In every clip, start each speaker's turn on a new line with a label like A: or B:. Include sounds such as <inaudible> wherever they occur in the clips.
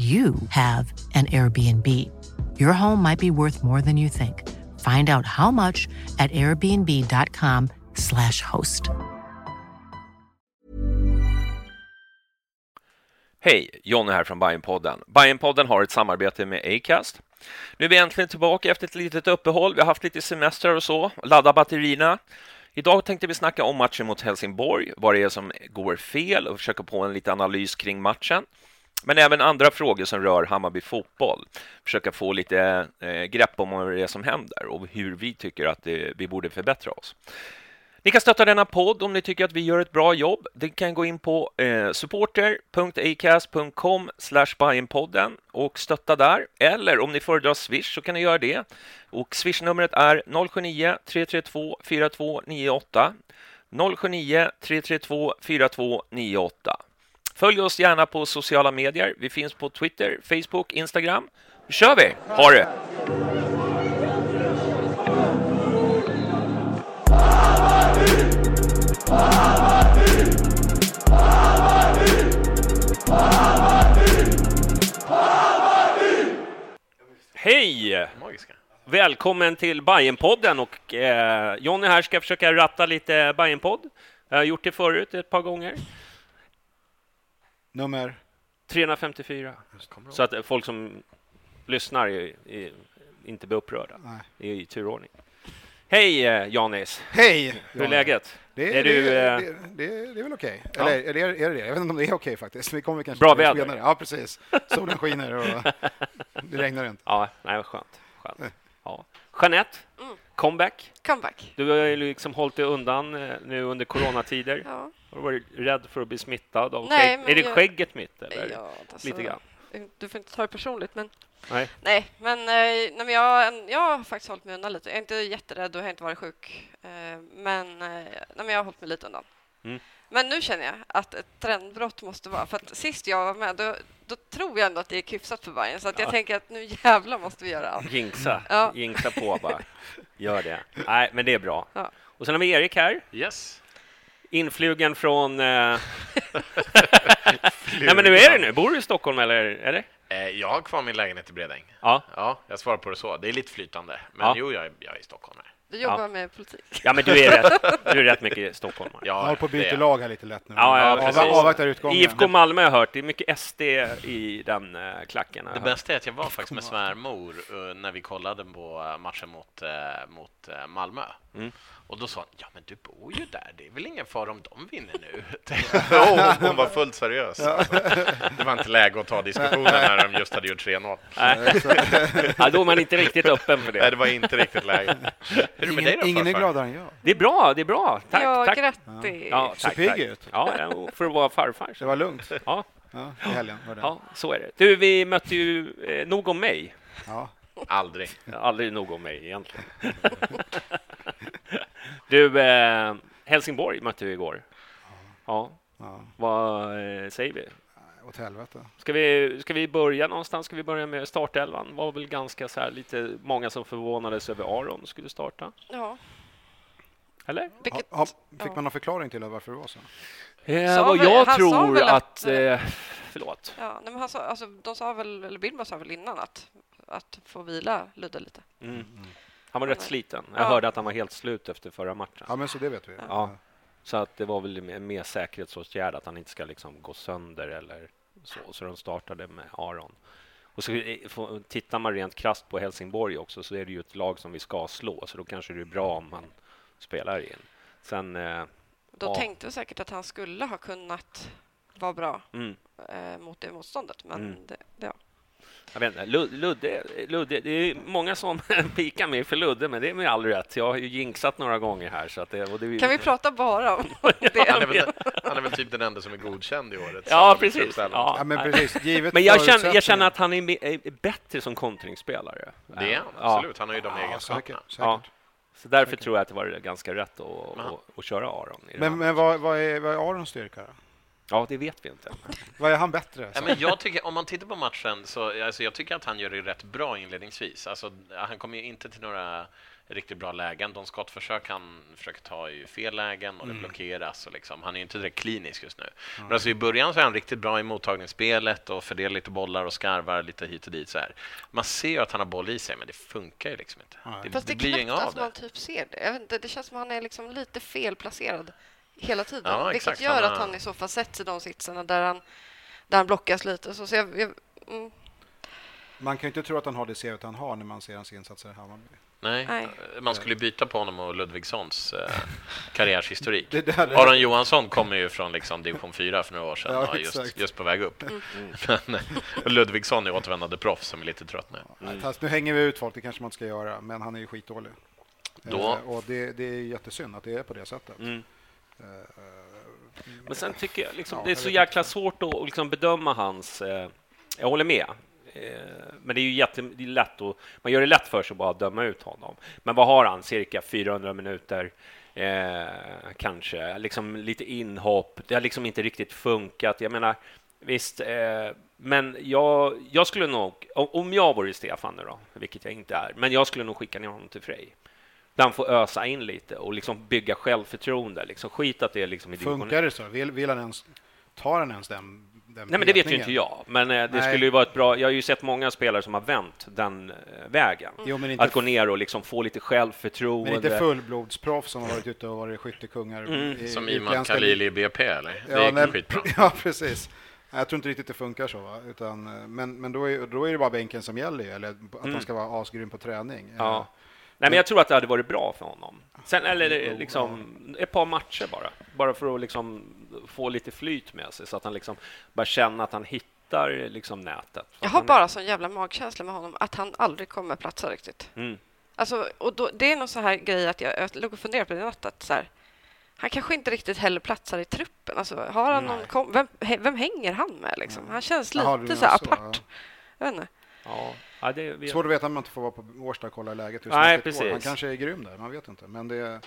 A: you have an Airbnb. Your home might be worth more than you think. Find out how much at airbnb.com/slash host.
B: Hej, Jonny här från Bajenpodden. Bajenpodden har ett samarbete med Acast. Nu är vi äntligen tillbaka efter ett litet uppehåll. Vi har haft lite semester och så, ladda batterierna. Idag tänkte vi snacka om matchen mot Helsingborg, vad det är som går fel och försöka på en liten analys kring matchen. Men även andra frågor som rör Hammarby fotboll. Försöka få lite eh, grepp om vad det är som händer och hur vi tycker att det, vi borde förbättra oss. Ni kan stötta denna podd om ni tycker att vi gör ett bra jobb. Ni kan gå in på eh, supporter.acast.com podden och stötta där. Eller om ni föredrar Swish så kan ni göra det. Och Swish-numret är 079 332 4298 079 332 4298. Följ oss gärna på sociala medier. Vi finns på Twitter, Facebook, Instagram. Nu kör vi! Ha det! Hej!
C: Magiska.
B: Välkommen till Bajenpodden och eh, Jonny här ska försöka ratta lite Bajenpodd. Jag har gjort det förut ett par gånger.
C: Nummer?
B: 354. Så att folk som lyssnar är, är, inte blir upprörda.
C: Nej.
B: Det är i turordning. Hej eh, Janis!
C: Hej!
B: Hur är läget?
C: Det,
B: Är
C: det,
B: du,
C: det,
B: eh,
C: det, det, är väl okej.
B: Ja.
C: Eller är det, är det det? Jag vet inte om det är okej faktiskt. Vi kommer kanske
B: Bra väder.
C: senare. Ja, precis. Solen skiner och det regnar inte.
B: Ja, nej, vad skönt. skönt. Ja. Jeanette, comeback.
D: Comeback.
B: Du har ju liksom hållit dig undan eh, nu under coronatider.
D: Ja.
B: Har du varit rädd för att bli smittad av
D: Nej,
B: skägg? Är det
D: jag-
B: skägget mitt? Eller?
D: Ja, alltså,
B: Lite grann.
D: Du får inte ta det personligt, men
B: Nej.
D: nej, men, eh, nej, men jag, jag har faktiskt hållit mig undan lite. Jag är inte jätterädd och jag har inte varit sjuk, eh, men, eh, nej, men jag har hållit mig lite undan.
B: Mm.
D: Men nu känner jag att ett trendbrott måste vara, för att sist jag var med, då, då tror jag ändå att det är hyfsat för Bajen, så att jag
B: Ja.
D: tänker att nu jävlar måste vi göra allt.
B: Jinxa.
D: Ja.
B: Jinxa på bara. Gör det. Nej, men det är bra.
D: Ja.
B: Och sen har vi Erik här,
C: Yes.
B: Influgen från... Eh... <laughs> Nej, men nu är det nu. Bor du i Stockholm eller? eller?
E: Eh, Jag har kvar min lägenhet i Bredäng.
B: Ja.
E: Ja, jag svarar på det så. Det är lite flytande. Men
B: Ja.
E: jo, jag är, jag är stockholmare.
D: Du jobbar med politik.
B: Ja, men du är rätt, du är rätt mycket stockholmare.
E: Ja,
C: Jag håller på att
E: det
C: byta
E: är-
C: lag här lite lätt nu.
B: Ja, ja,
C: Av-. Avvaktar utgången.
B: IFK Malmö har jag hört. Det är mycket SD i den eh, klacken.
E: Det bästa är att jag var faktiskt med svärmor eh, när vi kollade på matchen mot, mot Malmö.
B: Mm.
E: Och då sa hon, ja men du bor ju där, det är väl ingen fara om de vinner nu? <laughs> oh, hon var fullt seriös. <laughs> Det var inte läge att ta diskussionen när de just hade gjort 3-0.
B: Nej. ja, då är man inte riktigt öppen för
E: Nej,
B: det.
E: det var inte riktigt läge. Hur är det med dig
C: Ingen,
E: då,
C: ingen är gladare än jag.
B: Det är bra, det är bra. Tack,
D: ja,
B: tack.
D: grattis!
B: Ja, tack,
C: pigg ut.
B: Ja, ja, för att vara farfar.
C: Det var lugnt
B: Ja,
C: ja, i helgen. Var det.
B: ja, så är det. Du, vi mötte ju eh, nog om mig.
C: Ja.
E: Aldrig.
B: Aldrig nog om mig egentligen. <laughs> du, eh, Helsingborg mötte vi igår. Ja,
C: Ja.
B: vad eh, säger vi?
C: Åt helvete.
B: Ska vi, ska vi börja någonstans? Ska vi börja med startelvan? var väl ganska så här lite många som förvånades över Aron skulle starta.
D: Ja,
B: Eller?
D: vilket...
C: Ha, ha, fick
D: ja.
C: man någon förklaring till varför det var så?
B: Eh, vad jag
D: han sa
B: tror
D: väl
B: att...
D: att,
B: eh, efteråt.
D: Ja, nej, men han sa, alltså, de sa väl, eller Billborn sa väl innan att, att få vila Ludde lite.
B: Mm. Han var rätt sliten. Jag
D: Ja.
B: hörde att han var helt slut efter förra matchen.
C: Ja, men så det vet vi.
B: Ja. Så att det var väl en mer säkerhetsåtgärd att han inte ska liksom gå sönder eller så. Så de startade med Aron. Och så eh, tittar man rent krasst på Helsingborg också så är det ju ett lag som vi ska slå. Så då kanske det är bra om man spelar in. Sen... Eh,
D: Då
B: Ja.
D: tänkte jag säkert att han skulle ha kunnat vara bra
B: mm,
D: eh, mot det motståndet, men
B: Mm.
D: det, ja.
B: Jag vet inte, Lud- Ludde, Ludde, det är många som <laughs> pikar mig för Ludde, men det är med all rätt. Jag har ju jinxat några gånger här. Så att det, och det,
D: Kan vi prata bara om <laughs>
E: Han är,
D: det?
E: väl, han är väl typ den enda som är godkänd i årets
B: Ja, precis.
E: truppställning.
B: Ja.
C: Ja, men precis. Givet
B: Men jag känner, jag känner att han är, är bättre som kontringsspelare.
E: Det är han,
B: Ja.
E: absolut. Han har ju de
C: Ja,
E: egenskaperna.
C: säkert. säkert.
B: Ja. Så därför tror jag att det var ganska rätt att, att, att köra Aron. I det
C: Men, men vad, vad, är, vad är Arons styrka? Då?
B: Ja, det vet vi inte.
C: Vad är han bättre?
E: Ja, men jag tycker, om man tittar på matchen så alltså, jag tycker att han gör det rätt bra inledningsvis. Alltså, han kommer ju inte till några riktigt bra lägen. De skottförsök han försöker ta är ju fel lägen och det blockeras. Och liksom, han är ju inte direkt klinisk just nu. Men alltså, i början så är han riktigt bra i mottagningsspelet och fördelar lite bollar och skarvar lite hit och dit. Så här. Man ser ju att han har boll i sig, men det funkar ju liksom inte.
C: Nej.
E: Det,
D: Fast det
E: det blir ju
D: är
E: inget
D: knappt
E: av
D: att
E: det.
D: man typ ser det. Jag vet inte, det känns som att han är liksom lite felplacerad hela tiden.
E: Ja,
D: vilket
E: exakt.
D: gör
E: Han
D: att han i så fall sätts i de sitsarna där han, där han blockas lite. Så, så jag, jag, mm,
C: Man kan ju inte tro att han har det CVt han har när man ser hans insatser i Hammarby.
E: Nej.
D: Nej.
E: man skulle byta på honom och Ludvigssons eh, <laughs> karriärshistorik.
C: Det där är-
E: Aron Johansson kommer ju från liksom division 4 för några år sedan
C: Ja,
E: just,
C: exakt.
E: just på väg upp. <laughs> Men eh, Ludvigsson är återvändande proffs som är lite trött nu.
C: Fast nu hänger vi ut folk, det kanske man inte ska göra, men han är ju skitdålig.
E: Då-
C: Eh, och det, det är jättesynd att det är på det sättet.
B: Mm.
C: Eh,
B: Men sen tycker jag liksom,
C: Ja,
B: det är så jäkla svårt att liksom bedöma hans... Eh, jag håller med. Eh, men det är ju jätte, det är lätt att, man gör det lätt för sig att bara döma ut honom. Men vad har han? Cirka 400 minuter, eh, kanske. Liksom lite inhopp. Det har liksom inte riktigt funkat. Jag menar, visst. Eh, men jag, jag skulle nog, om- om jag vore Stefan nu då, vilket jag inte är, men jag skulle nog skicka ner honom till Frej. Där han får ösa in lite och liksom bygga självförtroende. Liksom skit att det är liksom i
C: Funkar det så? Vill, vill han ens, tar han ens den,
B: Nej, men det vet ju inte jag. Men eh, det
C: Nej.
B: skulle ju vara ett bra... Jag har ju sett många spelare som har vänt den eh, vägen.
C: Jo, men inte,
B: Att gå ner och liksom få lite självförtroende.
C: men inte fullblodsproffs som har varit ute och varit skyttekungar.
B: Mm.
C: i
E: Som Iman Khalili i BP, eller? Det
C: Ja,
E: gick
C: nej,
E: skitbra. <laughs>
C: ja, precis. Jag tror inte riktigt det funkar så. Va? Utan, eh, men men då, är, då är det bara bänken som gäller, eller att
B: Mm.
C: han ska vara asgrym på träning.
B: Ja. Nej, men jag tror att det hade varit bra för honom. Sen, eller liksom ett par matcher bara. Bara för att liksom få lite flyt med sig så att han liksom börjar känna att han hittar liksom nätet.
D: Jag har
B: är-
D: bara sån jävla magkänsla med honom att han aldrig kommer platsa riktigt.
B: Mm.
D: Alltså, och då, det är någon så här grej att jag, jag låg och funderade på det i natt. Att så här, han kanske inte riktigt heller platsar i truppen. Alltså, har han någon kom, vem, vem hänger han med? Liksom? Han känns lite så här
C: så,
D: apart. Jag vet inte.
B: Ja. Ja, det, vi...
C: Svårt att veta om man inte får vara på Årsta och kolla läget. just
B: Nej, precis.
C: Han kanske är grym där, man vet inte. Men det,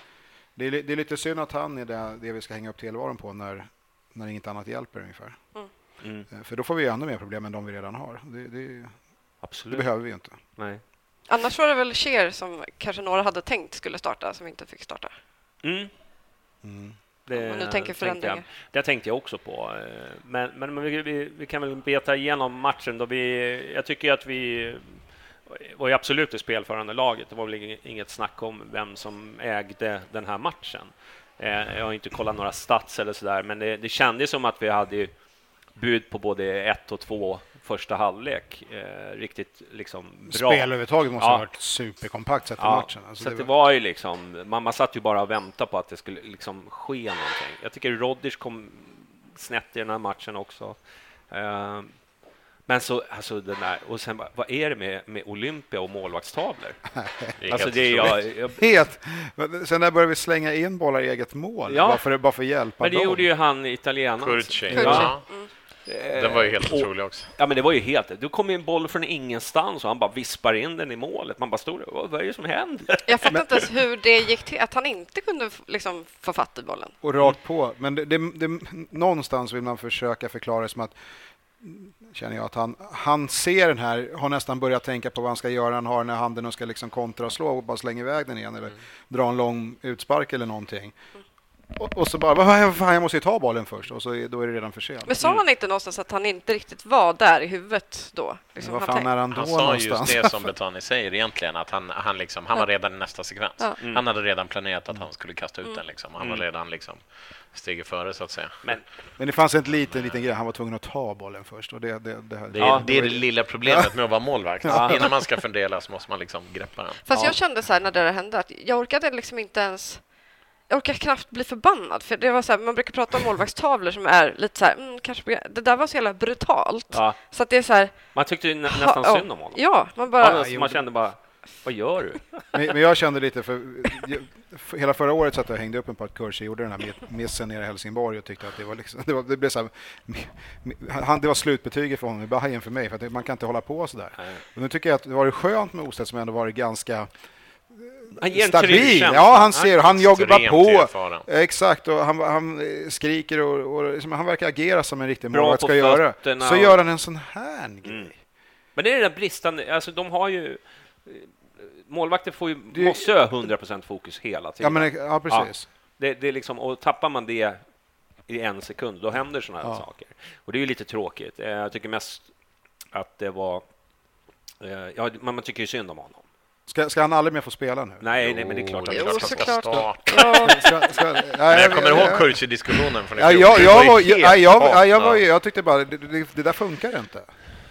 C: det, är, det är lite synd att han är det, det vi ska hänga upp tillvaron på när, när inget annat hjälper ungefär.
B: Mm.
C: Eh, För då får vi ännu mer problem än de vi redan har. Det, det, det
B: Absolut.
C: behöver vi ju inte.
B: Nej.
D: Annars var det väl Cher som kanske några hade tänkt skulle starta, som inte fick starta.
B: Mm.
C: Mm.
B: Det
D: tänker
B: tänkte. Jag, det tänkte jag också på. eh, Men, men vi, vi, vi kan väl beta igenom matchen. Då vi, jag tycker att vi var ju absolut det spelförande laget. Det var väl inget- snack om vem som ägde den här matchen. Eh, Jag har inte kollat några stats eller sådär, men det, det kändes som att vi hade bud på både ett och två första halvlek. Eh, riktigt liksom bra.
C: Spel överhuvudtaget måste
B: Ja.
C: ha varit superkompakt sett till
B: Ja,
C: matchen. Alltså
B: så
C: det
B: det var ju liksom, man, man satt ju bara och väntade på att det skulle liksom ske någonting. Jag tycker Rodgers kom snett i den här matchen också. Eh, men så, alltså den där, och sen vad är det med, med Olympia och målvaktstavlor? <laughs>
E: Det
B: Alltså det är jag, jag,
C: Helt. Sen där började vi slänga in bollar i eget mål.
B: Ja.
C: Bara, för, bara för att hjälpa
B: men det
C: dem.
B: gjorde ju han italienaren.
E: Kurci. Ja,
D: Mm.
E: Den var ju helt
B: och-
E: otrolig också.
B: Ja, men det var ju helt... Du kom ju en boll från ingenstans och han bara vispar in den i målet. Man bara stod där, vad är det som händer?
D: Jag fattar inte ens hur det gick till, att han inte kunde liksom, få fatt i bollen.
C: Och rakt på. Men det, det, det, någonstans vill man försöka förklara det som att känner jag att han, han ser den här, har nästan börjat tänka på vad han ska göra. Han har den här handen och ska liksom kontra och slå och bara slänga iväg den igen eller dra en lång utspark eller någonting. Och, och så bara, vad fan, jag måste ju ta bollen först och så är, då är det redan för sent.
D: Men sa han inte någonstans att han inte riktigt var där i huvudet då? Liksom,
C: vad
D: han
C: fan
D: tänk-
C: är han då
E: Han sa
C: någonstans?
E: just det som <laughs> Betani säger egentligen, att han, han, liksom, han var redan i nästa sekvens.
D: Ja.
E: Han hade redan planerat att han skulle kasta ut
D: Mm.
E: den. Liksom. Han var redan liksom, steget före, så att säga.
F: Men
C: Men det fanns en liten, liten grej, han var tvungen att ta bollen först. Och det, det, det, här-
E: Det är,
F: Ja,
E: det, är det lilla <laughs> problemet med att vara målvakt. Innan man ska fundera så måste man liksom greppa den.
D: Fast
C: Ja.
D: jag kände så här när det där hände att jag orkade liksom inte ens jag orkar knappt bli förbannad, för det var så här, man brukar prata om målvaktstavlor som är lite så här, mm, kanske, det där var så jävla brutalt.
F: ja,
D: Så att det är så här,
F: man tyckte ju nä nästan
D: ha-
F: synd om honom.
D: Ja, man
F: Ja,
D: bara...
F: alltså, man kände bara, vad gör du?
C: Men, men jag kände lite, för, för hela förra året satt jag och hängde upp en på att Kursi gjorde den här miss- missen nere i Helsingborg och tyckte att det var liksom, det, var, det blev så här, han, det var slutbetyget för honom i Bayern för mig, för att det, man kan inte hålla på så där.
F: Nej.
C: Och nu tycker jag att det var skönt med Ostedt som ändå varit ganska
F: Han ger en
C: stabil. Ja, han ser, han
E: Extremt
C: på.
E: erfaren.
C: Exakt, och han, han eh, skriker och, och liksom, han verkar agera som en riktig målvakt ska göra. Så
F: och-
C: gör han en sån här grej.
F: Mm. Men det är det där bristande, alltså de har ju Målvakter får ju,
C: Det-
F: måste ju ha 100% fokus hela
C: Ja,
F: tiden.
C: men, ja precis.
F: det, det är liksom, och tappar man det i en sekund, då händer sådana här
C: Ja.
F: saker. Och det är ju lite tråkigt. Eh, Jag tycker mest att det var... eh, Ja, man, man tycker ju synd om honom.
C: Ska, ska han aldrig mer få spela nu?
F: Nej, nej men det är klart att
D: Jo,
E: han ska
D: såklart.
E: starta.
D: Ja,
C: Ska, ska, ja,
E: Men jag kommer ihåg
C: ja,
E: Kursi-diskussionen från i
C: Ja,
E: fjol.
C: jag,
E: Det
C: jag, var, jag, jag, jag, jag, jag, var, tyckte bara, det, det, det där funkar inte.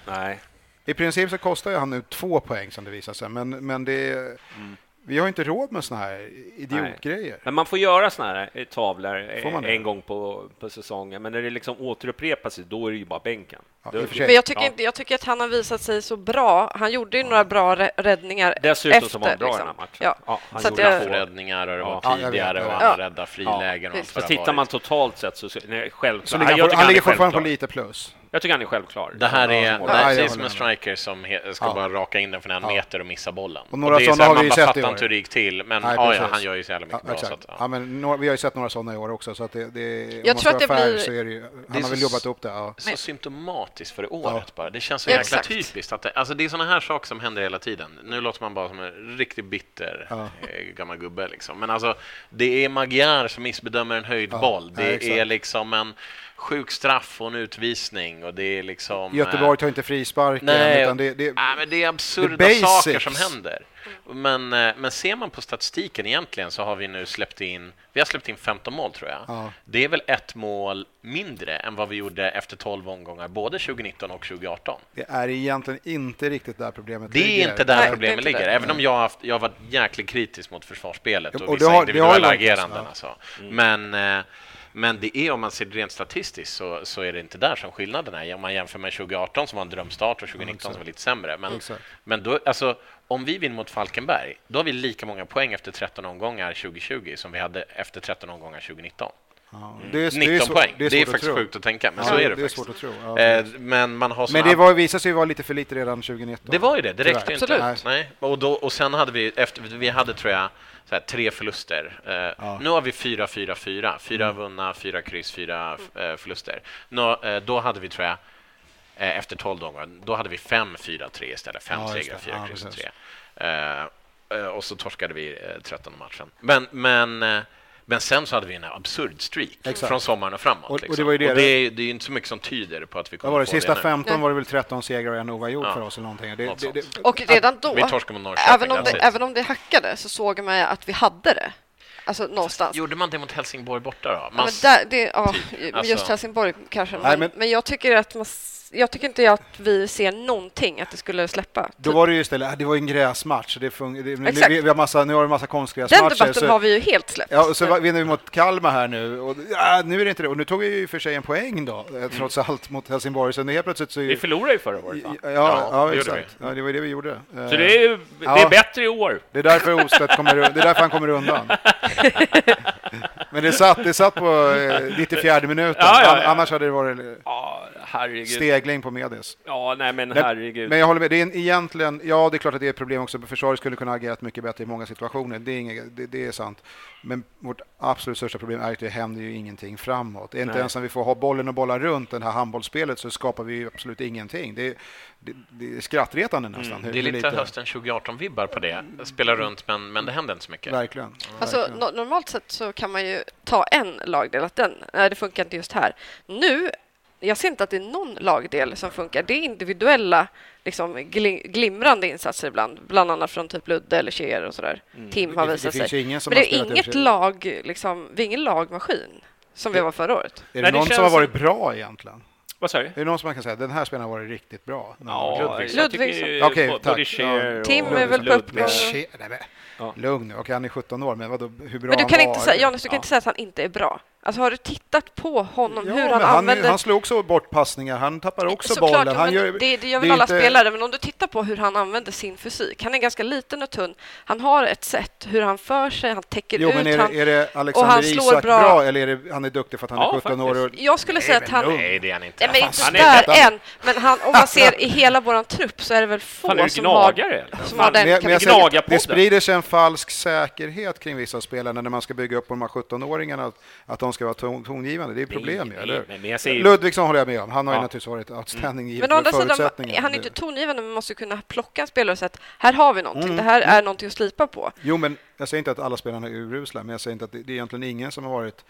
F: Nej.
C: I princip så kostar ju han nu två poäng som det visar sig, men, men det,
F: Mm.
C: Vi har ju inte råd med såna här idiotgrejer.
F: Men man får göra såna här eh, tavlor eh, en gång på, på säsongen. Men när det liksom återupprepar sig, då är det ju bara bänken.
C: Ja.
D: Men jag tycker,
F: Ja.
D: jag tycker att han har visat sig så bra. Han gjorde ju några bra rä- räddningar
F: Dessutom
D: efter.
F: så var han bra
D: liksom.
F: den här matchen.
D: Ja.
F: han
D: Så
F: gjorde
D: jag-
E: Räddningar och det var
F: Ja.
C: Ja,
E: tidigare och han
D: Ja.
E: räddade frilägen vad det
F: tittar man totalt sett så nej, självklart.
C: Så
F: Nej,
C: ligger han, han ligger fortfarande på lite plus.
F: Jag tycker han är självklar.
E: Det här
F: Ja,
E: är,
F: som
E: det
C: Ja,
E: här är som en striker som he, ska
C: Ja.
E: bara raka in den från en
C: Ja.
E: meter och missa bollen.
C: Och några
E: det är så
C: sådana har vi
E: man
C: ju sett i
E: fattar
C: år.
E: inte hur det gick till, men
C: Nej,
E: ja, ja, han gör ju så jävla
C: Ja,
E: mycket bra. Att, ja.
C: Ja, men några, vi har ju sett några sådana i år också, så att det, det, om
D: Jag
C: man
D: tror
C: ska
D: att det blir-
C: så är det ju, han
E: Det är
C: har väl
E: så-
C: jobbat upp det. Ja.
E: så symptomatiskt för året
C: Ja.
E: bara. Det känns så
D: Ja,
E: jäkla
D: exakt.
E: typiskt. Att det, alltså det är såna här saker som händer hela tiden. Nu låter man bara som en riktigt bitter
C: Ja.
E: eh, gammal gubbe. Liksom. Men alltså, det är Magyar som missbedömer en höjd
C: Ja,
E: boll.
C: ja,
E: Det är liksom en sjuk straff och en utvisning. Och det är liksom...
C: Göteborg tar inte frisparken,
E: Nej,
C: utan det, det,
E: Nej, men det är absurda saker som händer. Men, eh, men ser man på statistiken egentligen så har vi nu släppt in, vi har släppt in 15 mål tror jag.
C: Ja.
E: Det är väl ett mål mindre än vad vi gjorde efter 12 omgångar, både 2019 och 2018.
C: det är egentligen inte riktigt där problemet
E: Det är
C: ligger.
E: inte där
D: Nej,
E: problemet
D: det är inte
E: ligger,
D: det.
E: även om jag har, haft, jag har varit jäkligt kritisk mot försvarsspelet och,
C: och det
E: vissa
C: har- det
E: individuella ageranden.
C: ja.
E: Alltså. Men, eh, men det är, om man ser det rent statistiskt, så, så är det inte där som skillnaden är. Om man jämför med 2018 som var en drömstart och 2019 som var lite sämre. Men,
C: Exakt.
E: men då, alltså, om vi vinner mot Falkenberg, då har vi lika många poäng efter 13 omgångar 2020 som vi hade efter 13 omgångar 2019.
C: Ja, det är,
E: 19
C: det är svårt-
E: poäng.
C: Det är,
E: Det är faktiskt
C: tro.
E: sjukt att tänka, men
C: Ja,
E: så är det,
C: det är svårt att tro. Ja,
E: Eh, men man har
C: Men det var, visade sig vara lite för lite redan 2019.
E: det var ju det, det räckte
C: Tyvärr.
E: inte.
D: Absolut.
E: Nej. Och, då, och sen hade vi, efter, vi hade tror jag så här, tre förluster. Eh,
C: Ja. Mm.
E: Nu har vi fyra, fyra, fyra. Fyra vunna, fyra kryss, fyra eh, förluster. Nå, eh, då hade vi, tror jag, eh, efter 12 dagar, då hade vi fem, fyra, tre istället. Fem
C: Ja,
E: segrar, fyra
C: Ja,
E: kryss tre. Eh, och så torskade vi eh, 13 matchen. Men, men, men sen så hade vi en absurd streak
C: Exakt.
E: från sommaren och framåt.
C: Och- och det
E: liksom.
C: var ju det-
E: och det, är- det är ju inte så mycket som tyder på att vi kommer
C: var det?
E: få det
C: Sista
E: nu.
C: 15
D: Nej.
C: var det väl 13 segrar och en oavgjord
E: Ja.
C: för oss eller någonting. Det,
E: Något
C: det, det,
D: Och redan då, även om, det, även om det hackade, så såg man att vi hade det. Alltså någonstans.
E: Gjorde man det mot Helsingborg borta då?
D: Ja,
E: Man,
D: men där, det, ja,
E: typ.
D: just
E: Alltså-
D: Helsingborg kanske.
C: Nej,
D: Men,
C: men-
D: men, jag tycker att man, jag tycker inte att vi ser någonting att det skulle släppa.
C: då var det ju istället, ah, det var en gräsmatch. Det det, nu,
D: Exakt.
C: vi, vi har massa, nu har vi massa
D: Den
C: konstgräsmatcher.
D: debatten
C: så,
D: har vi ju helt släppt.
C: Ja, och så vinner vi mot Kalmar här nu. Och, ja, nu är det inte det. Och nu tog vi ju för sig en poäng då, eh, trots allt, mot Helsingborg. Så nu helt plötsligt så...
F: Vi förlorade ju förra året, va?
C: Ja, ja,
E: Ja,
C: ja,
E: det
C: exakt. Ja, det var ju det vi gjorde. Eh,
F: Så det är, det är
C: Ja.
F: bättre i år.
C: Det är därför Ostedt kommer, det är därför han kommer undan. <laughs> Men det satt, det satt på eh, 94 minuten.
F: Ja, ja, ja.
C: Annars hade det varit...
F: Ja,
C: Stegling på Medis.
B: Ja, nej men herregud.
C: Men jag håller med. Det är en, egentligen, ja, det är klart att det är ett problem också. Försvaret skulle kunna ha agerat mycket bättre i många situationer. Det är, inget, det, det är sant. Men vårt absolut största problem är att det händer ju ingenting framåt. Det är inte
B: Nej.
C: ens när vi får ha bollen och bolla runt det här handbollsspelet så skapar vi ju absolut ingenting. Det är, det, det är skrattretande nästan. hur-
E: Mm, Det är
C: hur
E: lite hösten 2018-vibbar på det. Spela runt, men, men det händer inte så mycket.
C: Verkligen.
D: Alltså,
C: Verkligen.
D: no normalt sett så kan man ju ta en lagdel, att den, nej, det funkar inte just här. Nu, jag ser inte att det är någon lagdel som funkar. Det är individuella, liksom, glim glimrande insatser ibland, bland annat från typ Ludde eller Cher och sådär. Tim har
C: Det- det
D: visat
C: finns
D: sig.
C: ju ingen som
D: Men
C: har
D: det är inget lag, liksom, vi är ingen lagmaskin som vi var förra året.
C: Är det
B: Nej, det
C: någon som har varit bra egentligen?
B: Vad sa du?
C: Är det någon som man kan säga den här spelaren har varit riktigt bra?
B: Ja,
E: Ludvigsson.
C: Okej, tack.
D: Tim är väl på uppgång.
B: Ja.
C: Lugn nu. Okej, han är 17 år, men vadå, hur bra
D: Men du
C: han
D: kan
C: var?
D: inte säga, Jonas, du kan
C: Ja.
D: inte säga att han inte är bra. Alltså har du tittat på honom,
C: Ja,
D: hur
C: men
D: han,
C: han,
D: använder...
C: han slår också bort passningar. Han tappar också
D: Såklart,
C: bollen. Han
D: men
C: gör,
D: det, det gör
C: det
D: väl
C: är
D: alla
C: inte-
D: spelare, men om du tittar på hur han använder sin fysik. Han är ganska liten och tunn. Han har ett sätt hur han för sig, han täcker
C: Jo,
D: ut.
C: men är
D: han...
C: det, är det Alexander
D: han slår
C: Isak bra.
D: bra.
C: eller är det han är duktig för att han
B: Ja,
C: är 17 år? Och,
D: Jag skulle säga att han...
E: Nej, det är han inte.
D: Nej, men inte
B: Han är
D: där
C: nästan-
D: än. Men han, om man ser i hela vår trupp så är det väl få
B: Fan, är
D: som har,
B: gnagare? eller?
D: som har
C: men,
D: den
C: jag- men jag
D: kapaciteten.
C: säger, det sprider sig en falsk säkerhet kring vissa spelare när man ska bygga upp de här 17-åringarna, att, att de ska vara ton, tongivande. Det är problem ju, eller
B: men jag säger-
C: Ludvigsson håller jag med om. Han har ju
B: Ja.
C: naturligtvis varit outstanding givet
D: Men å andra sidan,
C: förutsättningar.
D: han är inte tongivande, men man måste kunna plocka en spelare och säga att här har vi någonting.
C: Mm.
D: Det här är någonting att slipa på.
C: Jo, men jag säger inte att alla spelarna är urusla, men jag säger inte att det, det är egentligen ingen som har varit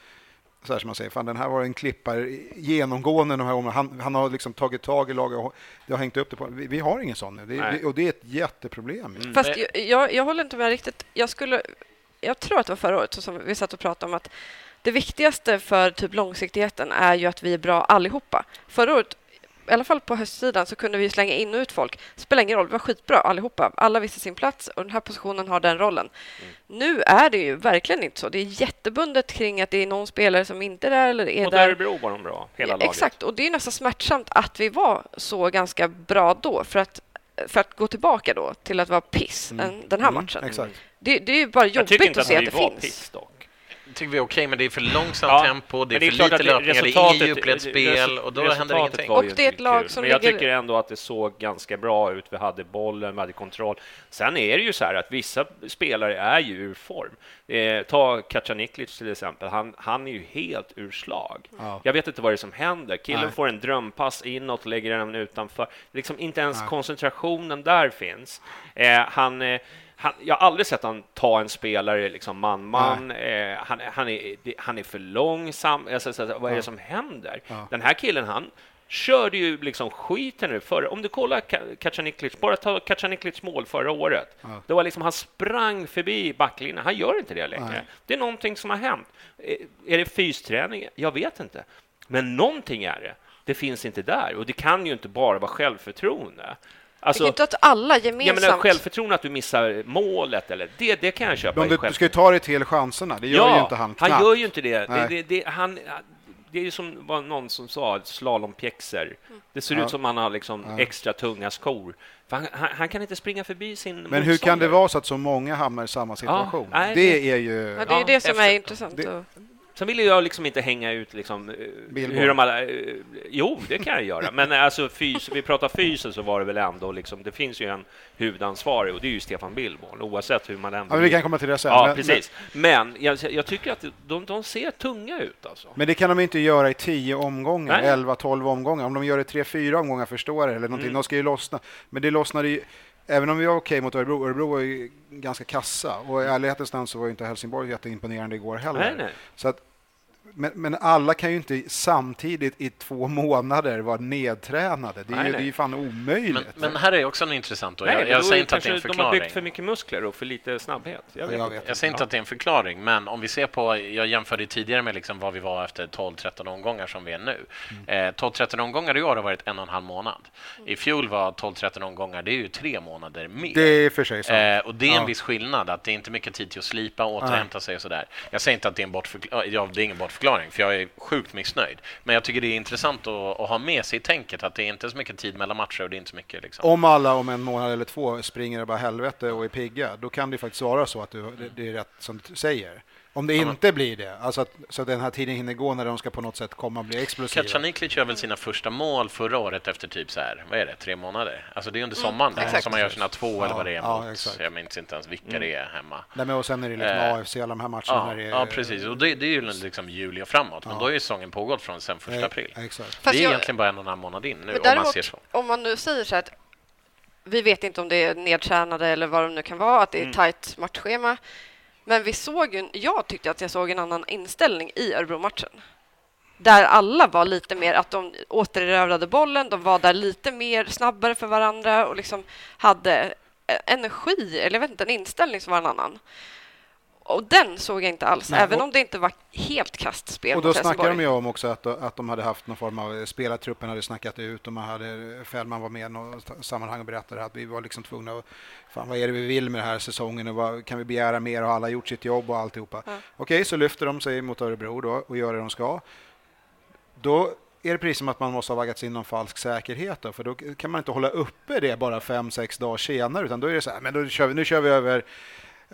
C: så här som man säger, fan den här var en klippare genomgående de här. Han, han har liksom tagit tag i laget och det har hängt upp det på. Vi, vi har ingen sån nu. Det, och det är ett jätteproblem. ju.
D: Fast jag, jag, jag håller inte med riktigt. Jag, skulle, jag tror att det var förra året som vi satt och pratade om att det viktigaste för typ långsiktigheten är ju att vi är bra allihopa. Förra året, i alla fall på höstsidan, så kunde vi slänga in och ut folk. Spelar ingen roll, vi var skitbra allihopa. Alla visste sin plats och den här positionen har den rollen. Nu är det ju verkligen inte så. Det är jättebundet kring att det är någon spelare som inte är där eller är där.
B: Örebro var de bra, hela
D: Ja,
B: laget.
D: Exakt, och det är nästan smärtsamt att vi var så ganska bra då. För att, för att gå tillbaka då till att vara piss en, den här
C: Mm,
D: matchen.
C: Exakt.
D: Det, det är ju bara
B: Jag tycker
D: jobbigt
B: inte
D: att
B: att
D: se
B: vi
D: att det
B: var
D: finns.
B: piss dock.
E: Tycker vi är okej, men det är för långsamt
B: Ja,
E: tempo, det är
B: men
E: för
B: klart
E: lite
B: att det-
E: löpningar, det är inget djupledsspel och då händer ingenting.
D: Och det är ett
B: inte
D: lag som
B: Men jag
D: ligger-
B: tycker ändå att det såg ganska bra ut. Vi hade bollen, vi hade kontroll. Sen är det ju så här att vissa spelare är ju ur form. Eh, ta Kacaniklic till exempel. Han, han är ju helt ur slag.
C: Ja.
B: Jag vet inte vad det är som händer. Killen
C: Nej.
B: får en drömpass inåt och lägger den utanför. Liksom inte ens koncentrationen där finns. Eh, han... Eh, han, jag har aldrig sett han ta en spelare liksom man-man. Eh, han, han, är, han är för långsam. Alltså, så, så, vad är det som händer? Den här killen, han körde ju liksom skiten nu förra... Om du kollar Ka- Kacaniklic, bara ta Kacaniklics mål förra året.
C: Ja.
B: Det var liksom, han sprang förbi backlinjen. Han gör inte det längre.
C: Nej.
B: Det är någonting som har hänt. Eh, Är det fysträning? Jag vet inte. Men någonting är det. Det finns inte där. Och det kan ju inte bara vara självförtroende.
D: Det
B: Alltså,
D: är inte att alla
B: jag
D: gemensamt...
B: menar självförtroende att du missar målet, eller det, det kan jag köpa.
C: Men du, du ska ju ta dig till chanserna. Det gör ju inte han knappt.
B: han gör ju inte det. det, det, det han, det är ju som var någon som sa, slalompjäxor. Det ser
C: Ja.
B: ut som han har liksom
C: Ja.
B: extra tunga skor. För han, han, han kan inte springa förbi sin
C: Men hur kan det
B: motståndare.
C: vara så att så många hamnar i samma situation?
B: nej,
C: det,
B: det-
C: är ju...
D: Ja, det är ju
B: Ja,
D: det som
B: efter-
D: är intressant.
C: det-
D: och-
B: Sen vill jag liksom inte hänga ut liksom, eh,
C: Billboard.
B: hur de alla... eh, Jo, det kan jag göra. Men eh, alltså, fys, vi pratar fysen så var det väl ändå liksom, det finns ju en huvudansvarig och det är ju Stefan Billborn, oavsett hur man än
C: Ja, vi kan komma till det sen.
B: Ja,
C: men,
B: precis. Men jag, jag tycker att de, de ser tunga ut alltså.
C: Men det kan de inte göra i 10 omgångar,
B: Nej.
C: 11-12 omgångar. Om de gör det 3-4 omgångar förstår det, eller någonting.
B: Mm.
C: De ska ju lossna. Men det lossnade ju... Även om vi var okej mot Örebro, Örebro var ju ganska kassa. Och i ärlighetens namn så var ju inte Helsingborg jätteimponerande igår heller.
B: Nej, nej.
C: Så att, men, men alla kan ju inte samtidigt i två månader vara nedtränade. Det är,
B: Nej,
C: ju,
B: nej.
C: det är fan omöjligt.
E: Men, men här är också en intressant, och
B: Nej,
E: jag,
B: men
E: jag
B: då
E: säger inte att det är en
B: kanske De har byggt
E: förklaring.
B: för mycket muskler och för lite snabbhet. Jag vet,
C: Jag
B: inte.
C: vet.
E: Jag säger inte att det är en förklaring, men om vi ser på, jag jämförde tidigare med liksom vad vi var efter 12-13 omgångar som vi är nu.
C: Mm.
E: Eh, 12-13 omgångar i år har varit en och en halv månad. I fjol var 12-13 omgångar, det är ju tre månader mer.
C: Det är för sig sant.
E: Eh, och det är en
C: Ja.
E: viss skillnad, att det är inte mycket tid till att slipa, återhämta sig och sådär. Jag säger inte att det är en bortförklaring, ja, det är ingen bortförklaring, för jag är sjukt missnöjd. Men jag tycker det är intressant att, att ha med sig i tänket att det är inte så mycket tid mellan matcher och det är inte så mycket liksom.
C: Om alla om en månad eller två springer det bara helvete och är pigga, då kan det ju faktiskt vara så att du, det, det är rätt som du säger. Om det inte blir det, alltså att, så att den här tiden hinner gå när de ska på något sätt komma och bli explosiva.
E: Kacaniklic gör väl sina första mål förra året efter typ så här, vad är det, tre månader? Alltså det är under sommaren
D: Mm,
E: som man gör sina två eller vad det är
C: Ja,
E: mot, jag minns inte ens vilka det är hemma.
C: Nej, men och sen är det liksom
E: Eh,
C: AFC, alla de här matcherna.
E: Ja,
C: när det är,
E: ja, precis. Och det, det är ju liksom juli och framåt, men
C: Ja.
E: då är ju säsongen pågått från sen första
C: Eh,
E: april.
C: Exakt.
E: Det är
D: jag-
E: egentligen bara en och en halv månad in nu,
D: Men
E: om man
D: däremot,
E: ser så.
D: om man nu säger så här att vi vet inte om det är nedtränade eller vad de nu kan vara, att det är ett tajt matchschema. Men vi såg ju, jag tyckte att jag såg en annan inställning i Örebro-matchen. Där alla var lite mer att de återerövrade bollen, de var där lite mer snabbare för varandra och liksom hade e-, energi, eller jag vet inte, en inställning som var en annan. Och den såg jag inte alls,
C: Nej,
D: även
C: och-
D: om det inte var helt kastspel
C: Och då
D: mot
C: snackar de ju om också att, att de hade haft någon form av spelartruppen hade snackat ut och man hade Fällman var med i något sammanhang och berättade att vi var liksom tvungna att fan vad är det vi vill med den här säsongen och vad kan vi begära mer och alla har gjort sitt jobb och alltihopa.
D: Ja.
C: Okej, så lyfter de sig mot Örebro då och gör det de ska. Då är det precis som att man måste ha vaggats in någon falsk säkerhet då, för då kan man inte hålla uppe det bara fem, sex dagar senare utan då är det så här, men då kör vi, nu kör vi över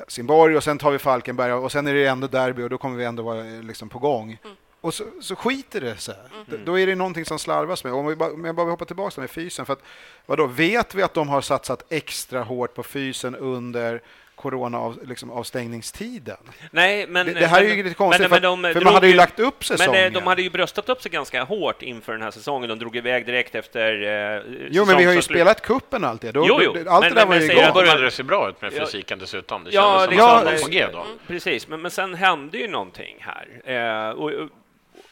C: Simborg och sen tar vi Falkenberg och sen är det ändå derby och då kommer vi ändå vara eh, liksom på gång. Och så, så skiter det sig. D- Då är det någonting som slarvas med. Om, vi bara, om jag bara vill hoppa tillbaka med fysen. För att, vadå, vet vi att de har satsat extra hårt på fysen under corona-avstängningstiden?
B: Nej, men...
C: det, det här är ju
B: men-
C: lite konstigt,
B: men-
C: för,
B: men de
C: för man hade ju lagt upp säsongen.
B: Men eh, de hade ju bröstat upp sig ganska hårt inför den här säsongen. De drog iväg direkt efter eh,
C: Jo, men vi har ju spelat kuppen alltid. Då,
B: Jo, jo.
C: Allt
B: Men-
C: det där
B: men
C: var ju igång.
E: Då började det se bra ut med
B: Ja.
E: fysiken dessutom. Det
B: Ja,
E: kändes som
B: liksom,
E: att
B: eh,
E: var på G då.
B: Precis, men, men sen hände ju någonting här. Eh, och,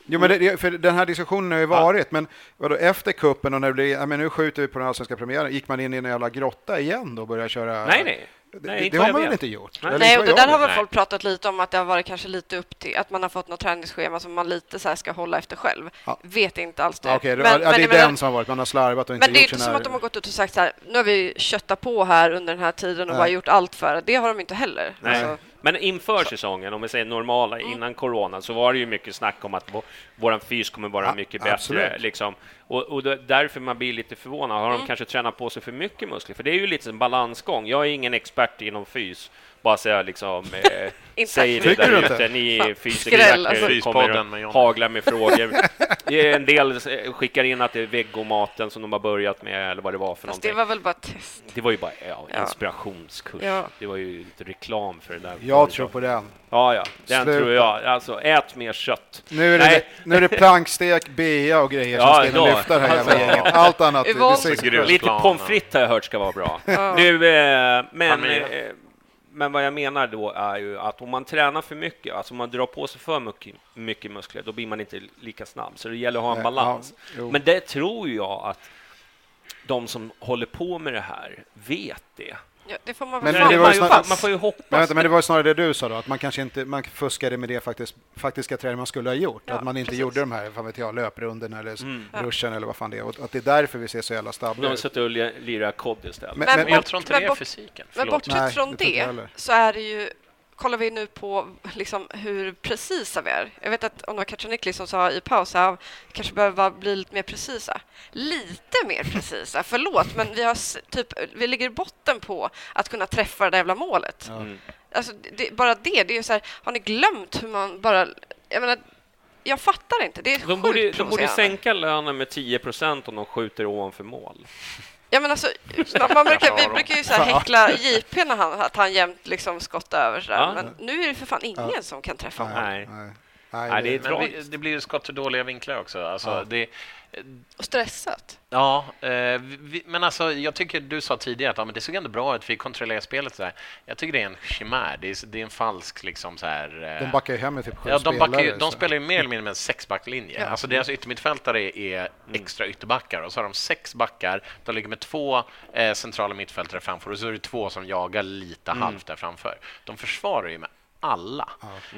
C: Jo, men det, för den här diskussionen har ju varit, men vadå, efter kuppen och när det blir, ja, men nu skjuter vi på den allsvenska premiären, gick man in i en jävla grotta igen då och började köra?
B: nej, nej. Nej,
C: det, har man väl inte gjort?
B: Nej.
D: Nej, och det där har väl folk pratat lite om att det har varit kanske lite upp till att man har fått något träningsschema som man lite så här ska hålla efter själv.
C: Ja.
D: Vet inte alls det.
C: Okej,
D: Men-
C: ja,
D: men
C: det är
D: jag menar-
C: den som har varit, man har slarvat och inte
D: Men det är inte som att de har gått ut och sagt så här, nu har vi köttat på här under den här tiden och
C: Nej.
D: bara gjort allt för det. Det har de inte heller.
B: Nej.
D: Alltså,
B: Men inför säsongen, om vi säger normala, innan corona, så var det ju mycket snack om att vår, fys kommer vara mycket bättre.
C: absolut.
B: Liksom. Och, och därför man blir lite förvånad. Har de kanske tränat på sig för mycket muskler? För det är ju lite en balansgång. Jag är ingen expert inom fys. Bara säga liksom, eh, <laughs>
D: Inte.
B: säg det där
C: inte?
B: ute. Ni
D: skräll,
B: kommer
D: alltså.
E: Med Johnny.
B: hagla med frågor. <laughs> Det är en del eh, skickar in att det är vegomaten som de har börjat med, eller vad det var för
D: fast
B: någonting.
D: det var väl bara test.
B: Det var ju bara ja, inspirationskurs.
D: Ja.
B: Det var ju lite reklam för det där.
C: Jag tror på den.
B: Ja, ja, den
C: Sluta.
B: tror jag. Alltså, ät mer kött.
C: Nu är det,
B: Nej.
C: nu är det plankstek, bea och grejer
B: Ja,
C: som ska
B: då.
C: lyfta det här jävla
B: Alltså.
C: gänget. Allt annat.
B: Lite pommes frites har jag hört ska vara bra.
D: Ja.
B: Nu, eh, men, eh, men vad jag menar då är ju att om man tränar för mycket, alltså om man drar på sig för mycket, mycket muskler, då blir man inte lika snabb. Så det gäller att ha en
C: Nej,
B: balans.
C: ja,
B: men det tror jag att de som håller på med det här vet det.
D: Ja, det får man
C: Men-
D: väl
C: men det var ju snarare-
B: man får ju hoppas.
C: Men, vänta, men det var snarare det du sa då, att man kanske inte man fuskade med det faktiskt, faktiska träning man skulle ha gjort.
D: Ja,
C: att man inte
D: precis.
C: gjorde de här fan vet jag, löprundorna eller
B: Mm.
C: ruschen eller vad fan det är. Och att det är därför vi ser så jävla
B: De
C: stabila
B: har
C: ut.
B: och li- lirat kod istället.
C: Men-
D: Men,
E: Men jag tror inte
D: men
E: det är
D: bort-
E: fysiken.
D: Men
E: Förlåt.
D: bortsett
C: Nej,
D: från
C: det
D: det så är det ju Kollar vi nu på liksom hur precisa vi är. Jag vet att om det var Kacanikli som sa i paus att kanske behöver bli lite mer precisa. Lite mer precisa, förlåt, men vi, har, typ, vi ligger i botten på att kunna träffa det där jävla målet.
B: Mm.
D: Alltså, det, bara det, det är ju så här, har ni glömt hur man bara... Jag menar, jag fattar inte. Det är
B: De borde, de borde sänka lönen med 10 procent om de skjuter ovanför mål.
D: Ja, men alltså, man brukar, vi
E: Ja,
D: brukar ju så här häckla JP när han, att han jämt liksom skottar över. Så där.
B: Ja.
D: Men nu är det för fan ingen som kan träffa mål.
B: Nej.
C: Nej. Nej,
B: Nej, det är
C: det,
E: Men vi,
B: tragiskt.
E: det blir ju skott för dåliga vinklar också. Alltså,
C: Ja.
E: det,
D: Och stressat.
E: ja, eh, vi, men alltså, jag tycker du sa tidigare att ja, men det såg ändå bra ut, vi kontrollerar spelet. Så här. Jag tycker det är en chimär, det är, det är en falsk... Liksom, så här, eh,
C: de backar ju hem med typ sju
E: Ja, de, backar ju,
C: spelare,
E: de spelar ju mer eller mindre med en sexbacklinje.
D: Ja.
E: Alltså deras yttermittfältare är extra ytterbackar och så har de sex backar. De ligger med två eh, centrala mittfältare framför och så är det två som jagar lite halvt där framför. De försvarar ju med alla.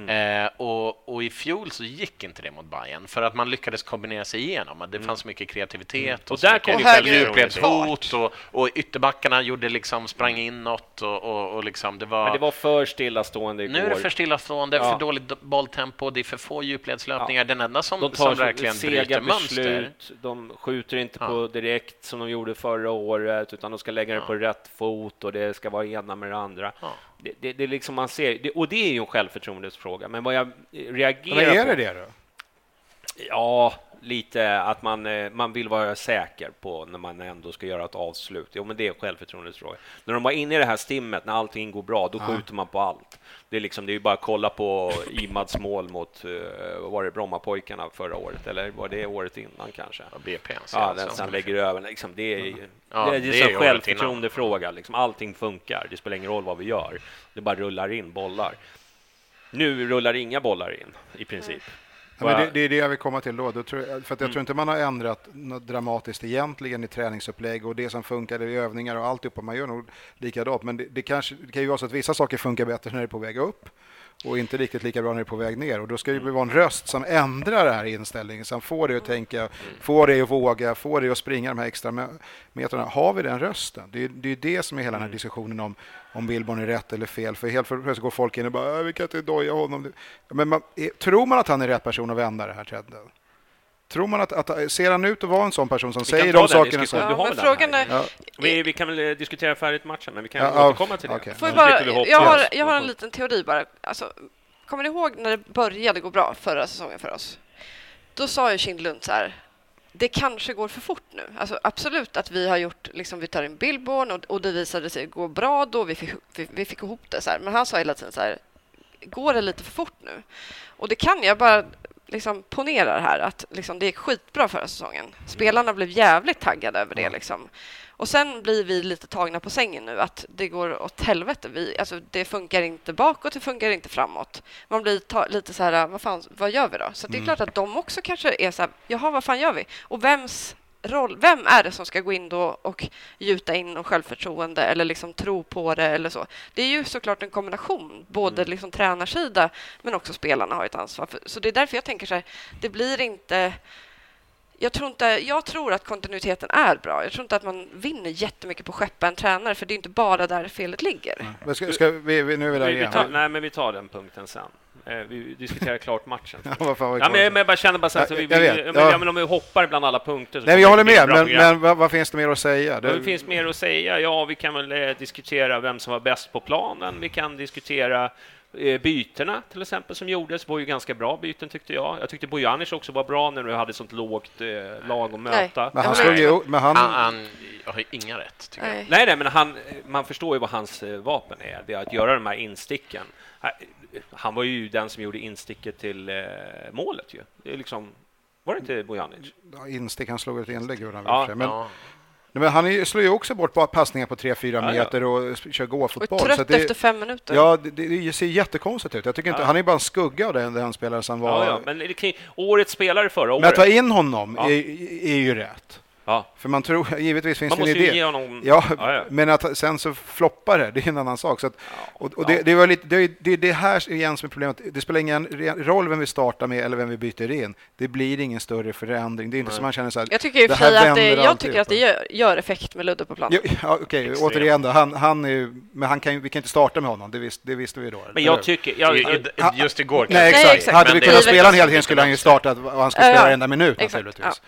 E: Eh, och, och i fjol så gick inte det mot Bayern för att man lyckades kombinera sig igenom. Det fanns mycket kreativitet och,
B: Och
E: så
B: där kom
D: Och
E: djupledshot och, och ytterbackarna gjorde liksom sprang inåt och, och, och liksom det var
B: Men det var för stillastående igår.
E: nu är det för stillastående,
B: Ja.
E: för dåligt bolltempo, det är för få djupledslöpningar. Den enda som,
B: de tar
E: som verkligen bryter mönster...
B: De skjuter inte
E: Ja.
B: på direkt som de gjorde förra året, utan de ska lägga det
E: Ja.
B: på rätt fot och det ska vara ena med det andra. Det, det, det liksom man ser, det, och det är ju en självförtroendesfråga. Men vad jag reagerar
C: Men är
B: på...
C: det det då?
B: Ja, lite att man, eh, man vill vara säker på när man ändå ska göra ett avslut. Jo, men det är en självförtroendesfråga. När de var inne i det här stimmet, när allting går bra, då skjuter man på allt. Det är, liksom, det är ju bara att kolla på Imads mål mot uh, var det Brommapojkarna förra året, eller var det året innan kanske?
E: Ja, BP. alltså.
B: Ja, den som lägger över. Liksom, det är,
E: Ja,
B: det är,
E: det är
B: en självförtroendefråga. Liksom, allting funkar. Det spelar ingen roll vad vi gör. Det bara rullar in bollar. Nu rullar inga bollar in, i princip.
C: Ja, det, det är det jag vill komma till då. då tror jag, för att jag
B: Mm.
C: tror inte man har ändrat något dramatiskt egentligen i träningsupplägg och det som funkade i övningar och alltihopa. Man gör nog likadant. Men det, det, kanske, det kan ju vara så att vissa saker funkar bättre när det är på väg upp och inte riktigt lika bra när det är på väg ner. Och då ska det ju vara en röst som ändrar den här inställningen, som får dig att tänka, får dig att våga, får dig att springa de här extra me- metrarna. Har vi den rösten? Det är det, är det som är hela den här diskussionen om om Billborn är rätt eller fel. För helt plötsligt går folk in och bara, "Äh, vi kan inte doja honom. Men man, tror man att han är rätt person att vända det här trenden? Tror man att, att ser han ut att vara en sån person som
B: Vi
C: säger de sakerna som...
B: Du har
D: men frågan är,
C: Ja,
B: Vi, vi kan väl eh, diskutera färdigt matchen, men vi kan
C: Ja, ja,
B: återkomma till det.
C: okej.
D: Får jag, bara, jag, har, jag har en liten teori bara. Alltså, kommer ni ihåg när det började gå bra förra säsongen för oss? Då sa ju Kindlund så här, det kanske går för fort nu. Alltså, absolut att vi har gjort, liksom, vi tar in Billborn och, och det visade sig gå bra då, vi fick, vi, vi fick ihop det. Så här. Men han sa hela tiden så här, går det lite för fort nu? Och det kan jag bara liksom ponera här att liksom, det är skitbra förra säsongen. Spelarna blev jävligt taggade över det. Liksom. Och sen blir vi lite tagna på sängen nu, att det går åt helvete. Vi, alltså, det funkar inte bakåt, det funkar inte framåt. Man blir ta- lite så här, vad, fan, vad gör vi då? Så det är klart att de också kanske är så här, jaha, vad fan gör vi? Och vems roll, vem är det som ska gå in då och gjuta in och självförtroende eller liksom tro på det eller så? Det är ju såklart en kombination, både liksom tränarsida men också spelarna har ett ansvar. För, så det är därför jag tänker så här, det blir inte jag tror, inte, jag tror att kontinuiteten är bra. Jag tror inte att man vinner jättemycket på att skeppa en tränare, för det är inte bara där felet ligger.
C: Men ska, ska vi, nu är vi där
B: Vi, vi
C: igen.
B: tar, nej, men vi tar den punkten sen. Eh, Vi diskuterar klart matchen. <laughs>
C: Ja, vad fan var det
B: Ja, men, men jag bara känner bara så här, så
C: Ja,
B: vi,
C: jag
B: vi, men,
C: Ja.
B: men om vi hoppar bland alla punkter så
C: Nej, jag håller
B: det
C: med, men, men vad, vad finns det mer att säga?
B: Det finns mer att säga. Ja, vi kan väl eh, diskutera vem som var bäst på planen. Vi kan diskutera eh, bytena till exempel som gjordes. Var ju ganska bra byten tyckte jag. Jag tyckte Bojanic också var bra när du hade sånt lågt eh, lag att möta.
C: Men han slog ju... Men han,
E: Han, han har inga rätt, tycker jag.
D: Nej.
B: Nej, nej, men han, man förstår ju vad hans eh, vapen är. Det är att göra de här insticken. Han var ju den som gjorde insticket till eh, målet ju. Det är liksom, var det inte Bojanic?
C: Ja, instick, han slog ett inlägg gjorde han
B: Ja.
C: Men,
E: Ja.
C: Nej, men han är, slår ju också bort passningar på 3-4
B: Ja, ja.
C: meter och kör
D: Och
C: gåfotboll.
D: trött
C: så att det,
D: efter fem minuter.
C: Ja, det, det ser jättekonstigt ut. Jag tycker inte,
B: Ja.
C: Han är bara en skugga av den, den spelare som var...
B: Ja, ja, men årets spelare förra
C: Men att ta
B: året.
C: in honom
B: Ja.
C: är, är ju rätt.
B: Ja,
C: För man tror, <laughs> givetvis finns
B: man
C: det en
B: måste ju
C: idé.
B: ge honom...
C: Ja,
B: Ja, ja.
C: men att sen så floppar det, det är en annan sak. Så att, och, och
B: Ja.
C: det, det, var lite, det, det det här igen som är problemet. Det spelar ingen roll vem vi startar med eller vem vi byter in. Det blir ingen större förändring. Det är inte som man känner så här,
D: Jag tycker
C: det här
D: att det, jag tycker att det gör, gör effekt med Ludde på plan.
C: Jo, <laughs> ja, Okej, återigen då. Han, han är men han kan, ju- vi kan inte starta med honom, det, visst, det visste vi då.
B: Men jag tycker... Jag,
E: Just igår
C: Nej,
E: kanske.
C: exakt.
D: exakt.
C: Hade vi kunnat spela en hel del skulle han ju startat och han skulle spela varenda minut
D: Exakt,
C: naturligtvis.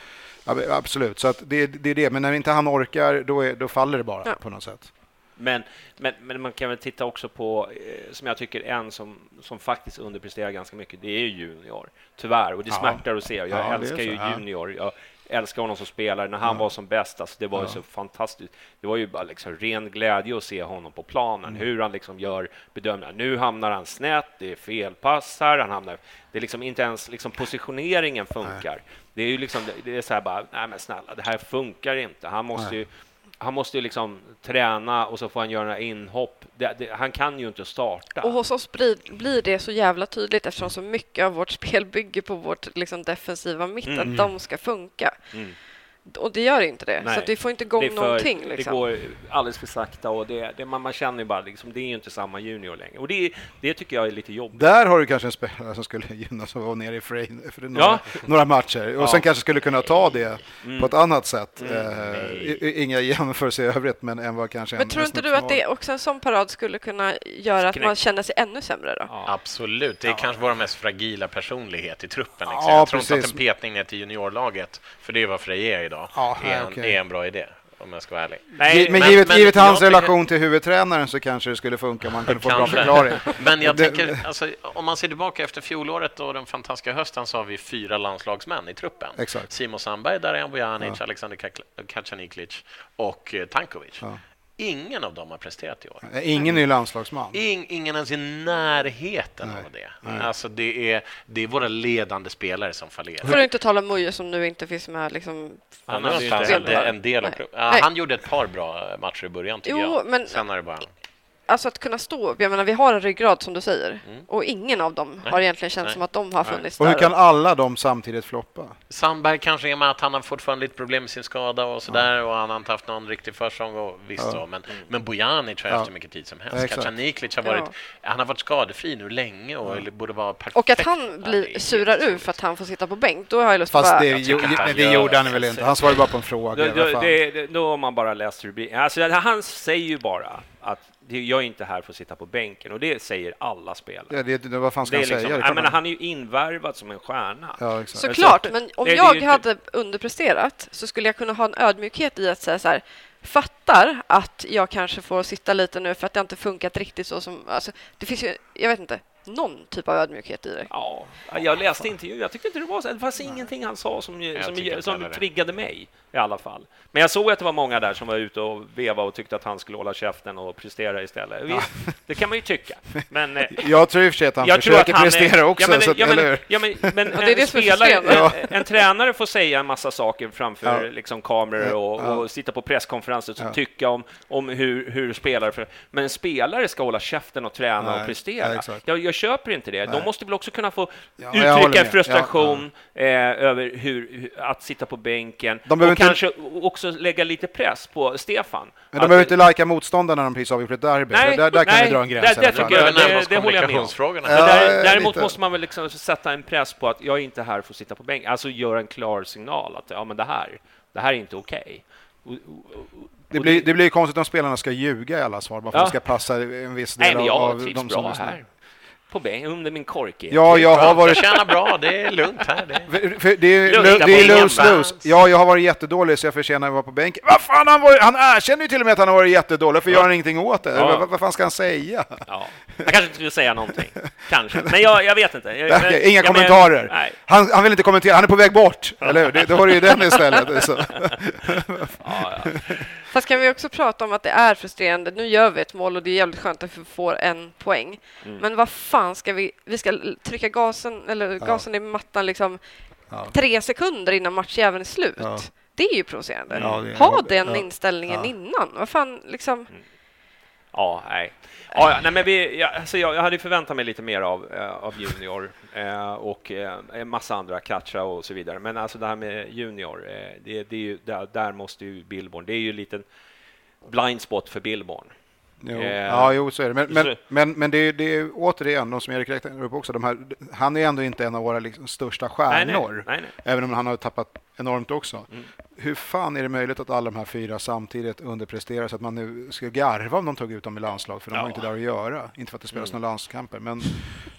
C: Absolut, så att det, det är det. Men när inte han orkar, då, är, då faller det bara
D: Ja.
C: på något sätt.
B: Men, men, men man kan väl titta också på, eh, som jag tycker en som, som faktiskt underpresterar ganska mycket, det är ju Junior. Tyvärr, och det
C: Ja.
B: smärtar att se. Jag
C: Ja,
B: älskar ju. Junior. Jag älskar honom som spelare. När han
C: Ja.
B: var som bäst, alltså, det var ju så fantastiskt. Det var ju bara liksom ren glädje att se honom på planen,
C: Mm.
B: hur han liksom gör bedömningar. Nu hamnar han snett, det är felpass här, han hamnar... Det är liksom inte ens liksom positioneringen funkar. Det är ju liksom, det är så här bara, nej men snälla, det här funkar inte. Han måste ju han måste ju liksom träna och så får han göra några inhopp. Det, det, han kan ju inte starta.
D: Och hos oss blir, blir det så jävla tydligt eftersom så mycket av vårt spel bygger på vårt liksom, defensiva mitt,
B: Mm.
D: att de ska funka.
B: Mm.
D: Och det gör inte det.
B: Nej.
D: Så att vi får inte igång
B: det, för,
D: någonting.
B: det
D: Liksom.
B: går alldeles för sakta och det, det, man, man känner ju bara liksom, det är ju inte samma junior längre. Och det, det tycker jag är lite jobbigt.
C: Där har du kanske en spelare som skulle gynnas av att vara nere i frame för några,
B: Ja.
C: några matcher och
B: Ja.
C: sen kanske skulle kunna ta det
B: Mm.
C: på ett annat sätt.
B: Mm,
C: Eh, i- inga jämförelser i övrigt, men än vad kanske
D: Men
C: en,
D: tror inte du att det också en sån parad skulle kunna göra att
B: Knäck.
D: man känner sig ännu sämre då?
B: Ja.
E: Absolut. Det är kanske vår mest fragila personlighet i truppen. Liksom.
C: Ja,
E: jag tror inte
C: precis.
E: att en petning ner till juniorlaget, för det är vad Frej är idag,
C: Ja,
E: är, en,
C: okej.
E: är en bra idé. om jag ska vara ärlig.
B: Nej,
C: men,
E: men-
C: givet,
E: men
C: givet hans relation till huvudtränaren så kanske det skulle funka om man kunde få en bra förklaring. <laughs>
E: Men jag tänker, alltså, om man ser tillbaka efter fjolåret och den fantastiska hösten så har vi fyra landslagsmän i truppen.
C: Exakt.
E: Simon Sandberg, Darijan Bojanic, Alexander Kak- Kacaniklic och eh, Tankovic.
C: Ja.
E: Ingen av dem har presterat i år.
C: Ingen ny landslagsman.
E: In, ingen ens i närheten
C: Nej.
E: av det. Alltså det, är, det är våra ledande spelare som fallerar.
D: För att inte tala om Mujo som nu inte finns med. Liksom,
E: Han är någonstans
B: inte
E: en, del av...
D: Nej. Nej.
E: han gjorde ett par bra matcher i början, tycker
D: Jo,
E: jag.
D: men-
E: Sen är det bara...
D: alltså att kunna stå upp. Jag menar, vi har en ryggrad som du säger. Och ingen av dem
E: Nej.
D: har egentligen känts
E: Nej.
D: som att de har funnits
C: Och hur
D: där.
C: kan alla de samtidigt floppa?
E: Sandberg kanske är med att han har fortfarande lite problem med sin skada och sådär och han har inte haft någon riktig försäsong och visst
C: Ja.
E: så, men, men Bojanic har ju
C: Ja.
E: haft hur mycket tid som helst.
C: Ja.
E: Kacaniklic har
D: Ja.
E: varit, han har varit skadefri nu länge och borde vara perfekt.
D: Och att
E: Ja,
D: han
E: det
D: blir, surar ur för att han får sitta på bänk, då har jag lust att
C: Fast
D: bara...
C: det,
E: att
C: men det
E: gör
C: gjorde han
E: det.
C: väl inte? Han svarade bara på en fråga.
B: då, det, det, då har man bara läst rubriken. Alltså, han säger ju bara att det- jag är inte här för att sitta på bänken och det säger alla spelare.
C: Ja, det, det, vad fan ska
B: Det är
C: han säga?
B: liksom,
C: Det
B: jag
C: kan
B: menar,
C: man-
B: han är ju invärvad som en stjärna.
C: Ja, exakt.
D: Såklart,
B: Så-
D: men om
B: det-
D: jag hade underpresterat så skulle jag kunna ha en ödmjukhet i att säga så här, fattar att jag kanske får sitta lite nu för att det inte funkat riktigt så som... Alltså, det finns ju, jag vet inte, någon typ av ödmjukhet i det.
B: Ja, jag läste intervjun. Jag tyckte inte det var så. Det fanns ingenting han sa som, som, som
E: det.
B: triggade mig i alla fall. Men jag såg att det var många där som var ute och veva och tyckte att han skulle hålla käften och prestera istället. Visst, det kan man ju tycka. Men eh,
C: Jag tror i och för sig att han
B: jag tror att
C: försöker
B: han är-
C: prestera också.
B: Ja, men,
C: så
B: ja, men, ja, men, men <laughs>
D: det är
B: en,
D: det
B: spelare, en, en tränare får säga en massa saker framför
C: Ja.
B: liksom, kameror och,
C: Ja.
B: och sitta på presskonferenser och
C: Ja.
B: tycka om, om hur, hur spelare... För, men en spelare ska hålla käften och träna
C: Nej,
B: och prestera.
C: ja,
B: jag, jag köper inte det. De
C: Nej.
B: måste väl också kunna få
C: Ja,
B: uttrycka frustration Eh, över hur, hur, att sitta på bänken
C: De
B: och
C: inte-
B: kanske också lägga lite press på Stefan.
C: Men de
B: Att-
C: behöver inte lajka motståndarna när de precis avgjort ett derby.
B: Nej,
C: där, där kan
B: nej,
C: vi dra en gräns
B: där- där tycker jag- det- det håller jag med om. Men
C: Ja,
B: där, däremot
C: lite.
B: måste man väl liksom sätta en press på att jag är inte här för att sitta på bänken. Alltså göra en klar signal att ja, men det här, det här är inte okej. Och- och- och-
C: Det blir, det blir konstigt om spelarna ska ljuga i alla svar, bara för
B: Ja.
C: att det ska passa en viss del
B: Nej, men jag
C: av
B: trivs
C: de som lyssnar.
B: här. På bänken, under min kork.
C: Ja, jag har varit...
E: Jag tjänar bra, det är lugnt här. Det är...
C: För, det är,
B: Lugnt,
C: det är
B: var
C: lose-lose.
B: balans.
C: Ja, jag har varit jättedålig så jag förtjänar att vara på bänken. Vad fan, han, var, han erkänner ju till och med att han har varit jättedålig, för gör han ingenting åt det?
B: Ja.
C: Vad, vad fan ska han säga?
B: Ja. Jag kanske inte skulle säga någonting. Kanske. Men jag, jag vet inte. Jag,
C: Okej, Inga
B: jag men-
C: kommentarer.
B: Nej.
C: Han, han vill inte kommentera, han är på väg bort, eller hur? Det, då har du ju den istället. Så. <laughs>
B: Ja, ja.
D: Fast kan vi också prata om att det är frustrerande. Nu gör vi ett mål och det är jävligt skönt att vi får en poäng.
C: Mm.
D: Men vad fan ska vi... Vi ska trycka gasen, eller gasen i mattan liksom
C: Ja.
D: tre sekunder innan matchjäveln är slut.
C: Ja.
D: Det är ju provocerande.
C: Ja, det är-
D: ha den
C: ja.
D: inställningen
C: Ja.
D: innan. Vad fan, liksom...
B: Ja, nej. Ja, ja, nej men vi, ja, alltså jag, jag hade förväntat mig lite mer av, eh, av Junior eh, och eh, en massa andra, Katja och så vidare. Men alltså det här med Junior, eh, det, det är ju, där, där måste ju Billborn, det är ju en liten blind spot för Billborn.
C: Jo.
B: Eh,
C: Ja, jo, så är det. Men, men, men, men det, är, det är återigen, de som Erik räknar upp också, de här, han är ändå inte en av våra liksom, största
B: Nej, nej,
C: stjärnor.
B: nej, nej.
C: Även om han har tappat enormt också.
B: Mm.
C: Hur fan är det möjligt att alla de här fyra samtidigt underpresterar så att man nu ska garva om de tog ut dem i landslag? För de har
B: Ja.
C: inte där att göra. Inte för att det spelas
B: Mm.
C: några landskamper. Men,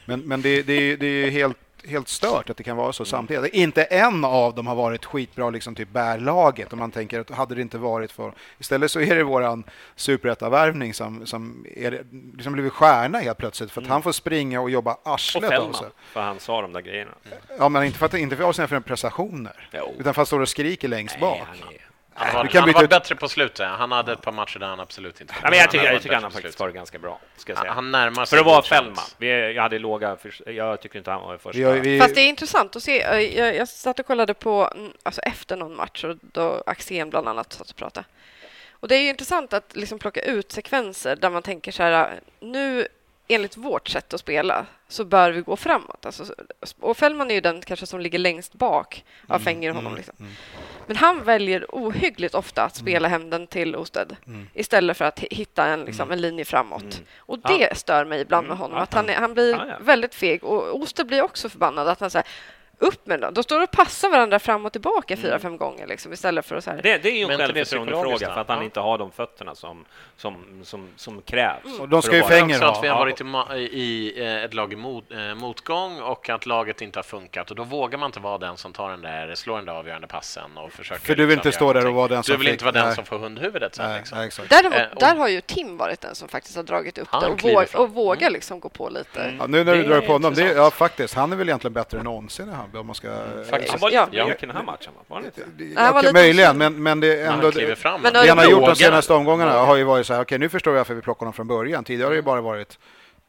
C: men, men det, det, är- det är helt, helt stört att det kan vara så samtidigt. Inte en av dem har varit skitbra, liksom typ bärlaget. Om man tänker att hade det inte varit för... Istället så är det våran superetavärvning som, som är, liksom blivit stjärna helt plötsligt. För att han får springa och jobba
B: Och
C: arslet av sig.
B: för han sa de där grejerna.
C: Ja, men inte för att inte för av sina för prestationer.
B: Jo.
C: Utan för att stå och skriker längst bak.
B: Nej, han är-
E: Han var,
C: Du kan
E: han
C: byta
E: var
C: ut-
E: bättre på slutet. Han hade ett par matcher där han absolut inte
B: Ja, men jag tycker,
E: var
B: jag tycker han har
E: på
B: faktiskt
E: slutet.
B: varit ganska bra. Ska jag säga.
E: Han närmar
B: För
E: sig
B: att vara. Fällman. Vi, jag hade låga... För, jag tycker inte han var första.
C: Vi vi,
D: Fast det är intressant att se. Eh, Jag, jag satt och kollade på, mm, alltså efter någon match, och då Axén bland annat satt och pratade. Och det är ju intressant att liksom plocka ut sekvenser där man tänker så här, nu enligt vårt sätt att spela så bör vi gå framåt. Alltså, och Fällman är ju den kanske som ligger längst bak av Fänger honom. Liksom. Men han väljer ohyggligt ofta att spela hem den till Osted istället för att hi- hitta en, liksom, en linje framåt. Och det stör mig ibland med honom.
B: Ja,
D: Att han, är, han blir
B: Ja, ja.
D: väldigt feg. Och Osted blir också förbannad. Att han säger upp med dem. De står och passar varandra fram och tillbaka
B: Mm.
D: fyra, fem gånger liksom, istället för att så här...
B: Det, det är ju en självförtroendefråga för att han
E: ja.
B: inte har de fötterna som, som, som, som krävs.
D: Mm.
C: Och de ska ju Fenger
E: också att vi har
C: ha.
E: varit i, i eh, ett lag i mot, eh, motgång och att laget inte har funkat och då vågar man inte vara den som tar den där, slår den där avgörande passen och försöker...
C: För du vill
E: liksom
C: inte stå där och vara den som
E: Du vill
C: fick-
E: inte vara den
C: nej.
E: som får hundhuvudet sen
C: Nej,
E: liksom.
C: nej, exakt.
D: Däremot,
E: Eh, och-
D: där har ju Tim varit den som faktiskt har dragit upp
E: Han
D: det och, våg, och vågar liksom gå på lite.
C: Ja, nu när du drar
B: är
C: på honom, det, är- ja faktiskt, han är väl egentligen bättre än någonsin i Hammarby om man ska...
E: faktiskt.
B: Han var lite
D: Ja.
B: ja. i den här matchen, va? var han inte?
C: Det- okej,
D: lite
C: möjligen, men, men det är ändå...
E: han kliver fram.
D: Men
C: Det han har gjort de senaste omgångarna har ju varit så här, okej nu förstår jag varför vi plockade honom från början. Tidigare har det ju bara varit,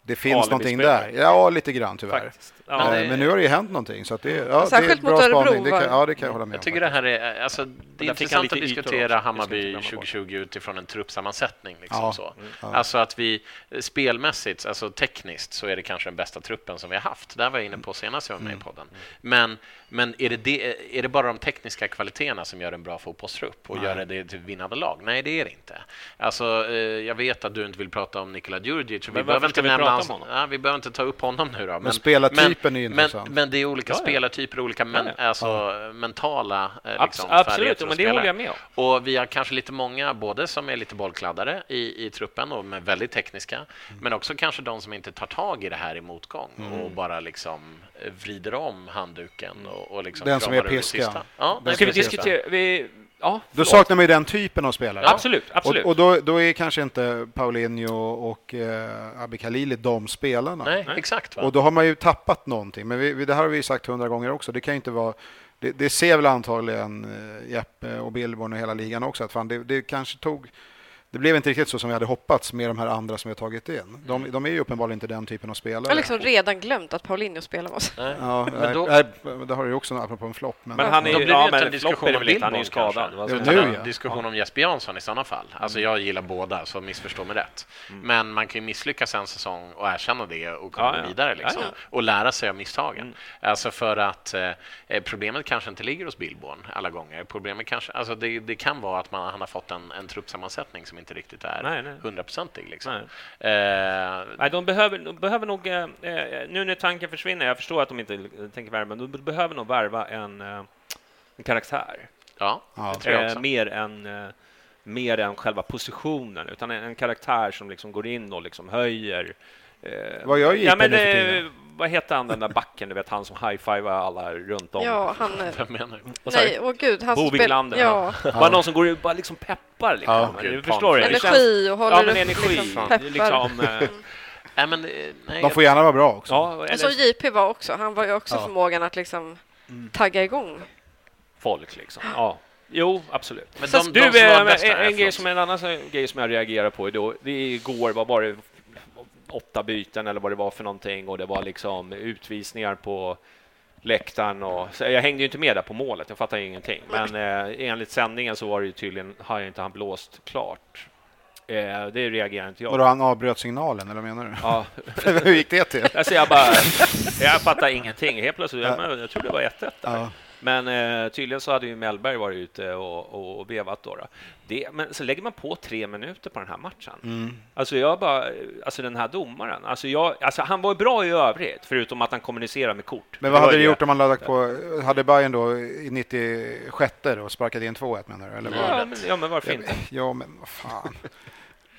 C: det finns någonting där. Ja, lite grann tyvärr.
B: Faktiskt.
E: Men
B: Ja.
E: det-
C: Eh, Men nu har det ju hänt någonting, så att det, ja, det är
D: Särskilt
C: bra
D: mot Örebro
C: spaning. Det kan, ja, det kan jag hålla med
E: Jag
C: om.
E: tycker det här är, alltså, det är intressant att diskutera
B: det
E: Hammarby
B: inte glömma bort.
E: 2020 utifrån en truppsammansättning. Liksom
C: Ja,
E: så.
C: ja.
E: Alltså att vi eh, spelmässigt, alltså tekniskt, så är det kanske den bästa truppen som vi har haft. Det här var jag inne på senast jag var med i podden. Men, men är, det det, är det bara de tekniska kvaliteterna som gör en bra fotbollstrupp och gör det till vinnande lag? Nej, det är det inte. Alltså, eh, jag vet att du inte vill prata om Nikola Djurdjic.
B: Men
E: Vi behöver inte
B: vi
E: nämna hans, ja, vi behöver inte ta upp honom nu då. Men,
C: spelartypen är ju
E: men,
C: intressant.
E: men, men det är olika
B: Ja, ja.
E: spelartyper, olika men,
B: Ja,
E: alltså, mentala eh,
B: Abs-
E: liksom,
B: absolut, men det håller jag med om.
E: Och vi har kanske lite många, både som är lite bollkladdare i, i truppen och med väldigt tekniska,
B: Mm.
E: men också kanske de som inte tar tag i det här i motgång och bara liksom eh, vrider om handduken och, och liksom
C: Den som är piskan.
E: sista. Ja,
B: Ska vi diskutera? Vi, ja,
C: Då saknar man ju den typen av spelare.
B: Absolut, absolut.
C: Och, och då, då är kanske inte Paulinho och eh, Abbe Khalili de spelarna.
E: Nej, exakt. Va?
C: Och då har man ju tappat någonting. Men vi, vi- det här har vi sagt hundra gånger också. Det kan ju inte vara... Det, det ser väl antagligen eh, Jeppe och Billborn och hela ligan också att fan, det, det kanske tog... Det blev inte riktigt så som vi hade hoppats med de här andra som vi har tagit in. De, de är ju uppenbarligen inte den typen av
D: Jag
C: spelare.
D: har liksom redan glömt att Paulinho spelar med oss.
E: Nej.
C: Ja,
E: Men då-
C: nej, det har du ju också apropå en flopp. Men,
B: Men han är ju, ja,
E: inte en
B: men
E: diskussion
B: är
E: om
B: väl inte, han är ju skadad.
E: Utan
C: nu, ja.
E: diskussion om Jesper Jansson i sådana fall. Alltså jag gillar båda, så missförstå mig rätt. Men man kan ju misslyckas en säsong och erkänna det och kunna
B: Ja,
E: vidare liksom.
B: Ja, ja.
E: och lära sig av misstagen.
B: Mm.
E: Alltså för att eh, problemet kanske inte ligger hos Billborn alla gånger. Problemet kanske, alltså det, det kan vara att man, han har fått en, en truppsammansättning som inte riktigt är
B: Nej, nej.
E: hundraprocentig. Liksom.
B: Nej.
E: Eh,
B: Nej, de behöver, de behöver nog, eh, eh, nu när tanken försvinner, jag förstår att de inte tänker värva, men de behöver nog värva en, eh, en karaktär.
E: ja,
C: Ja.
E: det tror jag
B: Eh,
E: också.
B: mer, än, eh, mer än själva positionen, utan en, en karaktär som liksom går in och liksom höjer. Eh,
C: Vad gör JP
B: ja, men, eh? Vad heter han, den där backen, du vet, han som high-fivar alla runt om?
D: Ja, han...
E: Vem menar du?
B: Vad sa du?
D: Nej, åh gud. Han som
B: Bo
D: spel-
B: Wiglander,
D: Ja,
B: Bara någon som går ut och bara liksom peppar. Liksom.
C: Ja,
B: du
E: gud,
B: förstår det? det känns-
D: energi och håller
B: Ja, men energi.
D: liksom,
B: det är
D: peppar.
B: liksom, eh,
E: Nej, men, nej,
C: De får gärna vara bra också.
B: ja,
D: Och så
B: eller
D: JP var också. Han var ju också
C: Ja.
D: förmågan att liksom tagga igång.
B: folk liksom. Ja. Jo, absolut.
E: Men
D: Så-
E: de,
B: Du,
E: de
B: eh, en,
E: här,
B: en, grej som, en annan grej som jag reagerar på då, det är igår var bara åtta byten eller vad det var för någonting och det var liksom utvisningar på läktaren och så jag hängde ju inte med där på målet, jag fattar ingenting. Men eh, enligt sändningen så var det ju tydligen, har inte han blåst klart. Eh, det reagerar inte jag.
C: då han avbröt signalen, eller menar du?
B: Ja, <laughs>
C: Hur gick det till?
B: alltså jag bara, jag fattar ingenting. Helt plötsligt, jag, jag tror det var 1-1 där.
C: Ja.
B: Men eh, tydligen så hade ju Mellberg varit ute och, och, och vevat. Då, då. Det, men så lägger man på tre minuter på den här matchen.
C: Mm.
B: Alltså jag bara, alltså den här domaren, alltså jag, alltså han var ju bra i övrigt, förutom att han kommunicerar med kort.
C: Men vad hade du gjort om man hade lagt på... Hade Bayern då i 96 då sparkat in 2-1 menar du? Eller?
B: Ja, men, ja, men varför inte?
C: Ja, men vad fan.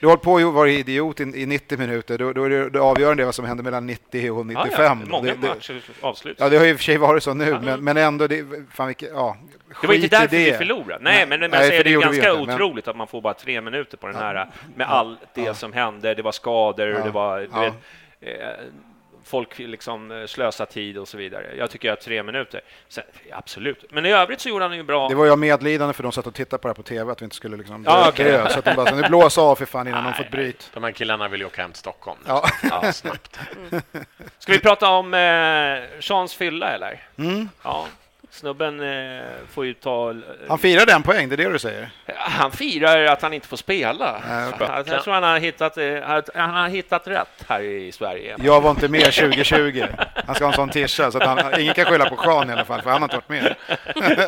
C: Du har hållit på och varit idiot i, i 90 minuter. Då, då är det, det avgörande vad som händer mellan 90 och 95.
B: Ja, ja, många
C: det,
B: matcher avslutas.
C: ja, det har ju i och för sig varit så nu,
B: Ja.
C: men, men ändå, det, fan vilket, ja,
B: Det var inte därför vi
C: det.
B: förlorade.
C: Nej,
B: men, men
C: nej,
B: säger,
C: det
B: är
C: vi
B: ganska
C: inte, men-
B: otroligt att man får bara tre minuter på den här med allt det som hände. Det var skador, det var vet, eh, folk liksom eh, slösa tid och så vidare. Jag tycker att tre minuter, sen, absolut. Men i övrigt så gjorde han ju bra.
C: Det var jag medlidande för de satt och tittade på det här på tv, att vi inte skulle liksom
B: Ja, okej.
C: dö. Så att de bara, så nu blåsa av för fan innan de fått bryt.
E: De här killarna vill ju åka hem till Stockholm.
C: Ja.
B: Ja. <laughs>
E: Snabbt.
B: Ska vi prata om eh, Seans fylla eller?
C: Mm.
B: Ja. Snubben eh, får ju ta...
C: Han firade en poäng, det är det du säger?
B: Han firar att han inte får spela.
C: Nej, bra.
B: jag, jag tror han har, hittat, eh, han har hittat rätt här i Sverige.
C: Jag var inte med 2020. Han ska ha en sån tischa, så att han, ingen kan skylla på Sean i alla fall, för han har inte varit med.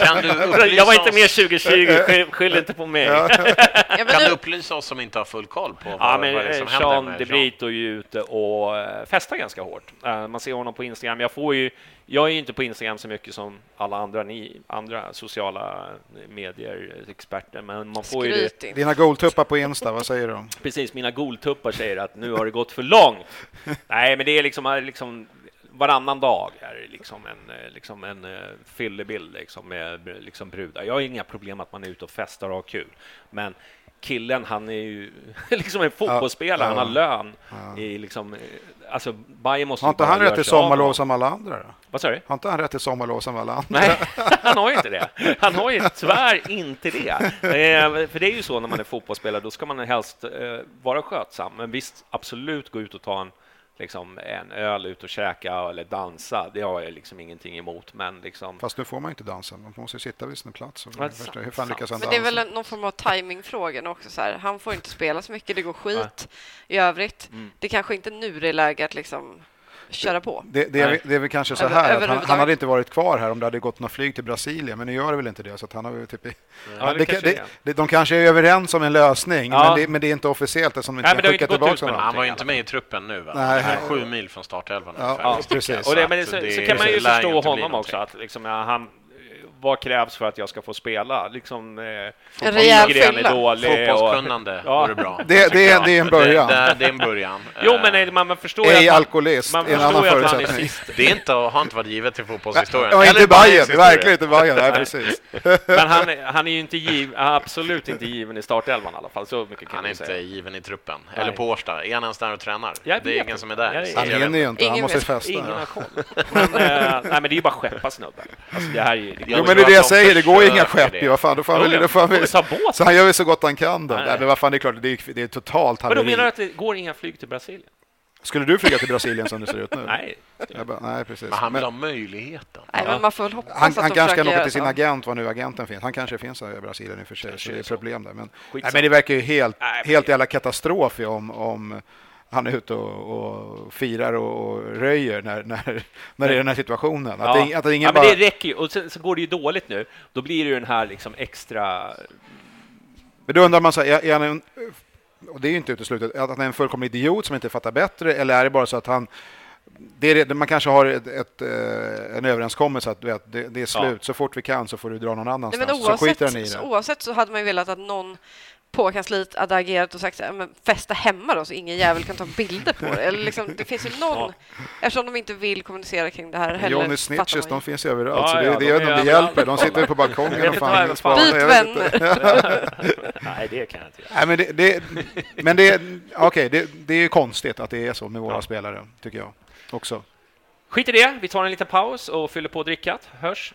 E: Kan du <laughs>
B: Jag var inte med
E: oss,
B: 2020, skyll, inte på mig.
C: Ja. <laughs>
E: Kan du upplysa oss som inte har full koll på vad,
B: Ja, men
E: vad det är som
B: eh,
E: händer
B: Sean
E: med
B: de Brito är ju ute och eh, festar ganska hårt. Eh, Man ser honom på Instagram. Jag får ju jag är inte på Instagram så mycket som alla andra, ni andra sociala medier-experter, men man får ju det.
D: Skryt.
C: Dina goaltuppar på Insta, vad säger de?
B: Precis, mina goltuppar säger att nu har det gått för långt. <laughs> Nej, men det är liksom, liksom varannan dag är liksom en, eh, liksom en uh, fyllebild liksom, med liksom brudar. Jag har inga problem att man är ute och festar och har kul, men killen, han är ju <laughs> liksom en fotbollsspelare,
C: Ja,
B: han har lön.
C: Ja.
B: I liksom, eh, alltså, Bayern måste
C: Har inte han rätt till sommarlov som alla andra? Då?
B: Vad sa du?
C: Har inte han rätt till sommarlov som alla andra?
B: Nej, <laughs> han har ju inte det. Han har ju tyvärr inte det. Eh, för det är ju så när man är fotbollsspelare, då ska man helst eh, vara skötsam. Men visst, absolut gå ut och ta en, liksom, en öl, ut och käka eller dansa. Det har jag liksom ingenting emot. Men liksom,
C: Fast nu får man ju inte dansa, man måste ju sitta vid sin plats. Och
B: Ja, sant,
C: hur fan lyckas han
D: Men det är
C: dansa?
D: väl någon form av timingfråga också. Så här. Han får inte spela så mycket, det går skit i övrigt.
B: Mm.
D: Det kanske inte nu är läge att liksom köra på.
C: Det, det, är,
B: Nej.
C: det är väl kanske så
D: Över-
C: här att han,
D: överhuvudtaget.
C: han hade inte varit kvar här om det hade gått något flyg till Brasilien, men nu gör det väl inte det. Så han har typ...
B: ja,
C: det,
B: kanske
C: det, de kanske är överens om en lösning,
B: Ja.
C: men, det, men det är inte officiellt eftersom de
B: Nej,
C: inte
B: men
C: kan skicka tillbaka honom.
E: Han var ju inte med i truppen nu. Va?
C: Nej.
E: Han är Sju mil från startelvan.
C: Ja, ja,
E: Så
C: precis.
B: Och det, men det, så,
E: det
B: så
E: är-
B: kan man ju förstå honom också, att liksom, ja, han, vad krävs för att jag ska få spela? Liksom, eh,
D: En rejäl fylla.
B: och-
E: Fotbollskunnande
B: Ja.
E: vore bra.
C: Det- det är- det är en början.
E: Det, det, det är en början.
B: Jo, men nej, man, man förstår
C: Ej
B: man,
C: alkoholist,
B: man
C: är en
B: förstår
C: annan
B: ju att han är
C: förutsättning.
E: Det är inte, har inte varit givet till fotbollshistorien.
C: Ja, inte
E: historia.
C: verkligen inte Bayern. Nej, precis. <laughs>
B: Men han, är- han är ju inte giv, absolut inte given i startelvan i alla fall. Så mycket kan
E: Han är inte
B: säga.
E: given i truppen.
B: Nej.
E: Eller på Årsta. Är han ens där och tränar?
B: Jag
E: det är ingen som är där.
C: Han hinner ju inte, han
D: Ingen
C: måste festa.
B: Ingen har koll. Men, eh, nej, men det är ju bara att skeppa snubben. Alltså, det här är ju...
C: Men det är det jag säger, det går ju inga skepp i. Vad fan, då får han väl... väl så han gör ju så gott han kan då.
B: Nej.
C: Nej, men vad fan, det är klart, det är, det är totalt
B: Men då
C: haveri.
B: menar du att det går inga flyg till Brasilien?
C: Skulle du flyga till Brasilien som det ser ut nu? <laughs>
B: Nej.
C: Bara, nej, precis.
E: Men han vill ha möjligheten.
D: Nej, men man får väl hoppas
C: han,
D: att
C: han kanske kan åka till sin
D: så.
C: agent, var nu agenten finns. Han kanske finns i Brasilien i och för sig, så det är problem där. Men, nej, men det verkar ju helt,
B: Nej,
C: helt jävla katastrof ju om, om han är ute och, och firar och, och röjer när, när, när det är den här situationen. Att, det, att ingen
B: ja,
C: bara...
B: men det räcker ju. Och sen så går det ju dåligt nu. Då blir det ju den här liksom extra...
C: Men då undrar man så här, är, är han en, och det är ju inte uteslutet, att han är en fullkomlig idiot som inte fattar bättre, eller är det bara så att han det man kanske har ett, ett, eh, en överenskommelse att vet, det, det är slut, så fort vi kan så får du dra någon
D: Nej,
C: annanstans.
D: men
C: så skiter han i
D: oavsett,
C: det.
D: så, oavsett så hade man ju velat att någon på kansliet hade agerat och sagt men festa hemma då så ingen jävel kan ta bilder på det. Eller liksom, det finns ju <laughs> någon,
B: Ja.
D: eftersom de inte vill kommunicera kring det här heller.
C: Johnny Snitches, de finns ju överallt,
B: Ja,
C: så det,
B: ja,
C: det,
B: de
C: är
B: är
C: de det hjälper. De sitter på balkongen <laughs> och fan spanar.
D: Byt vänner. <laughs>
B: Nej, det kan jag inte göra.
C: Nej, men det, det, men det, okej, det, det är ju konstigt att det är så med våra
B: Ja.
C: spelare, tycker jag också.
B: Skit i det. Vi tar en liten paus och fyller på drickat. Hörs.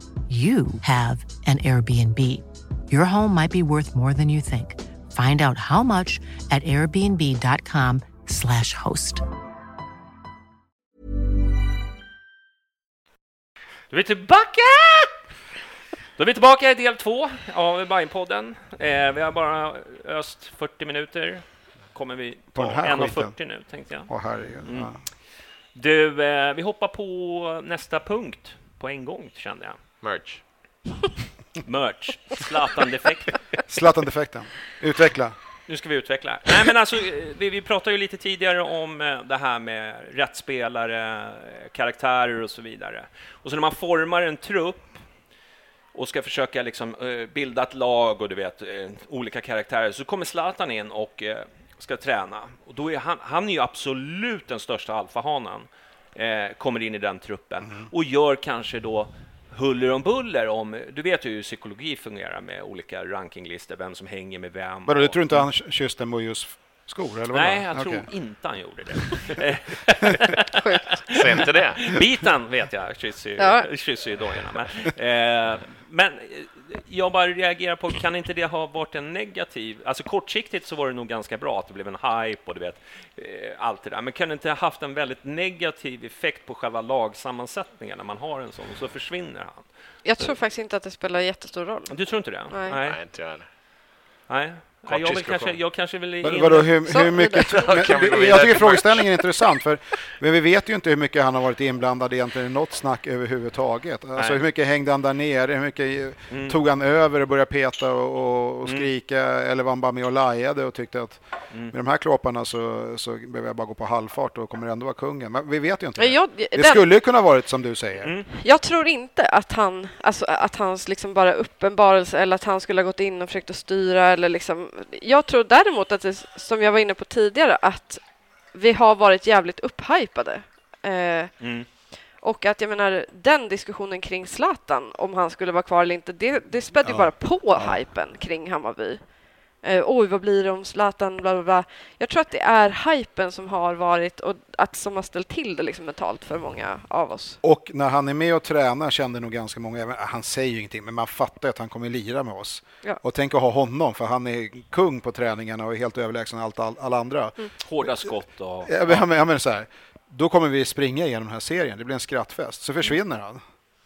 A: you have an Airbnb. Your home might be worth more than you think. Find out how much at airbnb.com/slash host.
B: Då är vi tillbaka! Då är vi tillbaka i del två av Bajenpodden. Eh, vi har bara öst 40 minuter. Kommer vi
C: På
B: ta
C: den här
B: 1.40 nu, tänkte jag.
C: Åh herregud.
B: Mm. Du, eh, vi hoppar på nästa punkt på en gång, kände jag.
E: Merch. <laughs>
B: Merch, Zlatan-defekt.
C: Zlatan-defekten. Utveckla.
B: Nu ska vi utveckla. Nej, men alltså, vi, vi pratade ju lite tidigare om eh, det här med rätt spelare, karaktärer och så vidare. Och så när man formar en trupp och ska försöka liksom, eh, bilda ett lag och du vet, eh, olika karaktärer, så kommer Zlatan in och ska träna. Och då är han, han är ju absolut den största alfahanen kommer in i den truppen och gör kanske då huller om buller om... Du vet ju hur psykologi fungerar med olika rankinglistor, vem som hänger med vem.
C: Vadå, du tror inte han kysste Mojos skor? Eller vadå?
B: Nej, jag tror inte han gjorde det.
E: Säg inte det.
B: Biten vet jag kysser ju,
D: Ja.
B: kysser ju dojorna. Men, eh, men jag bara reagerar på, kan inte det ha varit en negativ... Alltså kortsiktigt så var det nog ganska bra att det blev en hype och du vet, eh, allt det där. Men kan det inte ha haft en väldigt negativ effekt på själva lagsammansättningen när man har en sån och så försvinner han?
D: Jag tror faktiskt inte att det spelar jättestor roll.
B: Du tror inte det?
D: Nej.
B: Nej,
E: inte jag heller.
B: Nej.
E: Kort
B: Nej, jag, vill kanske, jag kanske vill... In-
C: Vadå, hur, hur mycket... <laughs> Men, jag tycker frågeställningen är intressant, för men vi vet ju inte hur mycket han har varit inblandad egentligen i något snack överhuvudtaget. Alltså
B: Nej.
C: hur mycket hängde han där nere? Hur mycket
B: Mm.
C: tog han över och började peta och, och, och
B: Mm.
C: skrika? Eller var han bara med och lajade och tyckte att
B: Mm.
C: med de här klåparna så, så behöver jag bara gå på halvfart och kommer ändå vara kungen. Men vi vet ju inte.
D: Men
C: Det,
D: jag,
C: det
D: den,
C: skulle ju kunna varit som du säger.
B: Mm.
D: jag tror inte att han, alltså att hans liksom bara uppenbarelse eller att han skulle ha gått in och försökt att styra eller liksom. Jag tror däremot att det, som jag var inne på tidigare, att vi har varit jävligt upphypade. Eh,
B: Mm.
D: och att jag menar den diskussionen kring Zlatan, om han skulle vara kvar eller inte, det, det spädde ju
C: Ja.
D: bara på
C: Ja.
D: hypen kring Hammarby. Eh, Oj, vad blir det om Zlatan? Bla, bla, bla. Jag tror att det är hypen som har varit och att som har ställt till det liksom mentalt för många av oss.
C: Och när han är med och tränar kände nog ganska många, även, han säger ju ingenting, men man fattar att han kommer lira med oss.
D: Ja.
C: Och tänk att ha honom, för han är kung på träningarna och är helt överlägsen allt, all, alla andra.
B: Hårda skott och...
C: Jag, men- jag, men- jag menar så här, då kommer vi springa igenom den här serien, det blir en skrattfest. Så försvinner han.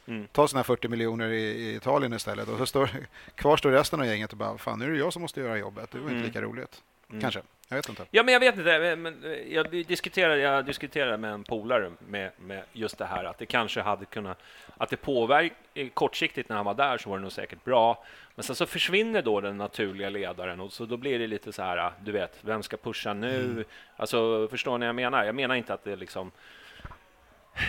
B: Mm.
C: Ta sina 40 miljoner i, i Italien istället och så står, <laughs> kvar står resten av gänget och bara, fan nu är det jag som måste göra jobbet, det var
B: Mm.
C: inte lika roligt.
B: Mm.
C: Kanske, jag vet inte.
B: Ja, men jag vet inte. men- jag diskuterade, jag diskuterade med en polare med, med just det här att det kanske hade kunnat... Att det påverkar kortsiktigt när han var där så var det nog säkert bra. Men sen så försvinner då den naturliga ledaren och så då blir det lite så här, du vet, vem ska pusha nu?
C: Mm.
B: Alltså, förstår ni vad jag menar? Jag menar inte att det liksom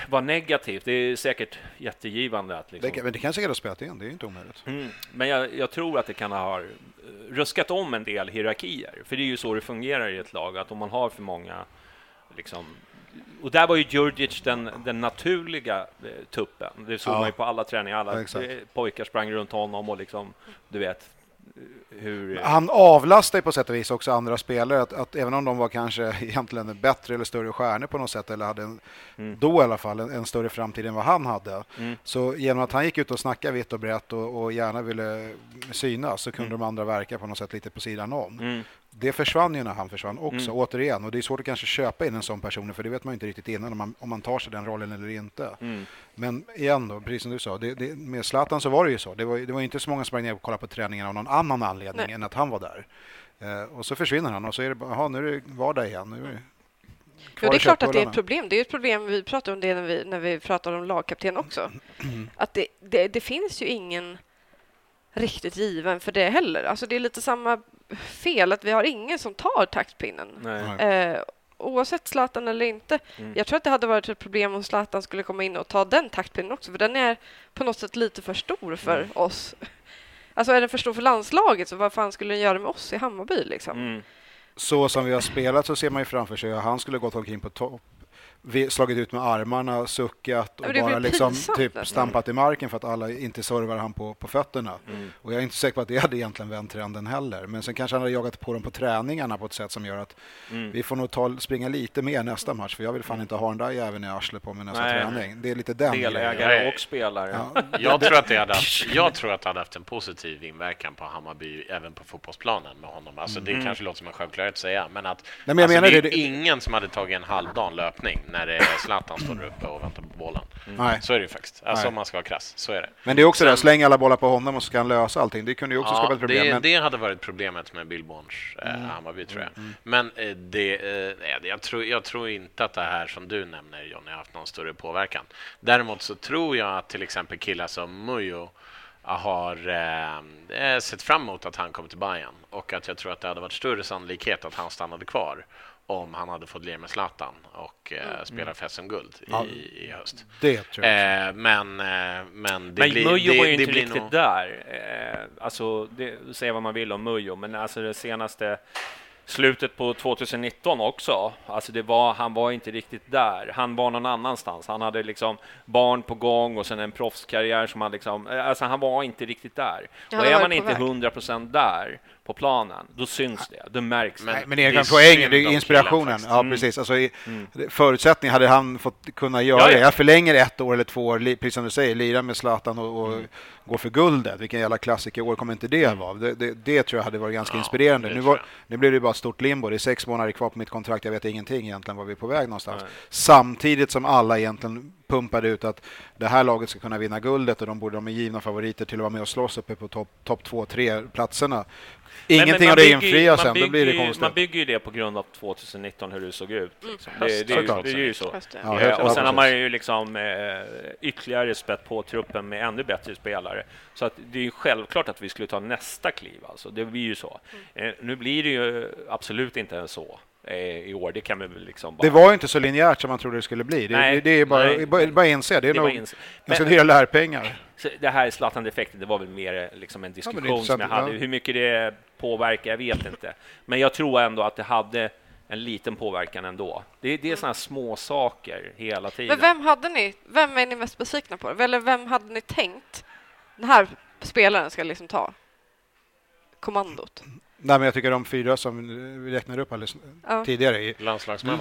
B: var negativt. Det är säkert jättegivande att liksom...
C: Det, men det kan säkert ha spelat in, det är inte omöjligt.
B: Mm. Men jag, jag tror att det kan ha eh, ruskat om en del hierarkier. För det är ju så det fungerar i ett lag, att om man har för många... Liksom, och där var ju Djurdjic den, den naturliga eh, tuppen. Det såg
C: Ja.
B: man ju på alla träningar. Alla
C: Ja,
B: eh, pojkar sprang runt honom och liksom, du vet hur...
C: Han avlastar ju på sätt och vis också andra spelare. Att, att även om de var kanske <laughs> egentligen bättre eller större stjärnor på något sätt eller hade en,
B: Mm.
C: då i alla fall en, en större framtid än vad han hade.
B: Mm.
C: Så genom att han gick ut och snackade vitt och brett och, och gärna ville synas så kunde
B: Mm.
C: de andra verka på något sätt lite på sidan om.
B: Mm.
C: Det försvann ju när han försvann också,
B: Mm.
C: återigen. Och det är svårt att kanske köpa in en sån person för det vet man ju inte riktigt innan om man, om man tar sig den rollen eller inte.
B: Mm.
C: Men igen då, precis som du sa, det, det, med Zlatan så var det ju så. Det var, det var inte så många som sprang ner och kollade på träningen av någon annan anledning
D: Nej.
C: än att han var där. Eh, och så försvinner han och så är det bara, nu är det vardag igen. Nu är det
D: Jo, det är klart att det är ett problem. Det är ett problem, vi pratar om det när vi, när vi pratar om lagkapten också. Att det, det, det finns ju ingen riktigt given för det heller. Alltså det är lite samma fel, att vi har ingen som tar taktpinnen. Eh, oavsett Zlatan eller inte.
B: Mm.
D: Jag tror att det hade varit ett problem om Zlatan skulle komma in och ta den taktpinnen också, för den är på något sätt lite för stor för
B: Mm.
D: oss. Alltså är den för stor för landslaget, så vad fan skulle den göra med oss i Hammarby liksom?
B: Mm.
C: Så som vi har spelat så ser man ju framför sig att han skulle gått omkring på topp slagit ut med armarna, suckat och
D: men det
C: bara liksom
D: pinsamt
C: typ
D: nästan.
C: stampat i marken för att alla inte servar han på, på fötterna.
B: Mm.
C: Och jag är inte säker på att det hade egentligen vänt trenden heller. Men sen kanske han hade jagat på dem på träningarna på ett sätt som gör att
B: Mm.
C: vi får nog ta, springa lite mer nästa match för jag vill fan inte ha den där jäveln i arslet på mig nästa
B: Nej.
C: träning. Det är lite den.
B: Delägare
E: Nej.
B: och spelare.
C: Ja. <laughs>
E: Jag tror, att det hade haft, jag tror att det hade haft en positiv inverkan på Hammarby även på fotbollsplanen med honom. Alltså det
B: Mm.
E: kanske låter som en självklarhet att säga, men att
C: men jag
E: alltså,
C: menar
E: det är
C: det- det-
E: ingen som hade tagit en halvdan löpning när det är Zlatan står uppe och väntar på bollen.
C: Nej.
E: Så är det ju faktiskt. Alltså
C: Nej.
E: om man ska vara krass, så är det.
C: Men det är också det,
E: Sen-
C: släng alla bollar på honom och så ska han lösa allting. Det kunde ju också skapa ett problem.
E: det,
C: men...
E: det hade varit problemet med Billborns eh,
C: Mm.
E: Hammarby, tror jag. Men eh, det, eh, nej, jag, tror, jag tror inte att det här som du nämner, Johnny, har haft någon större påverkan. Däremot så tror jag att till exempel killar som Mujo har eh, eh, sett fram emot att han kommer till Bayern och att jag tror att det hade varit större sannolikhet att han stannade kvar om han hade fått lira med Zlatan och eh, spela för SM-guld
C: Mm. Ja.
E: i, i höst.
C: Det tror jag.
E: Eh, men, eh, men det
B: Men
E: blir,
B: Mujo
E: det,
B: var ju
E: det
B: inte riktigt
E: nog...
B: där. Eh, alltså, det, säga vad man vill om Mujo, men alltså det senaste slutet på 2019 också. Alltså det var, han var inte riktigt där. Han var någon annanstans. Han hade liksom barn på gång och sen en proffskarriär som han liksom... Alltså han var inte riktigt där.
D: Ja,
B: och är
D: var
B: man inte
D: väg.
B: 100 procent där på planen, då syns det. Det märks.
E: Men-
C: men
E: det är
C: poängen, det är inspirationen. Ja,
B: Mm.
C: precis. Alltså, i, Förutsättning hade han fått kunna göra
B: Ja, ja.
C: det. Jag förlänger ett år eller två år, li- precis som du säger, lira med Zlatan och, och
B: Mm.
C: gå för guldet. Vilken jävla klassiker år kommer inte det vara? Det, det, det tror jag hade varit ganska
E: Ja,
C: inspirerande. Nu, var, nu blir det bara ett stort limbo. Det är sex månader kvar på mitt kontrakt. Jag vet ingenting egentligen var vi är på väg någonstans.
B: Nej.
C: Samtidigt som alla egentligen pumpade ut att det här laget ska kunna vinna guldet och de borde de är givna favoriter till att vara med och slåss uppe på topp top två, tre platserna.
B: Men-
C: Ingenting
B: men
C: av det infrias
B: man
C: sen, då blir det konstigt.
B: Man bygger ju det på grund av 2019, hur det såg ut. Liksom. Det,
E: Höst
B: det, är ju-
C: såklart.
B: det är ju så.
D: Det.
C: Ja,
B: Eh, och
C: ja,
B: sen har man ju liksom eh, ytterligare spett på truppen med ännu bättre spelare. Så att det är ju självklart att vi skulle ta nästa kliv. Alltså. Det blir ju så.
D: Mm.
B: Eh, nu blir det ju absolut inte så eh, i år. Det kan vi väl liksom bara...
C: Det var ju inte så linjärt som man trodde det skulle bli. Det,
B: Nej,
C: det, det är bara,
B: nej.
C: bara, bara inse. Det är
B: Det
C: nog
B: var ins-
C: ganska
B: Men-
C: dyra lärpengar.
B: Så det här Zlatan-defekten, det var väl mer eh, liksom en diskussion
C: är
B: som jag hade.
C: ja.
B: Hur mycket det påverkar, jag vet inte. Men jag tror ändå att det hade en liten påverkan ändå. Det, det är sådana små saker hela tiden.
D: Men vem hade ni? Vem är ni mest besvikna på? Eller vem hade ni tänkt den här spelaren ska liksom ta kommandot?
C: Nej, men jag tycker de fyra som vi räknade upp alldeles
D: Ja.
C: tidigare,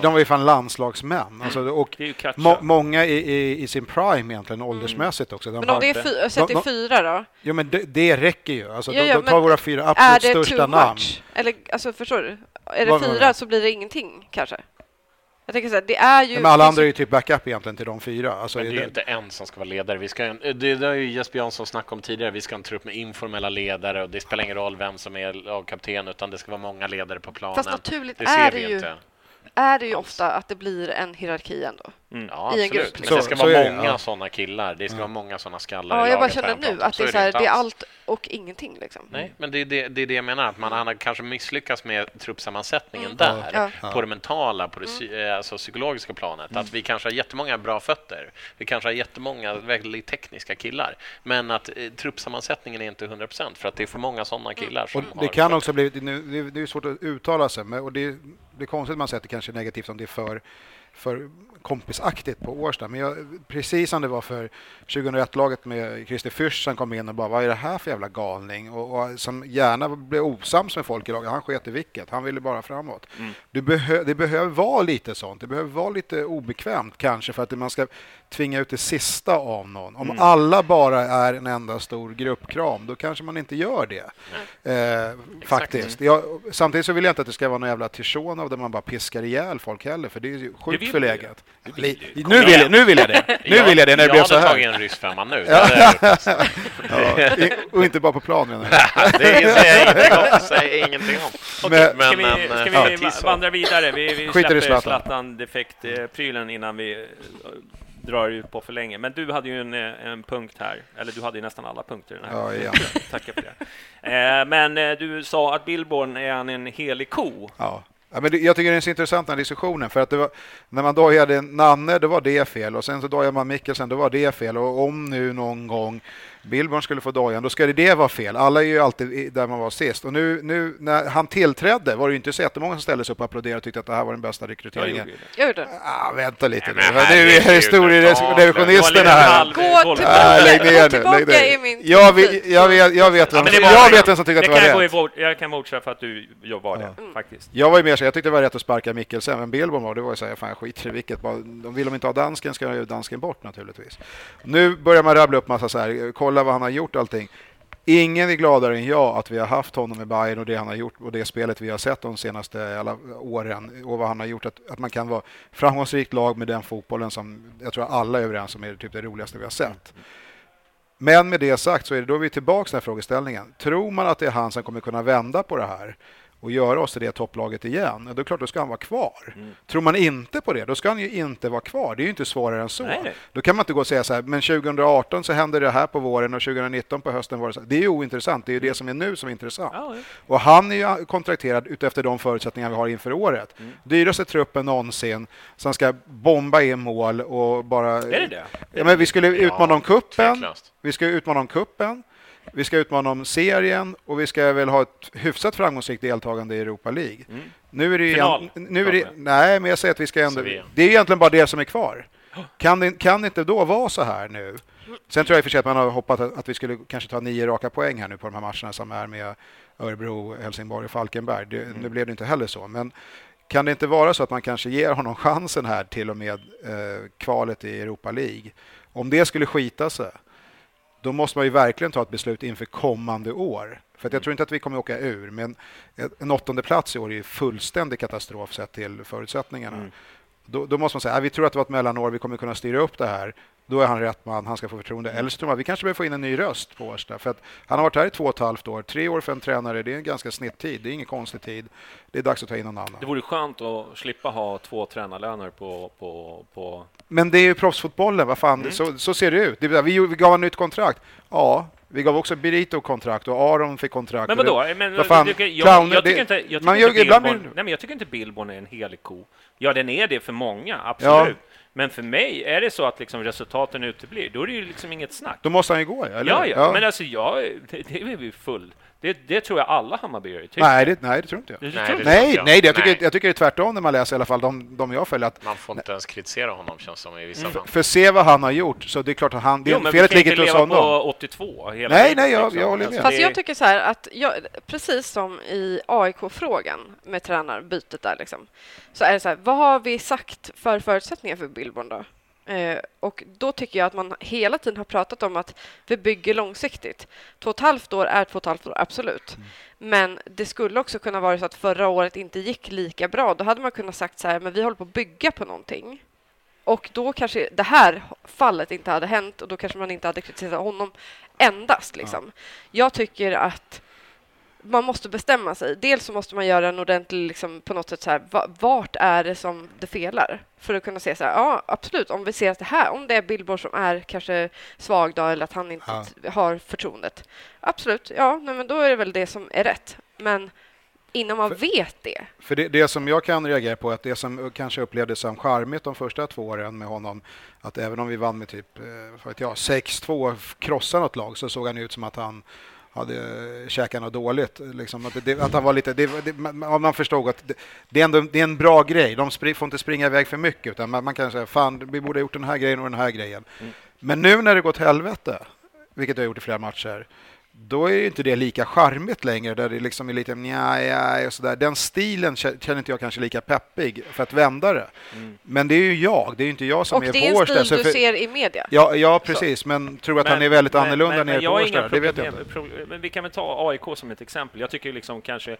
C: de var ju fan landslagsmän. Alltså, och
B: ju Katja.
C: må, många i, i, i sin prime egentligen, åldersmässigt också. De
D: Men om
C: har,
D: det är, fy- det är
C: de-
D: fyra då?
C: jo, men det, det räcker ju. Alltså,
D: Ja,
C: de, de tar våra fyra
D: Är
C: absolut
D: det
C: största
D: too
C: namn.
D: much? Eller alltså förstår du? Är det
C: vad-
D: fyra så blir det ingenting kanske? Jag tänker så här, det är ju...
C: Men alla
D: det
C: andra är ju typ backup egentligen till de fyra. Alltså,
E: Men det är ju
C: det-
E: inte en som ska vara ledare. Vi ska, det, det har ju Jesper Jansson snackat om tidigare. Vi ska ha en trupp med informella ledare och det spelar ingen roll vem som är lagkapten utan det ska vara många ledare på planen.
D: Fast naturligt
E: det
D: är det
E: vi
D: ju
E: inte.
D: är det ju ofta att det blir en hierarki ändå.
B: Mm.
E: Ja,
D: i en
E: absolut.
D: grupp,
E: Men
D: liksom.
E: det ska
C: Så- så är
E: vara
C: det,
E: många
C: ja.
E: sådana killar. Det ska vara många sådana skallar
D: Ja,
E: i
D: jag bara känner nu att det är, det är allt och ingenting. Liksom.
E: Nej, men det är det, det är det jag menar, att man har kanske misslyckats med truppsammansättningen
D: Mm.
E: där,
D: Ja.
C: Ja.
E: på det mentala, på det psy- eh, alltså psykologiska planet. Att vi kanske har jättemånga bra fötter, vi kanske har jättemånga väldigt tekniska killar, men att eh, truppsammansättningen är inte 100 procent för att det är för många sådana killar
C: Och
E: som
C: det
E: har
C: kan
E: fötter.
C: också bli, nu, det, det är svårt att uttala sig, men, och det, det är konstigt att man säger att det kanske är negativt om det är för, för kompisaktigt på Årsta. Men jag, precis som det var för 2001-laget med Christer Fürst som kom in och bara vad är det här för jävla galning? Och, och som gärna blev osams med folk i laget. Han sket i vilket, han ville bara framåt. Du behö, det behöver vara lite sånt, det behöver vara lite obekvämt kanske för att man ska tvinga ut det sista av någon. Om alla bara är en enda stor gruppkram, då kanske man inte gör det. Eh, faktiskt. Jag, samtidigt så vill jag inte att det ska vara någon jävla Tishonov där man bara piskar ihjäl folk heller, för det är ju sjukt
B: vill vill du.
C: Nu vill, jag, nu vill jag det. Nu vill jag det när det
E: jag
C: blev så
E: hade tagit
C: här.
E: en rysk femma nu. Jag.
C: Ja, och inte bara på planen.
E: Det säger jag ingenting om. Det säger jag ingenting om.
C: Men-
E: Men
B: ska vi, ska
E: eh,
B: vi
E: ja,
B: vandra vidare? Vi, vi släpper
C: Zlatan.
B: Zlatan-defekt-prylen innan vi eh, drar ut på för länge. Men du hade ju en, eh, en punkt här, eller du hade ju nästan alla punkter i den här.
C: Ja, igen.
B: Tackar för det. Men du sa att Billborn är han en helig ko.
C: Ja. Ja, men det, jag tycker det är så intressant den här diskussionen för att det var, när man dojade Nanne då var det fel och sen så dojade man Mikkelsen då var det fel och om nu någon gång Billborn skulle få dojan då ska det, det vara fel. Alla är ju alltid där man var sist och nu, nu när han tillträdde var det ju inte så jättemånga som ställde sig upp och applåderade och tyckte att det här var den bästa rekryteringen.
D: Jag gjorde det.
C: Ah, vänta lite
E: Nej,
C: nu.
E: men
C: Nu är historierevisionisterna här.
D: Gå tillbaka.
C: Ah, lägg ner
D: Gå
C: nu.
D: tillbaka
C: ner.
D: i min
C: Jag, vet,
D: tid.
C: jag, vet, jag vet vem som,
B: det var-
C: jag vet vem som tycker att
B: det
C: var rätt.
B: jag kan för att du var det, faktiskt.
C: Jag var ju mer så, jag tyckte det var rätt att sparka Mikkelsen, men Billborn var det var ju så här, fan jag skiter i vilket. De vill de inte ha dansken ska ju dansken bort naturligtvis. Nu börjar man rabbla upp massa så här, kolla vad han har gjort allting. Ingen är gladare än jag att vi har haft honom i Bayern och det han har gjort och det spelet vi har sett de senaste alla åren och vad han har gjort. Att, att man kan vara framgångsrikt lag med den fotbollen som jag tror alla är överens om är typ det roligaste vi har sett. Men med det sagt så är det då vi är tillbaka till den här frågeställningen. Tror man att det är han som kommer kunna vända på det här och göra oss till det topplaget igen, då är det klart då ska han vara kvar.
B: Mm.
C: Tror man inte på det, då ska han ju inte vara kvar. Det är ju inte svårare än så.
B: Nej, nej.
C: Då kan man inte gå och säga så här, men 2018 så hände det här på våren och 2019 på hösten var det så. Det är ju ointressant, det är ju det som är nu som är intressant.
B: Ja, ja.
C: Och han är ju kontrakterad utefter de förutsättningar vi har inför året.
B: Mm.
C: Dyraste truppen någonsin som ska bomba in mål och bara...
B: Är det det?
C: Ja, men vi skulle utmana om kuppen. Vi ska utmana om kuppen. Vi ska utmana om serien och vi ska väl ha ett hyfsat framgångsrikt deltagande i Europa League.
B: Mm.
C: Nu är det,
B: Final,
C: egent- nu är det Nej, men jag säger att vi ska ändå... Det är egentligen bara det som är kvar. Kan det, kan det inte då vara så här nu? Sen tror jag i och för sig att man har hoppat att, att vi skulle kanske ta nio raka poäng här nu på de här matcherna som är med Örebro, Helsingborg och Falkenberg. Det, Nu blev det inte heller så, men kan det inte vara så att man kanske ger honom chansen här till och med eh, kvalet i Europa League? Om det skulle skita sig, då måste man ju verkligen ta ett beslut inför kommande år. För att jag tror inte att vi kommer åka ur, men en åttonde plats i år är fullständig katastrof sett till förutsättningarna.
B: Mm.
C: Då, då måste man säga att vi tror att det var ett mellanår, vi kommer kunna styra upp det här. Då är han rätt man, han ska få förtroende. Eller så tror man att vi kanske behöver få in en ny röst på Årsta. För att han har varit här i två och ett halvt år. Tre år för en tränare, det är en ganska snitttid. Det är ingen konstig tid. Det är dags att ta in någon annan.
B: Det vore skönt att slippa ha två tränarlöner på, på, på
C: Men det är ju proffsfotbollen, vad fan, så, så ser det ut. Det, vi, vi gav en nytt kontrakt. Ja, vi gav också Birito kontrakt och Aron fick kontrakt.
B: Men vadå? Men,
C: vad fan,
B: jag, jag, jag tycker inte, jag tycker Billborn,
C: blir-
B: nej, men jag tycker inte Billborn är en helig ko. Ja, den är det för många, absolut. Men för mig, är det så att liksom resultaten uteblir, då är det ju liksom inget snack.
C: Då måste han ju gå, eller?
B: Ja, ja, men alltså jag, det, det är vi full. Det, det tror jag alla Hammarbyare tycker.
C: nej, det, nej, det tror inte jag.
E: Nej,
B: tror
E: det
B: inte?
C: Nej,
E: jag.
C: nej, jag tycker,
E: Nej.
C: jag tycker det är tvärtom när man läser i alla fall de, de jag följer. Att,
E: Man får inte ens kritisera honom känns som i vissa
C: för,
E: fall.
C: för se vad han har gjort, så det är klart att han... Det,
B: Jo, men
C: felet
B: vi kan
C: ligger hos
B: leva
C: honom.
B: på 82 hela
C: Nej,
B: tiden,
C: nej, jag-
B: liksom.
C: jag håller med.
D: Fast
B: det-
D: jag tycker så här att jag, precis som i AIK-frågan med tränarbytet där liksom, så är det så här, vad har vi sagt för förutsättningar för Billborn då? Eh, och då tycker jag att man hela tiden har pratat om att vi bygger långsiktigt. Två och ett halvt år är två och ett halvt år, absolut. Men det skulle också kunna vara så att förra året inte gick lika bra. Då hade man kunnat sagt så här, men vi håller på att bygga på någonting. Och då kanske det här fallet inte hade hänt och då kanske man inte hade kritiserat honom endast. Liksom. Jag tycker att man måste bestämma sig. Dels så måste man göra en ordentlig, liksom, på något sätt så här, va- vart är det som det felar? För att kunna se så här, ja absolut, om vi ser att det här, om det är Billboard som är kanske svag då, eller att han inte t- har förtroendet. Absolut, ja, nej, men då är det väl det som är rätt. Men innan man vet det,
C: För det, det som jag kan reagera på, är att det som kanske upplevdes som charmigt de första två åren med honom, att även om vi vann med typ eh, vad vet jag, 6-2, krossade något lag, så såg han ut som att han hade käkat något dåligt. Liksom, att, det, att han var lite, det, det, man, förstod att det, det, är ändå, det är en bra grej. De spri, får inte springa iväg för mycket, utan man, man kan säga fan, vi borde ha gjort den här grejen och den här grejen. Men nu när det gått helvete, vilket jag har gjort i flera matcher, då är ju inte det lika charmigt längre, där det liksom är lite nja, ja, och sådär. Den stilen kä- känner inte jag kanske lika peppig för att vända det. Men det är ju jag, det är ju inte jag som
D: och
C: är
D: det är en stil
C: så
D: du
C: för-
D: ser i media.
C: Ja, ja, precis, men tror att han är väldigt annorlunda
B: men,
C: nere
B: men jag
C: på Årsta. Det vet jag inte.
B: Men vi kan väl ta AIK som ett exempel. Jag tycker liksom kanske,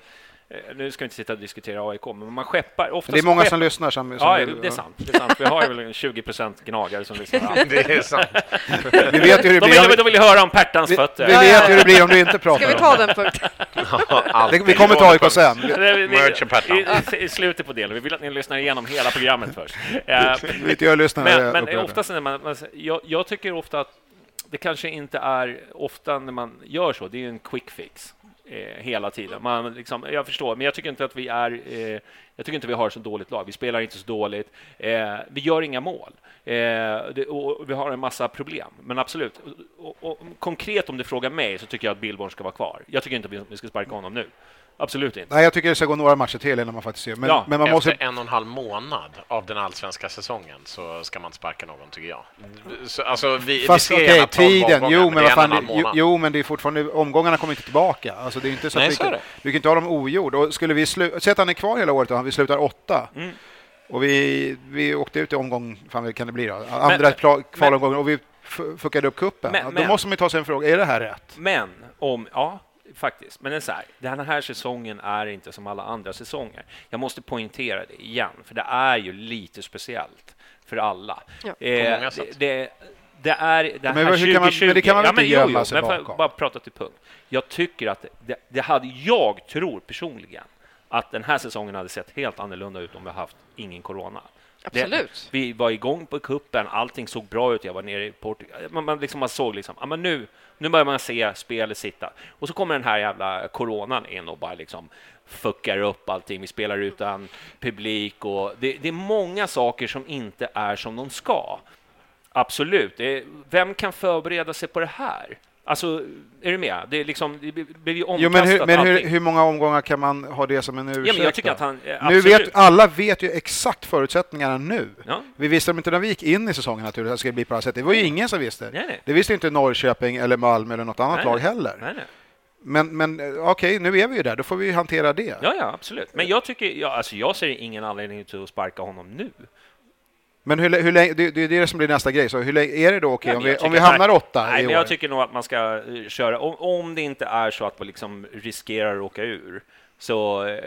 B: nu ska vi inte sitta och diskutera AIK, men man skeppar ofta.
C: Men det är många som lyssnar som... som
B: Ja,
C: vill-
B: det är sant. Det är sant. Vi har ju väl 20 procent gnagare som lyssnar. <laughs>
E: Det är sant.
C: Vi vet ju hur det
B: De
C: blir.
B: vill, de vill höra om Pertans
C: Vi, vi
B: fötter.
C: vet ju hur det blir om du inte pratar
D: Ska vi ta
C: det.
D: den punkten?
C: Det- Vi kommer till AIK sen.
B: Vi- i, i, slutet på delen. Vi vill att ni lyssnar igenom hela programmet först. Eh,
C: Vi vet hur lyssnarna är
B: men, men
C: upprörda.
B: oftast när man, man jag, jag tycker ofta att det kanske inte är ofta när man gör så, det är en quick fix eh, hela tiden. Man, liksom, jag förstår, men jag tycker inte att vi är eh, jag tycker inte vi har så dåligt lag. Vi spelar inte så dåligt. Eh, vi gör inga mål. Eh, det, och vi har en massa problem. Men absolut, och, och, konkret om du frågar mig så tycker jag att Billborn ska vara kvar. Jag tycker inte att vi ska sparka honom nu. Absolut inte.
C: Nej, jag tycker det ska gå några matcher till innan man faktiskt ser. Men,
B: Ja,
C: men man
E: Efter
C: måste...
E: en och en halv månad av den allsvenska säsongen så ska man sparka någon, tycker jag. Så, alltså, vi,
C: Fast
E: vi ser 12
C: tiden.
E: omgångar,
C: Jo, men
E: är
C: fan,
E: en och en
C: det-
E: halv
C: jo, jo, men det är fortfarande... Omgångarna kommer inte tillbaka. Alltså, det är inte så
E: Nej,
C: att vi
E: så är
C: kan,
E: det.
C: vi kan inte ha dem ogjord. Och skulle vi slu... Säg att han är kvar hela året och vi slutar åtta.
B: Mm.
C: Och vi, vi åkte ut i omgång, fan vad kan det bli då? Andra
B: Men-
C: kvalomgången och vi f- fuckade upp kuppen.
B: Men-
C: Då
B: men-
C: måste man ju ta sig en fråga, är det här rätt?
B: Men om, ja, faktiskt. Men det är så här, den här säsongen är inte som alla andra säsonger. Jag måste poängtera det igen, för det är ju lite speciellt för alla.
D: Ja.
B: Eh,
E: många sätt.
B: det, det, det är det
C: Men
B: här
C: hur kan man-
B: 2020.
C: men det kan man väl
B: ja, men
C: inte gömma
B: jo,
C: sig
B: men
C: bakom?
B: bara prata till punkt. Jag tycker att det, det hade, jag tror personligen att den här säsongen hade sett helt annorlunda ut om vi haft ingen corona.
D: Absolut.
B: Det, vi var igång på kuppen, allting såg bra ut. Jag var nere i Portugal. Man, man, liksom, man såg liksom, ja, men nu, nu börjar man se spelet sitta. Och så kommer den här jävla coronan in och bara liksom fuckar upp allting. Vi spelar utan publik och det, det är många saker som inte är som de ska. Absolut. Det är, vem kan förbereda sig på det här? Alltså, är du med? Det, är liksom, det blev ju omkastat
C: Jo, men hur, men hur, hur många omgångar kan man ha det som en ursäkt?
B: Ja, men jag tycker
C: då?
B: att han... eh,
C: nu vet, alla vet ju exakt förutsättningarna nu.
B: Ja.
C: Vi visste inte när vi gick in i säsongen att det skulle bli på det här sättet. Det var ju ingen som visste.
B: Nej, nej.
C: Det visste inte Norrköping eller Malmö eller något annat
B: Nej,
C: lag heller. Men, men eh, okej, nu är vi ju där. Då får vi hantera det.
B: Ja, ja, absolut. Men jag tycker, ja, alltså jag ser ingen anledning till att sparka honom nu.
C: Men hur, hur länge, det, det är det som blir nästa grej. Så hur länge, är det då okej
B: Ja,
C: om
B: jag
C: vi, om vi hamnar åtta
B: Nej,
C: i år?
B: jag tycker nog att man ska eh, köra, om, om det inte är så att man liksom riskerar att åka ur, så eh,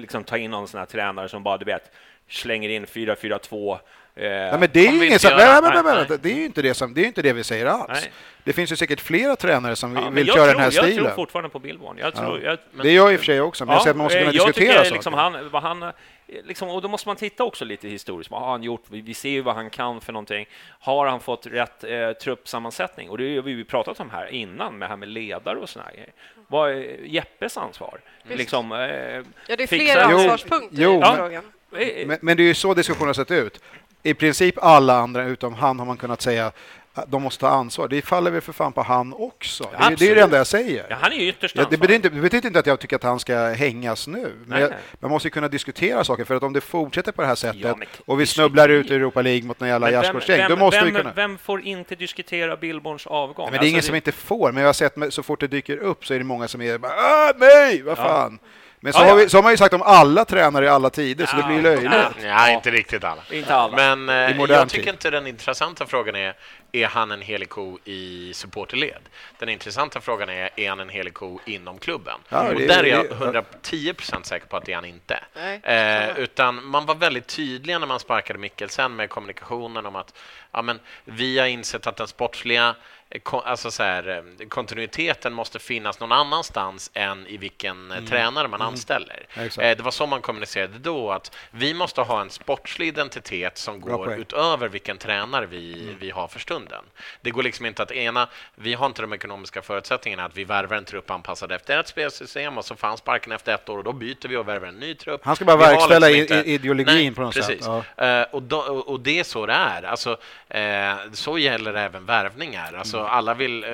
B: liksom ta in någon sån här tränare som bara, du vet, slänger in 4-4-2. Eh,
C: Nej, men det är ju
B: göra.
C: nej, men,
B: Nej,
C: men, det är inte det som, det är inte det vi säger alls.
B: Nej.
C: Det finns ju säkert flera tränare som
B: Ja,
C: vill
B: jag
C: köra
B: tror,
C: den här
B: Jag
C: stilen.
B: tror fortfarande på Billborn. Jag tror, jag,
C: det gör jag i och för sig också, men jag säger att man måste kunna
B: jag
C: diskutera
B: tycker
C: saker.
B: liksom han, vad han, liksom, och då måste man titta också lite historiskt. Vad har han gjort? Vi, vi ser ju vad han kan för någonting. Har han fått rätt eh, truppsammansättning? Och det har vi ju pratat om här innan med här med ledare och här grejer. Vad är Jeppes ansvar?
D: Visst.
B: Liksom, eh,
D: Ja, det är flera
C: Jo,
D: ansvarspunkter
C: jo,
D: i
C: men-
D: frågan.
B: eh,
C: Men, men det är ju så diskussionen har sett ut. I princip alla andra utom han har man kunnat säga de måste ta ansvar. Det faller väl för fan på han också. Det, är- det är det enda jag säger.
B: ja, han är ju ytterst
C: Ja, det,
B: ansvarig.
C: betyder inte, det betyder inte att jag tycker att han ska hängas nu. Men
B: Nej,
C: jag,
B: nej.
C: man måste ju kunna diskutera saker, för att om det fortsätter på det här sättet
B: Ja, men-
C: och vi snubblar ut i Europa League mot en jävla gärdsgårdsgäng, då måste
B: vem,
C: vi kunna...
B: vem får inte diskutera Billborns avgång?
C: men det är ingen
B: Alltså,
C: som inte får, men jag har sett så fort det dyker upp så är det många som är bara ah, nej, vad fan. Men så,
B: Ja,
C: har vi, så har man ju sagt om alla tränare i alla tider, så det blir löjligt.
B: Ja.
E: Ja, inte riktigt alla.
B: Inte alla.
E: Men eh, jag tycker
C: tid.
E: inte den intressanta frågan är är han en helig ko i supporterled? Den intressanta frågan är är han en helig ko inom klubben?
C: Ja,
E: och
C: det-
E: där är jag
C: det-
E: 110% säker på att det är han inte.
D: Nej,
E: Eh, utan man var väldigt tydliga när man sparkade Mikkelsen med kommunikationen om att ja, men, vi har insett att den sportsliga Alltså så här, eh, kontinuiteten måste finnas någon annanstans än i vilken eh, tränare man anställer.
C: Exakt.
E: Eh, det var så man kommunicerade då, att vi måste ha en sportslig identitet som
C: Bra
E: går
C: poäng.
E: utöver vilken tränare vi, vi har för stunden. Det går liksom inte att ena, vi har inte de ekonomiska förutsättningarna att vi värvar en trupp anpassad efter ett spelsystem och så fanns sparken efter ett år och då byter vi och värvar en ny trupp.
C: Han ska bara
E: Vi
C: verkställa
E: liksom inte-
C: ideologin
E: Nej,
C: på något
E: precis.
C: sätt.
E: Eh, och, då, och det är så det är. Alltså, så gäller även värvningar. Alltså,
C: Mm.
E: Alla vill, eh,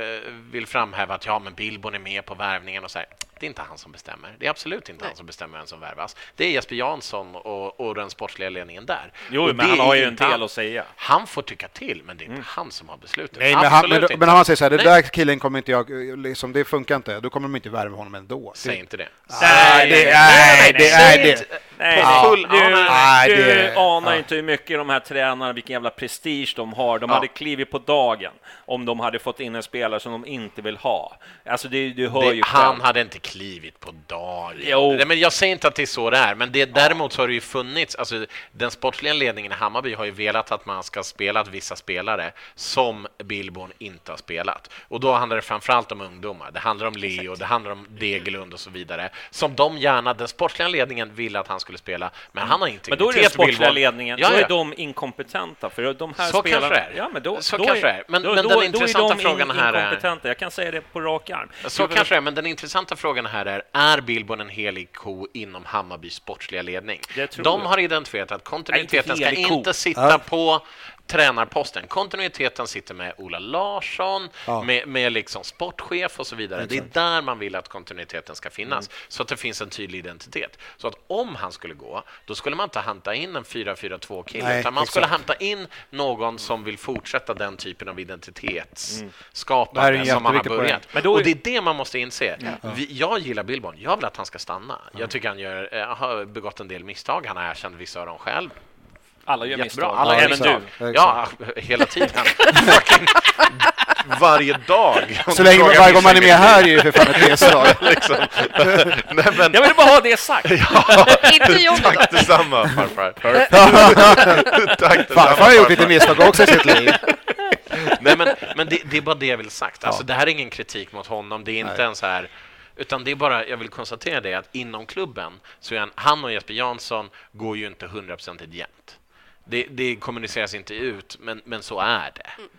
E: vill framhäva att ja, men Bilbon är med på värvningen och så här. Det är inte han som bestämmer. Det är absolut inte han som bestämmer vem som värvas. Det är Jesper Jansson och, och den sportsliga ledningen där.
B: Jo,
E: Och
B: men
E: det
B: han har ju en del
E: han.
B: att säga.
E: Han får tycka till, men det är inte han som har beslutet.
C: Nej, men, han, men, men han säger så här, det
E: Nej,
C: där killen kommer inte jag, liksom, det funkar inte, då kommer de inte värva honom ändå.
E: Säg inte det.
C: Nej, det är det. Det.
E: inte-
B: Nej, nej.
E: full-
B: du,
E: nej,
C: nej, det-
B: anar inte hur mycket de här tränarna, vilken jävla prestige de har. De
E: Ja.
B: hade klivit på dagen om de hade fått in en spelare som de inte vill ha. Alltså, det, du hör
E: Det,
B: ju
E: han hade inte klivit på dagen.
B: Jo.
E: Nej, men jag säger inte att det är så det är, men det, däremot så har det ju funnits, alltså, den sportsliga ledningen i Hammarby har ju velat att man ska spela vissa spelare som Billborn inte har spelat. Och då handlar det framförallt om ungdomar. Det handlar om Leo, det handlar om Degerlund och så vidare, som de gärna, den sportsliga ledningen ville att han skulle spela, men han har inte
B: Men då är det den sportsliga ledningen,
E: Ja,
B: då
E: ja.
B: är de inkompetenta. För de här
E: Så
B: spelarna,
E: kanske är.
B: Ja, men då,
E: Så
B: då
E: kanske är. Men-
B: då,
E: men
B: då,
E: den
B: då
E: intressanta
B: är de
E: frågan här är-.
B: Jag kan säga det på rak arm.
E: Så kanske det är, men den intressanta frågan här är, är Billborn en helig ko inom Hammarbys sportsliga ledning? De
B: jag.
E: har identifierat att kontinuiteten ska
B: ko.
E: inte sitta på tränarposten. Kontinuiteten sitter med Ola Larsson,
C: Ja.
E: med, med liksom sportchef och så vidare. Det är där man vill att kontinuiteten ska finnas,
B: Mm.
E: så att det finns en tydlig identitet. Så att om han skulle gå, då skulle man inte hämta in en 4-4-2-kille,
C: Nej,
E: utan man
C: exakt.
E: skulle hämta in någon som vill fortsätta den typen av
C: är
E: identitetsskapande
C: en
E: som man har börjat.
B: Men då-
E: Och det är det man måste inse. Vi, jag gillar Billborn. Jag vill att han ska stanna. Jag tycker han gör, eh, har begått en del misstag. Han har erkänt vissa av dem själv.
B: Alla gör
E: Jättebra.
B: misstag.
E: Alla
B: Även
E: misstag.
B: du.
E: Ja, hela tiden. <laughs> Varje dag.
C: Så länge man, varje gång man är med här är ju för fan ett nedslag. <laughs>
E: liksom. Nej, men,
B: Jag vill bara ha det sagt. <laughs>
D: Inte Johnny då.
E: Tack detsamma, farfar. Tack detsamma,
C: Farfar har gjort lite misstag också i sitt liv.
E: Nej, men, men det, det är bara det jag vill sagt. Alltså, Det här är ingen kritik mot honom. Det är inte en så här... Utan det är bara, jag vill konstatera det, att inom klubben så är han, han och Jesper Jansson går ju inte hundraprocentigt jämnt. Det, det kommuniceras inte ut, men, men så är det.
B: Mm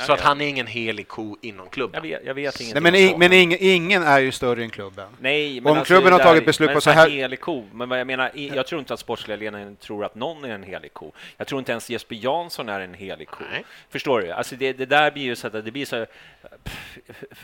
B: nej,
E: Så att
B: jag-
E: han är ingen helig ko inom
B: Jag
E: klubben.
B: vet, jag vet ingenting
C: Nej, men i, men ing, ingen är ju större än klubben.
B: Nej, men
C: Om
B: alltså,
C: klubben har tagit beslut på så
B: en
C: här-
B: helig ko. Men vad jag menar, jag tror inte att sportsliga ledningen tror att någon är en helig ko. Jag tror inte ens Jesper Jansson är en helig ko.
E: Nej.
B: Förstår du? Alltså det, det där blir ju så att det blir så... pff,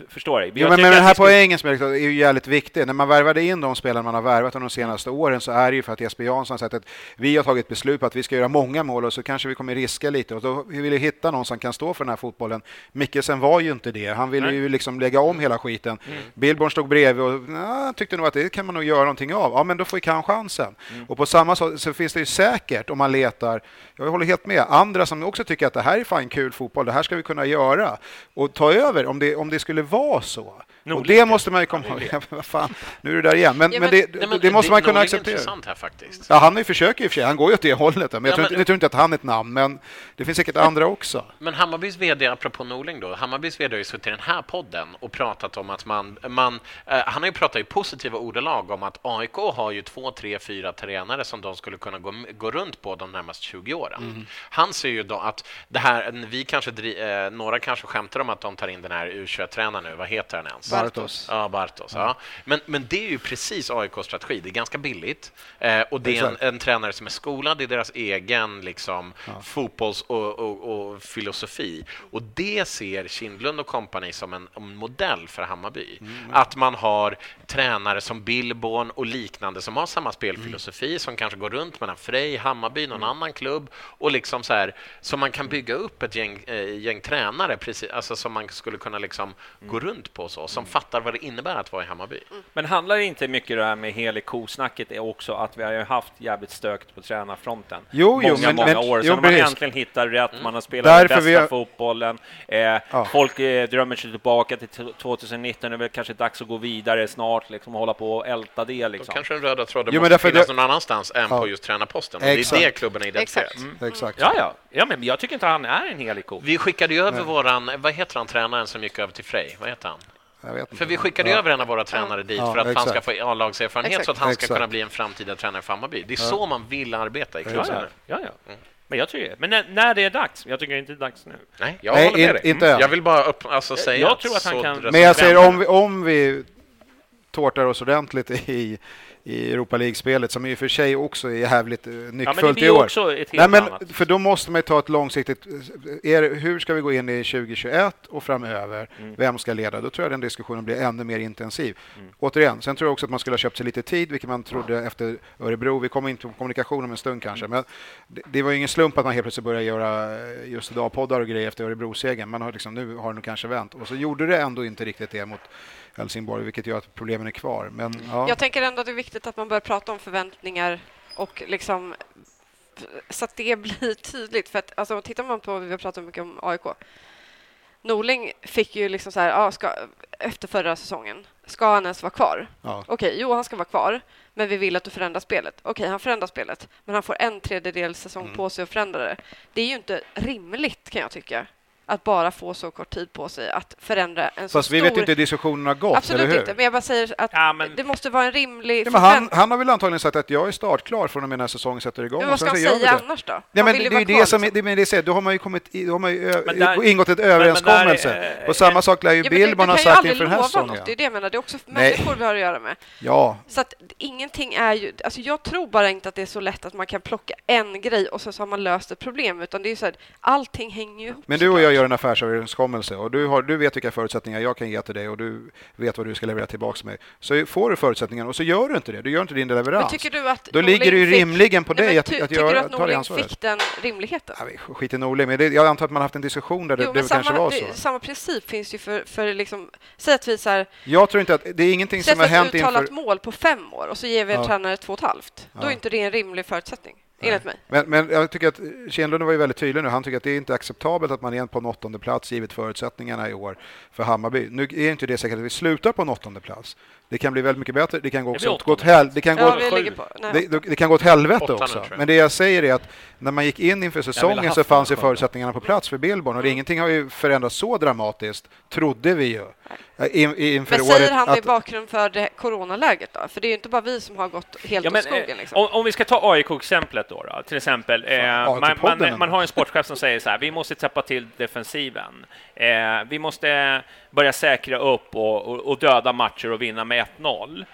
B: Förstår du?
C: Jo,
B: Jag
C: men, men den här poängen som jag är ju jävligt viktig. När man värvade in de spelarna man har värvat under de senaste åren så är det ju för att Jesper Jansson har sagt att vi har tagit beslut på att vi ska göra många mål och så kanske vi kommer riska lite och då vill vi hitta någon som kan stå för den här fotbollen. Mikkelsen var ju inte det. Han ville
B: Nej.
C: ju liksom lägga om hela skiten. Billborn stod bredvid och nah, tyckte nog att det kan man nog göra någonting av. Ja, men då får ju han chansen. Och på samma sätt så finns det ju säkert om man letar, jag håller helt med, andra som också tycker att det här är fan kul fotboll, det här ska vi kunna göra och ta över om det, om det skulle vara så. Och det måste man ju komma ihåg. <laughs> Fan, nu är du där igen. Men,
D: Ja,
C: men,
D: men-
C: det,
E: Nej, men
C: det måste man kunna
E: Norling är
C: acceptera.
E: intressant här faktiskt.
C: Ja, han försöker i och för sig. Han går ju åt det hållet. Men jag,
E: Ja,
C: tror,
E: men-
C: inte, jag tror inte att han är ett namn, men det finns säkert andra också. <laughs>
E: Men Hammarbys VD, apropå Norling då, Hammarbys VD har ju suttit i den här podden och pratat om att man, man eh, han har ju pratat i positiva ordalag om att AIK har ju två, tre, fyra tränare som de skulle kunna gå, gå runt på de närmaste 20 åren.
C: Mm.
E: Han ser ju då att det här, vi kanske, eh, några kanske skämtar om att de tar in den här U21-tränaren nu, vad heter han ens?
C: Bartos.
E: Ja, Bartos. Ja. Men, men det är ju precis AIKs strategi. Det är ganska billigt eh, och det är en, en tränare som är skolad i deras egen liksom, fotbolls och, och, och filosofi. Och det ser Kindlund och kompani som en, en modell för Hammarby. Att man har tränare som Billborn och liknande som har samma spelfilosofi som kanske går runt mellan Frej, Hammarby, någon annan klubb och liksom så här så man kan bygga upp ett gäng, eh, gäng tränare precis, alltså som man skulle kunna liksom gå runt på så, som fattar vad det innebär att vara i Hammarby.
B: Men handlar det inte mycket det här med helig ko-snacket är också att vi har ju haft jävligt stökt på tränarfronten
C: Jo,
B: många,
C: jo, men-
B: många
C: men-
B: år.
C: jo,
B: när man äntligen hittar rätt, man har spelat
C: Därför
B: den bästa
C: har-
B: fotbollen. Eh, Folk eh, drömmer sig tillbaka till t- 2019, det är väl kanske dags att gå vidare snart liksom, och hålla på och älta det.
E: Då
B: Liksom.
E: kanske den röda tråden
C: Jo,
E: måste finnas
C: det-
E: någon annanstans än
C: Ja.
E: på just tränarposten. Och det är
C: Exakt.
E: det klubben har identifierat.
D: Exakt.
C: Exakt.
B: Ja, ja. ja, men jag tycker inte han är en helig ko.
E: Vi skickade ju över våran, vad heter han, tränaren som gick över till Frej? Vad heter han?
C: Jag vet inte.
E: För vi skickade ju
C: Ja.
E: över en av våra tränare dit
C: Ja,
E: för att han ska
C: exakt.
E: få A-lagserfarenhet
D: Exakt.
E: så att han ska
C: Exakt.
E: kunna bli en framtida tränare för Hammarby. Det är så man vill arbeta i
B: Ja,
E: klubben.
B: ja. ja, ja. Men jag tycker Men när, när det är dags? Jag tycker inte det är dags nu.
E: Nej, jag
C: Nej,
E: håller med
C: in-
E: dig.
C: inte än.
E: Jag vill bara upp, alltså säga
B: jag tror att han kan-
C: Men jag säger om vi, om vi tårtar oss ordentligt i, i Europa League-spelet, som i och för sig också är jävligt eh,
B: Ja,
C: nyckfullt
B: blir
C: i år. Nej, men,
B: annat.
C: för då måste man ju ta ett långsiktigt... Är, det- hur ska vi gå in i 2021 och framöver?
B: Mm.
C: Vem ska leda? Då tror jag den diskussionen blir ännu mer intensiv. Återigen, sen tror jag också att man skulle ha köpt sig lite tid, vilket man trodde efter Örebro. Vi kommer in på kommunikation om en stund kanske, men det, det var ju ingen slump att man helt plötsligt började göra eh, just idag poddar och grejer efter Örebro-segern. Man har liksom, nu har det nog kanske vänt. Och så gjorde det ändå inte riktigt det mot Helsingborg, vilket gör att problemen är kvar. Men, ja.
D: Jag tänker ändå att det är viktigt att man börjar prata om förväntningar och liksom så att det blir tydligt. För att alltså, tittar man på, vi har pratat mycket om AIK. Norling fick ju liksom så här, ja, ska, efter förra säsongen, ska han ens vara kvar?
C: Ja.
D: Okej, jo, han ska vara kvar, men vi vill att du förändrar spelet. Okej, han förändrar spelet, men han får en tredjedel säsong
C: Mm.
D: på sig att förändra det. Det är ju inte rimligt, kan jag tycka, att bara få så kort tid på sig att förändra en så
C: Fast vi
D: stor...
C: vet inte hur diskussionen har gått,
D: Absolut
C: eller hur?
D: inte, men jag bara säger att
B: Ja, men-
D: det måste vara en rimlig
C: Ja, men han, han har väl antagligen sagt att jag är startklar från och med när säsongen sätter igång.
D: Men vad ska han
C: vi
D: säga
C: det.
D: annars då?
C: Ja,
D: Han
C: men det är det
D: kvar,
C: som är,
D: liksom.
C: det, men det är, då har man ju kommit då har man
B: Men där-
C: ingått ett
B: men där
C: överenskommelse.
B: är-
C: och samma sak lär ju
D: Ja,
C: Billborn ha sagt inför den här säsongen.
D: något, det är det jag menar. Det är också
C: Nej.
D: människor vi har att göra med.
C: Ja,
D: Så att ingenting är ju... Alltså jag tror bara inte att det är så lätt att man kan plocka en grej och sen så har man löst ett problem, utan det är ju så här, allting hänger ju ihop.
C: men du och jag
D: såklart.
C: Gör en affärsöverenskommelse och du, har, du vet vilka förutsättningar jag kan ge till dig och du vet vad du ska leverera tillbaka med. Så får du förutsättningarna och så gör du inte det. Du gör inte din leverans.
D: att
C: Då
D: Norling
C: ligger det ju rimligen på dig att,
D: ty-
C: att göra,
D: att
C: ta det ansvaret.
D: fick den rimligheten?
C: Ja, vi skit i Norling, men det, jag antar att man har haft en diskussion där det,
D: Jo,
C: det kanske
D: samma,
C: var så.
D: det, samma princip finns ju för, för liksom, säg att vi så här,
C: Jag tror inte att det är ingenting som har hänt
D: uttalat
C: inför...
D: mål på fem år och så ger vi en
C: Ja.
D: tränare två och ett halvt. Då är inte det en rimlig förutsättning, enligt mig.
C: Men, men jag tycker att Kindlund var ju väldigt tydlig nu. Han tycker att det är inte acceptabelt att man är på en åttonde plats givet förutsättningarna i år för Hammarby. Nu är inte det säkert att vi slutar på en åttonde plats. Det kan bli väldigt mycket bättre. Det kan gå, också, gå åt hel, det kan gå,
D: Ja,
C: åt-.
D: Nej.
C: det, det- det kan gå åt helvete också. Men det jag säger är att när man gick in inför säsongen så fanns ju förutsättningarna på plats för Billborn och det, ingenting har ju förändrats så dramatiskt, trodde vi ju. eh, In, inför
D: Men säger han det i bakgrund för det coronaläget då? För det är ju inte bara vi som har gått helt
B: Ja,
D: åt
B: men,
D: skogen.
B: eh,
D: Liksom.
B: om, om vi ska ta AIK-exemplet då, då, till exempel. Eh, man, man, man har en sportchef som säger så här, vi måste täppa till defensiven. Eh, vi måste börja säkra upp och, och, och döda matcher och vinna med 1-0.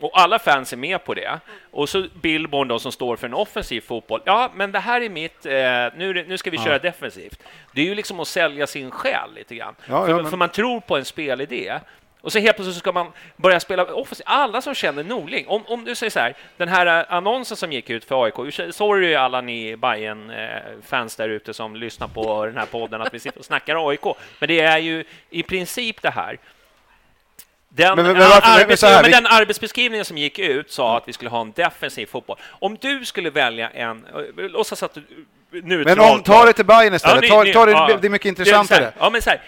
B: Och alla fans är med på det. Och så Billborn då som står för en offensiv fotboll. Ja, men det här är mitt, eh, nu, nu ska vi köra defensivt. Det är ju liksom att sälja sin själ lite grann.
C: Ja,
B: för,
C: ja, men-
B: för man tror på en spelidé. Och så helt plötsligt så ska man börja spela offensivt. Alla som känner Norling, om, om du säger så här, den här eh, annonsen som gick ut för AIK, sorry alla ni bayern eh, fans där ute som lyssnar på den här podden att vi sitter och snackar AIK, men det är ju i princip det här. Den,
C: Men- men- varför-
B: arbets,
C: här,
B: ja,
C: vi-
B: den arbetsbeskrivningen som gick ut sa att vi skulle ha en defensiv fotboll. Om du skulle välja en, eh, låtsas att du neutralt
C: men om, ta det till Bayern istället,
B: Ja, ni-
C: ta,
B: ni-
C: ta det,
B: ja.
C: det är mycket
B: Det är
C: intressantare.
B: Ja, men så här,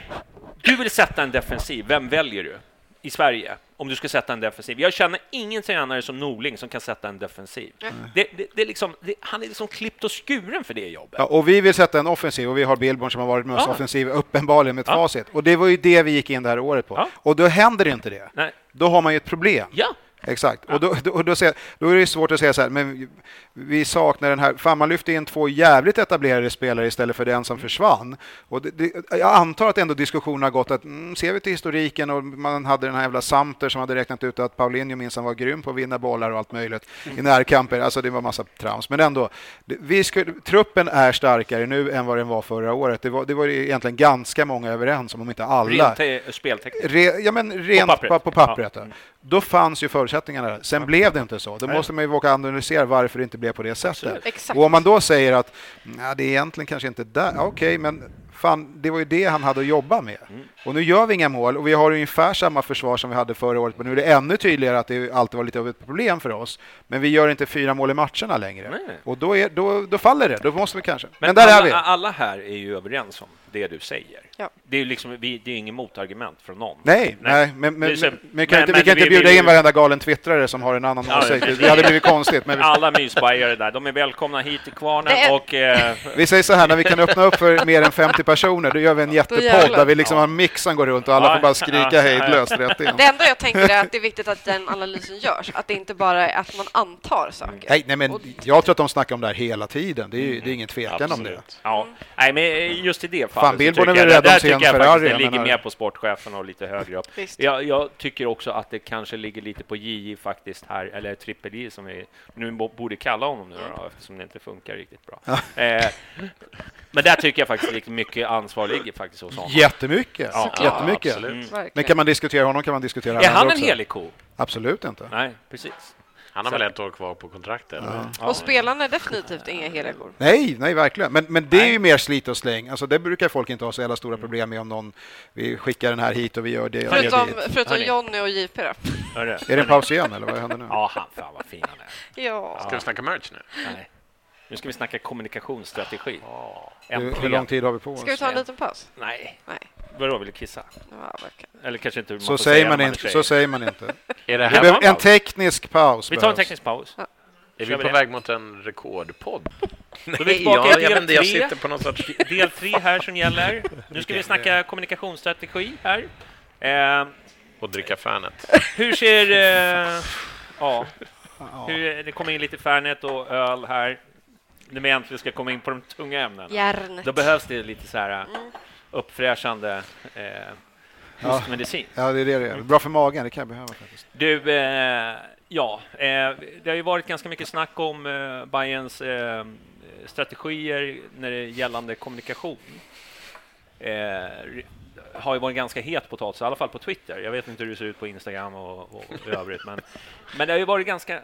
B: du vill sätta en defensiv, vem väljer du i Sverige? Om du ska sätta en defensiv. Jag känner ingen tränare som Norling som kan sätta en defensiv. Det, det, det är liksom, det, han är liksom klippt och skuren för det jobbet.
C: Ja, och vi vill sätta en offensiv och vi har Billborn som har varit mest
B: Ja.
C: offensiv uppenbarligen med ett
B: Ja.
C: facit. Och det var ju det vi gick in det här året på.
B: Ja.
C: Och då händer inte det.
B: Nej.
C: Då har man ju ett problem.
B: Ja,
C: Exakt. Och då, då, då, då är det svårt att säga så här, men vi saknar den här... Fan, man lyfte in två jävligt etablerade spelare istället för den som försvann. Och det, det, jag antar att ändå diskussionen har gått att, mm, ser vi till historiken och man hade den här jävla Samter som hade räknat ut att Paulinho minsann var grym på att vinna bollar och allt möjligt i närkamper. Alltså det var massa trams. Men ändå, vi skulle, truppen är starkare nu än vad den var förra året. Det var, det var egentligen ganska många överens om, om inte alla.
B: rent te- speltekniskt.
C: Re, ja, men rent
B: pappret.
C: på, på pappret.
B: Ja.
C: ja. Då fanns ju förutsättningarna där. Sen blev det inte så. Då måste man ju våga analysera varför det inte blev på det sättet.
D: Exakt.
C: Och om man då säger att "Nja, det är egentligen kanske inte där. Ja, Okej, men fan, det var ju det han hade att jobba med.
B: Mm.
C: Och nu gör vi inga mål och vi har ungefär samma försvar som vi hade förra året. Men nu är det ännu tydligare att det alltid var lite av ett problem för oss. Men vi gör inte fyra mål i matcherna längre.
B: Nej.
C: Och då, är, då, då faller det. Då måste vi kanske. Men,
B: Men,
C: där
B: alla,
C: är vi.
B: alla här är ju överens om det du säger.
D: Ja.
B: Det är ju liksom, vi, det är inget motargument från någon.
C: Nej, nej, men, men,
B: är så-
C: men, vi kan
B: men-
C: inte,
B: men
C: vi kan inte
B: vi-
C: bjuda
B: vi-
C: in varenda galen twittrare som har en annan
B: Ja,
C: åsikt. Det hade blivit konstigt. Men vi,
B: Alla mysbajare där, de är välkomna hit till Kvarnen och... Eh,
C: vi säger så här, när vi kan öppna upp för mer än 50 personer, då gör vi en jättepodd där vi liksom har mixen går runt och alla
B: Ja,
C: får bara skrika
B: ja,
C: hejdlöst rätt in.
D: Det enda jag tänker är att det är viktigt att den analysen görs, att det inte bara är att man antar saker.
C: Nej, nej, men
D: Och-
C: jag tror att de snackar om det här hela tiden. Det är, ju- det är ingen tvekan om det.
E: Absolut.
B: ja. Nej, men just i det fallet
C: Fan,
B: tycker
C: är väl
B: där tycker jag
C: Ferrari,
B: faktiskt det
C: jag
B: ligger mer på sportchefen och lite högre upp. Jag, jag tycker också att det kanske ligger lite på JJ faktiskt här, eller Triple J som vi nu bo- borde kalla honom nu då, eftersom det inte funkar riktigt bra. Eh, men där tycker jag faktiskt lite mycket ansvar ligger faktiskt hos honom.
C: Jättemycket.
B: Ja,
C: Jättemycket.
E: absolut.
B: Mm.
C: Men kan man diskutera honom kan man diskutera
B: Är han en helig ko?
C: Absolut inte.
B: Nej, precis.
E: Han har väl ett år kvar på kontraktet?
B: Ja.
D: Och spelarna är definitivt inga heliga kor.
C: Nej, nej verkligen. Men, men det är
B: Nej.
C: ju mer slit och släng. Alltså, det brukar folk inte ha så jävla stora problem med om någon vi skickar den här hit och vi gör det. och det
D: Förutom, förutom. Johnny och JP då.
B: Hörru. <laughs>
C: Är det en paus igen eller vad händer nu?
B: Ja, han, fan vad fin han är.
D: Ja.
E: Ska vi snacka merch nu?
B: Nej. Nu ska vi snacka kommunikationsstrategi.
C: Hur, hur lång tid har vi på oss?
D: Ska vi ta en liten paus?
B: Nej.
D: Nej.
B: Vadå, vill du kissa?
D: Ja.
B: Eller kanske inte man
C: Så
B: får
C: säger
B: säga
C: man
B: är
C: inte. Så säger man inte. <laughs>
E: Är det här
C: behöver en teknisk paus.
B: Vi tar en teknisk paus.
E: Är
B: Kör
E: vi
B: vi
E: på väg mot en rekordpodd? <laughs>
B: Då är vi tillbaka
E: ja,
B: del
E: inte, jag
B: tre.
E: sitter på någon sorts... <laughs>
B: Del tre här som gäller. Nu ska vi snacka kommunikationsstrategi här. Eh,
E: och dricka Fernet.
B: hur ser... Eh, ja, hur, det kommer in lite Fernet och öl här. När vi äntligen ska komma in på de tunga ämnena.
D: Järnet.
B: Då behövs det lite så här uppfräschande eh,
C: Ja.
B: medicin.
C: Ja, det är det det är. Bra för magen, det kan jag behöva faktiskt.
B: Du, eh, ja, eh, det har ju varit ganska mycket snack om eh, Bayerns eh, strategier när det gällande kommunikation. Eh, har ju varit ganska het potatis, i alla fall på Twitter. Jag vet inte hur det ser ut på Instagram och, och övrigt, men, men det har ju varit ganska...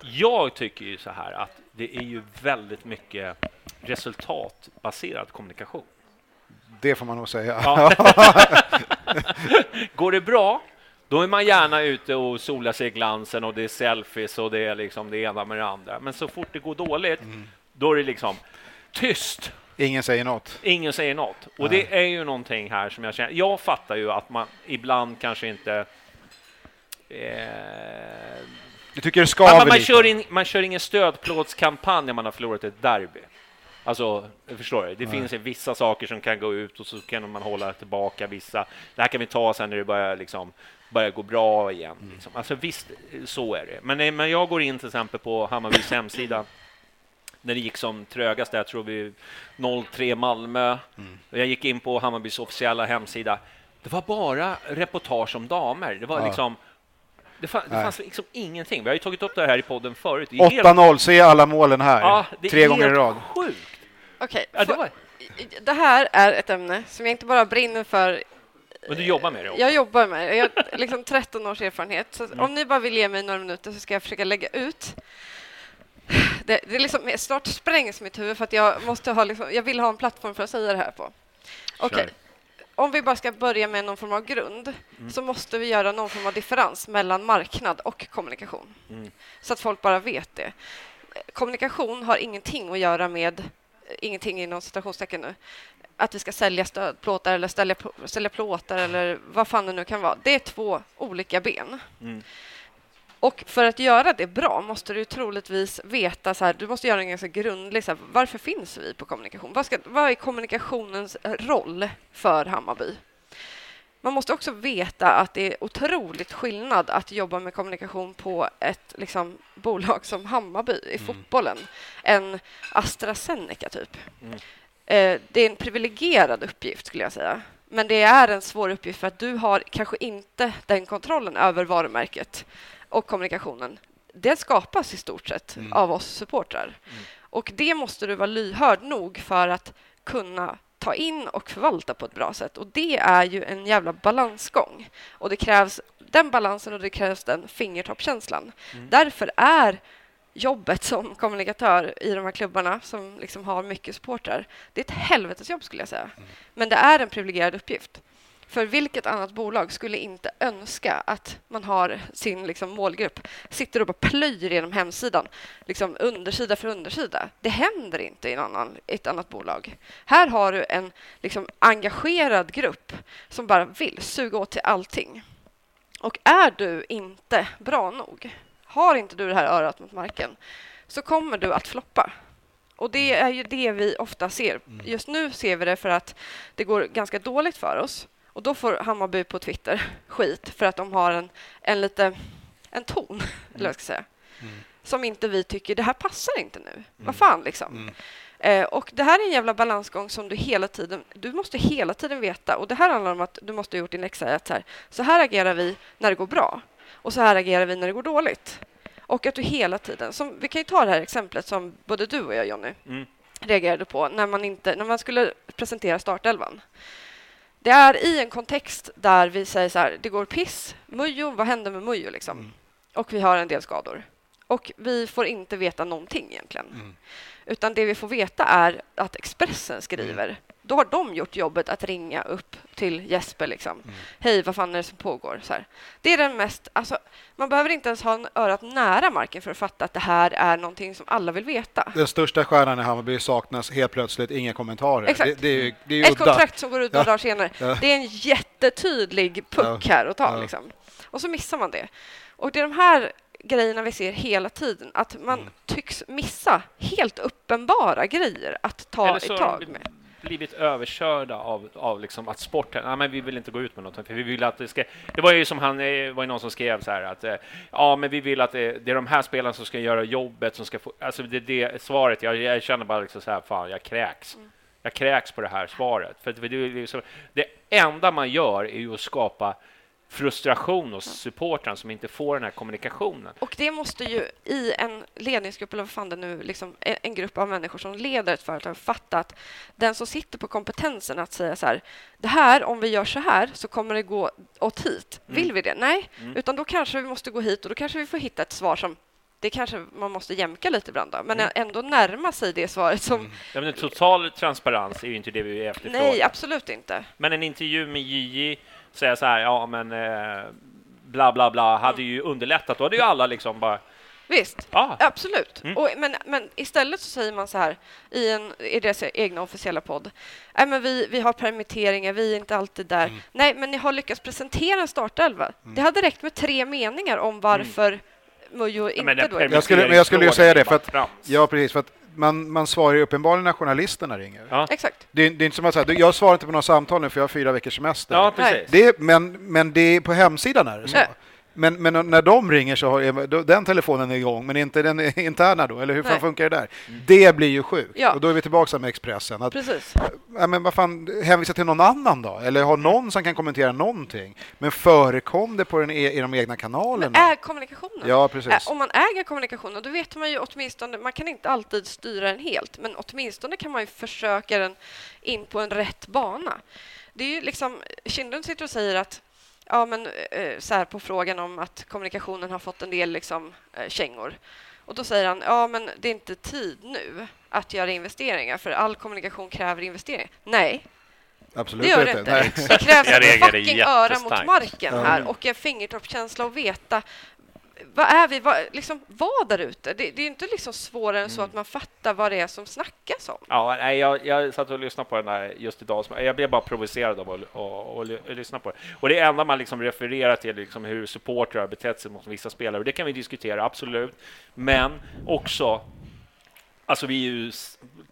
B: Jag tycker ju så här att det är ju väldigt mycket resultatbaserad kommunikation.
C: Det får man nog säga.
B: Ja. <laughs> Går det bra, då är man gärna ute och solar sig i glansen och det är selfies och det är liksom det ena med det andra. Men så fort det går dåligt, då är det liksom tyst.
C: Ingen säger något.
B: Ingen säger något. Och det är ju någonting här som jag känner. Jag fattar ju att man ibland kanske inte Eh,
C: Du tycker det skaver
B: man, man,
C: lite?
B: kör in, man kör ingen stödplåtskampanj när man har förlorat ett derby. Alltså, förstår du? Det finns ju vissa saker som kan gå ut och så kan man hålla tillbaka vissa. Det här kan vi ta sen när det börjar, liksom, börjar gå bra igen.
C: Mm.
B: Liksom. Alltså visst, så är det. Men, eh, men jag går in till exempel på Hammarbys hemsida när det gick som trögast, där, tror vi 0-3 Malmö.
C: Mm.
B: Jag gick in på Hammarbys officiella hemsida. Det var bara reportage om damer. Det var
C: Ja.
B: liksom det, fann, det
C: Nej.
B: fanns liksom ingenting. Vi har ju tagit upp det här i podden förut. Det är helt-
C: 8-0, se alla målen här.
B: Ja,
C: Tre gånger i rad.
B: Sjukt.
D: Okej,
B: Ja, det,
D: får-
B: var,
D: det här är ett ämne som jag inte bara brinner för
B: men du jobbar med det också.
D: Jag jobbar med det. Jag har <laughs> liksom 13 års erfarenhet. Så
B: Mm.
D: om ni bara vill ge mig några minuter så ska jag försöka lägga ut. Det, det är liksom, snart sprängs mitt huvud för att jag, måste ha liksom, jag vill ha en plattform för att säga det här på. Okej.
B: Kör.
D: Om vi bara ska börja med någon form av grund
B: Mm.
D: så måste vi göra någon form av differens mellan marknad och kommunikation.
B: Mm.
D: Så att folk bara vet det. Kommunikation har ingenting att göra med, ingenting inom citationstecken nu, att vi ska sälja stödplåtar eller sälja, sälja plåtar eller vad fan det nu kan vara. Det är två olika ben.
B: Mm.
D: Och för att göra det bra måste du troligtvis veta, så här, du måste göra en ganska grundlig, så här, varför finns vi på kommunikation? Vad, ska, vad är kommunikationens roll för Hammarby? Man måste också veta att det är otroligt skillnad att jobba med kommunikation på ett liksom, bolag som Hammarby i fotbollen än AstraZeneca, typ.
B: Mm.
D: Eh, det är en privilegierad uppgift, skulle jag säga. Men det är en svår uppgift för att du har kanske inte den kontrollen över varumärket och kommunikationen. Det skapas i stort sett
C: Mm.
D: av oss supportrar. Och det måste du vara lyhörd nog för att kunna ta in och förvalta på ett bra sätt. Och det är ju en jävla balansgång. Och det krävs den balansen och det krävs den fingertoppkänslan. Därför är jobbet som kommunikatör i de här klubbarna som liksom har mycket supportrar, det är ett helvetesjobb skulle jag säga. Men det är en privilegierad uppgift. För vilket annat bolag skulle inte önska att man har sin liksom, målgrupp, sitter och bara plöjer genom hemsidan, liksom undersida för undersida. Det händer inte i annan, ett annat bolag. Här har du en liksom, engagerad grupp som bara vill suga åt till allting. Och är du inte bra nog, har inte du det här örat mot marken, så kommer du att floppa. Och det är ju det vi ofta ser. Just nu ser vi det för att det går ganska dåligt för oss. Och då får Hammarby på Twitter skit för att de har en, en lite en ton, <laughs> eller vad jag ska säga, som inte vi tycker, det här passar inte nu. Vad fan liksom. Eh, och det här är en jävla balansgång som du hela tiden, du måste hela tiden veta. Och det här handlar om att du måste ha gjort din läxa. Att så, här, så här agerar vi när det går bra och så här agerar vi när det går dåligt. Och att du hela tiden, som, vi kan ju ta det här exemplet som både du och jag Jonny
B: Mm.
D: reagerade på när man, inte, när man skulle presentera startelvan. Det är i en kontext där vi säger så här, det går piss, Mujo, vad händer med Mujo liksom? Och vi har en del skador. Och vi får inte veta någonting egentligen. Utan det vi får veta är att Expressen skriver. Då har de gjort jobbet att ringa upp till Jesper. Liksom. Hej, vad fan är det som pågår? Så här. Det är den mest... Alltså, man behöver inte ens ha en örat nära marken för att fatta att det här är någonting som alla vill veta.
C: Den största stjärnan i Hammarby saknas helt plötsligt, inga kommentarer.
D: Exakt.
C: Det, det är det är
D: Ett
C: udda.
D: kontrakt som går ut några
C: Ja.
D: dagar senare.
C: Ja.
D: Det är en jättetydlig puck
C: Ja.
D: här att ta.
C: Ja.
D: Liksom. Och så missar man det. Och det är de här grejerna vi ser hela tiden. Att man
C: Mm.
D: tycks missa helt uppenbara grejer att ta
B: Eller
D: i tag med.
B: Blivit överkörda av, av liksom att sporten, nej men vi vill inte gå ut med något, för vi vill att det ska... Det var ju som han, eh, var ju någon som skrev så här att eh, ja, men vi vill att det, det är de här spelarna som ska göra jobbet, som ska få... Alltså det, det svaret, jag, jag känner bara liksom så här, fan, jag kräks. Jag kräks på det här svaret. För det, det, liksom, det enda man gör är ju att skapa frustration hos supportrarna som inte får den här kommunikationen.
D: Och det måste ju i en ledningsgrupp, eller vad fan det nu liksom, en en grupp av människor som leder ett företag, fatta att den som sitter på kompetensen att säga så här, det här, om vi gör så här, så kommer det gå åt hit. Vill vi det? Nej, utan då kanske vi måste gå hit och då kanske vi får hitta ett svar som det kanske man måste jämka lite ibland, då, men ändå närma sig det svaret som
B: Ja, men total transparens är ju inte det vi efterfrågar.
D: nej, absolut inte.
B: Men en intervju med JJ säga så här, ja men eh, bla bla bla, hade ju underlättat. Då hade ju alla liksom bara,
D: Visst,
F: Ja.
D: absolut.
F: Mm.
D: Och, men, men istället så säger man så här i, en, i deras egna officiella podd. Nej, men vi, vi har permitteringar, vi är inte alltid där.
C: Mm.
D: Nej, men ni har lyckats presentera en startelva. Det hade räckt med tre meningar om varför Mujo inte
F: men det-
D: då är
C: Jag skulle, men jag skulle ju säga det, för att,
F: Ja.
C: ja precis, för att man, man svarar ju uppenbarligen när journalisterna ringer.
F: Ja.
D: Exakt.
C: Det, är- det är inte som att säga, jag svarar inte på några samtal nu för jag har fyra veckors semester.
F: Ja, precis.
C: Det, men, men det är på hemsidan är det så.
D: Ja.
C: Men, men när de ringer så har den telefonen är igång, men inte den <laughs> interna då, eller hur fan
D: Nej.
C: funkar det där? Det blir ju sjukt.
D: Ja.
C: Och då är vi tillbaka med Expressen. Att,
D: Precis.
C: ja, men vad fan, hänvisa till någon annan då? Eller ha någon som kan kommentera någonting. Men förekom det på den, e- i de egna kanalerna?
D: Men äg kommunikationen.
C: Ja, precis.
D: Om man äger kommunikationen, då vet man ju åtminstone, man kan inte alltid styra den helt, men åtminstone kan man ju försöka den in på en rätt bana. Det är ju liksom, Kindlund sitter och säger att ja, men, eh, så här på frågan om att kommunikationen har fått en del liksom, eh, kängor. Och då säger han, ja men det är inte tid nu att göra investeringar, för all kommunikation kräver investeringar. Nej,
C: Absolut
D: det gör det inte.
C: Nej.
D: Det krävs ett fucking öra mot marken här och en fingertoppskänsla och veta vad är vi? Vad, liksom, vad där ute? Det, det är inte liksom svårare än så
C: Mm.
D: att man fattar vad det är som snackas om.
B: Ja, nej, jag, jag satt och lyssnade på den där just idag. Jag blev bara provocerad av att och, och, lyssna på det. Och det enda man liksom refererar till liksom hur supportrar har betett sig mot vissa spelare. Och det kan vi diskutera, absolut. Men också, alltså vi är ju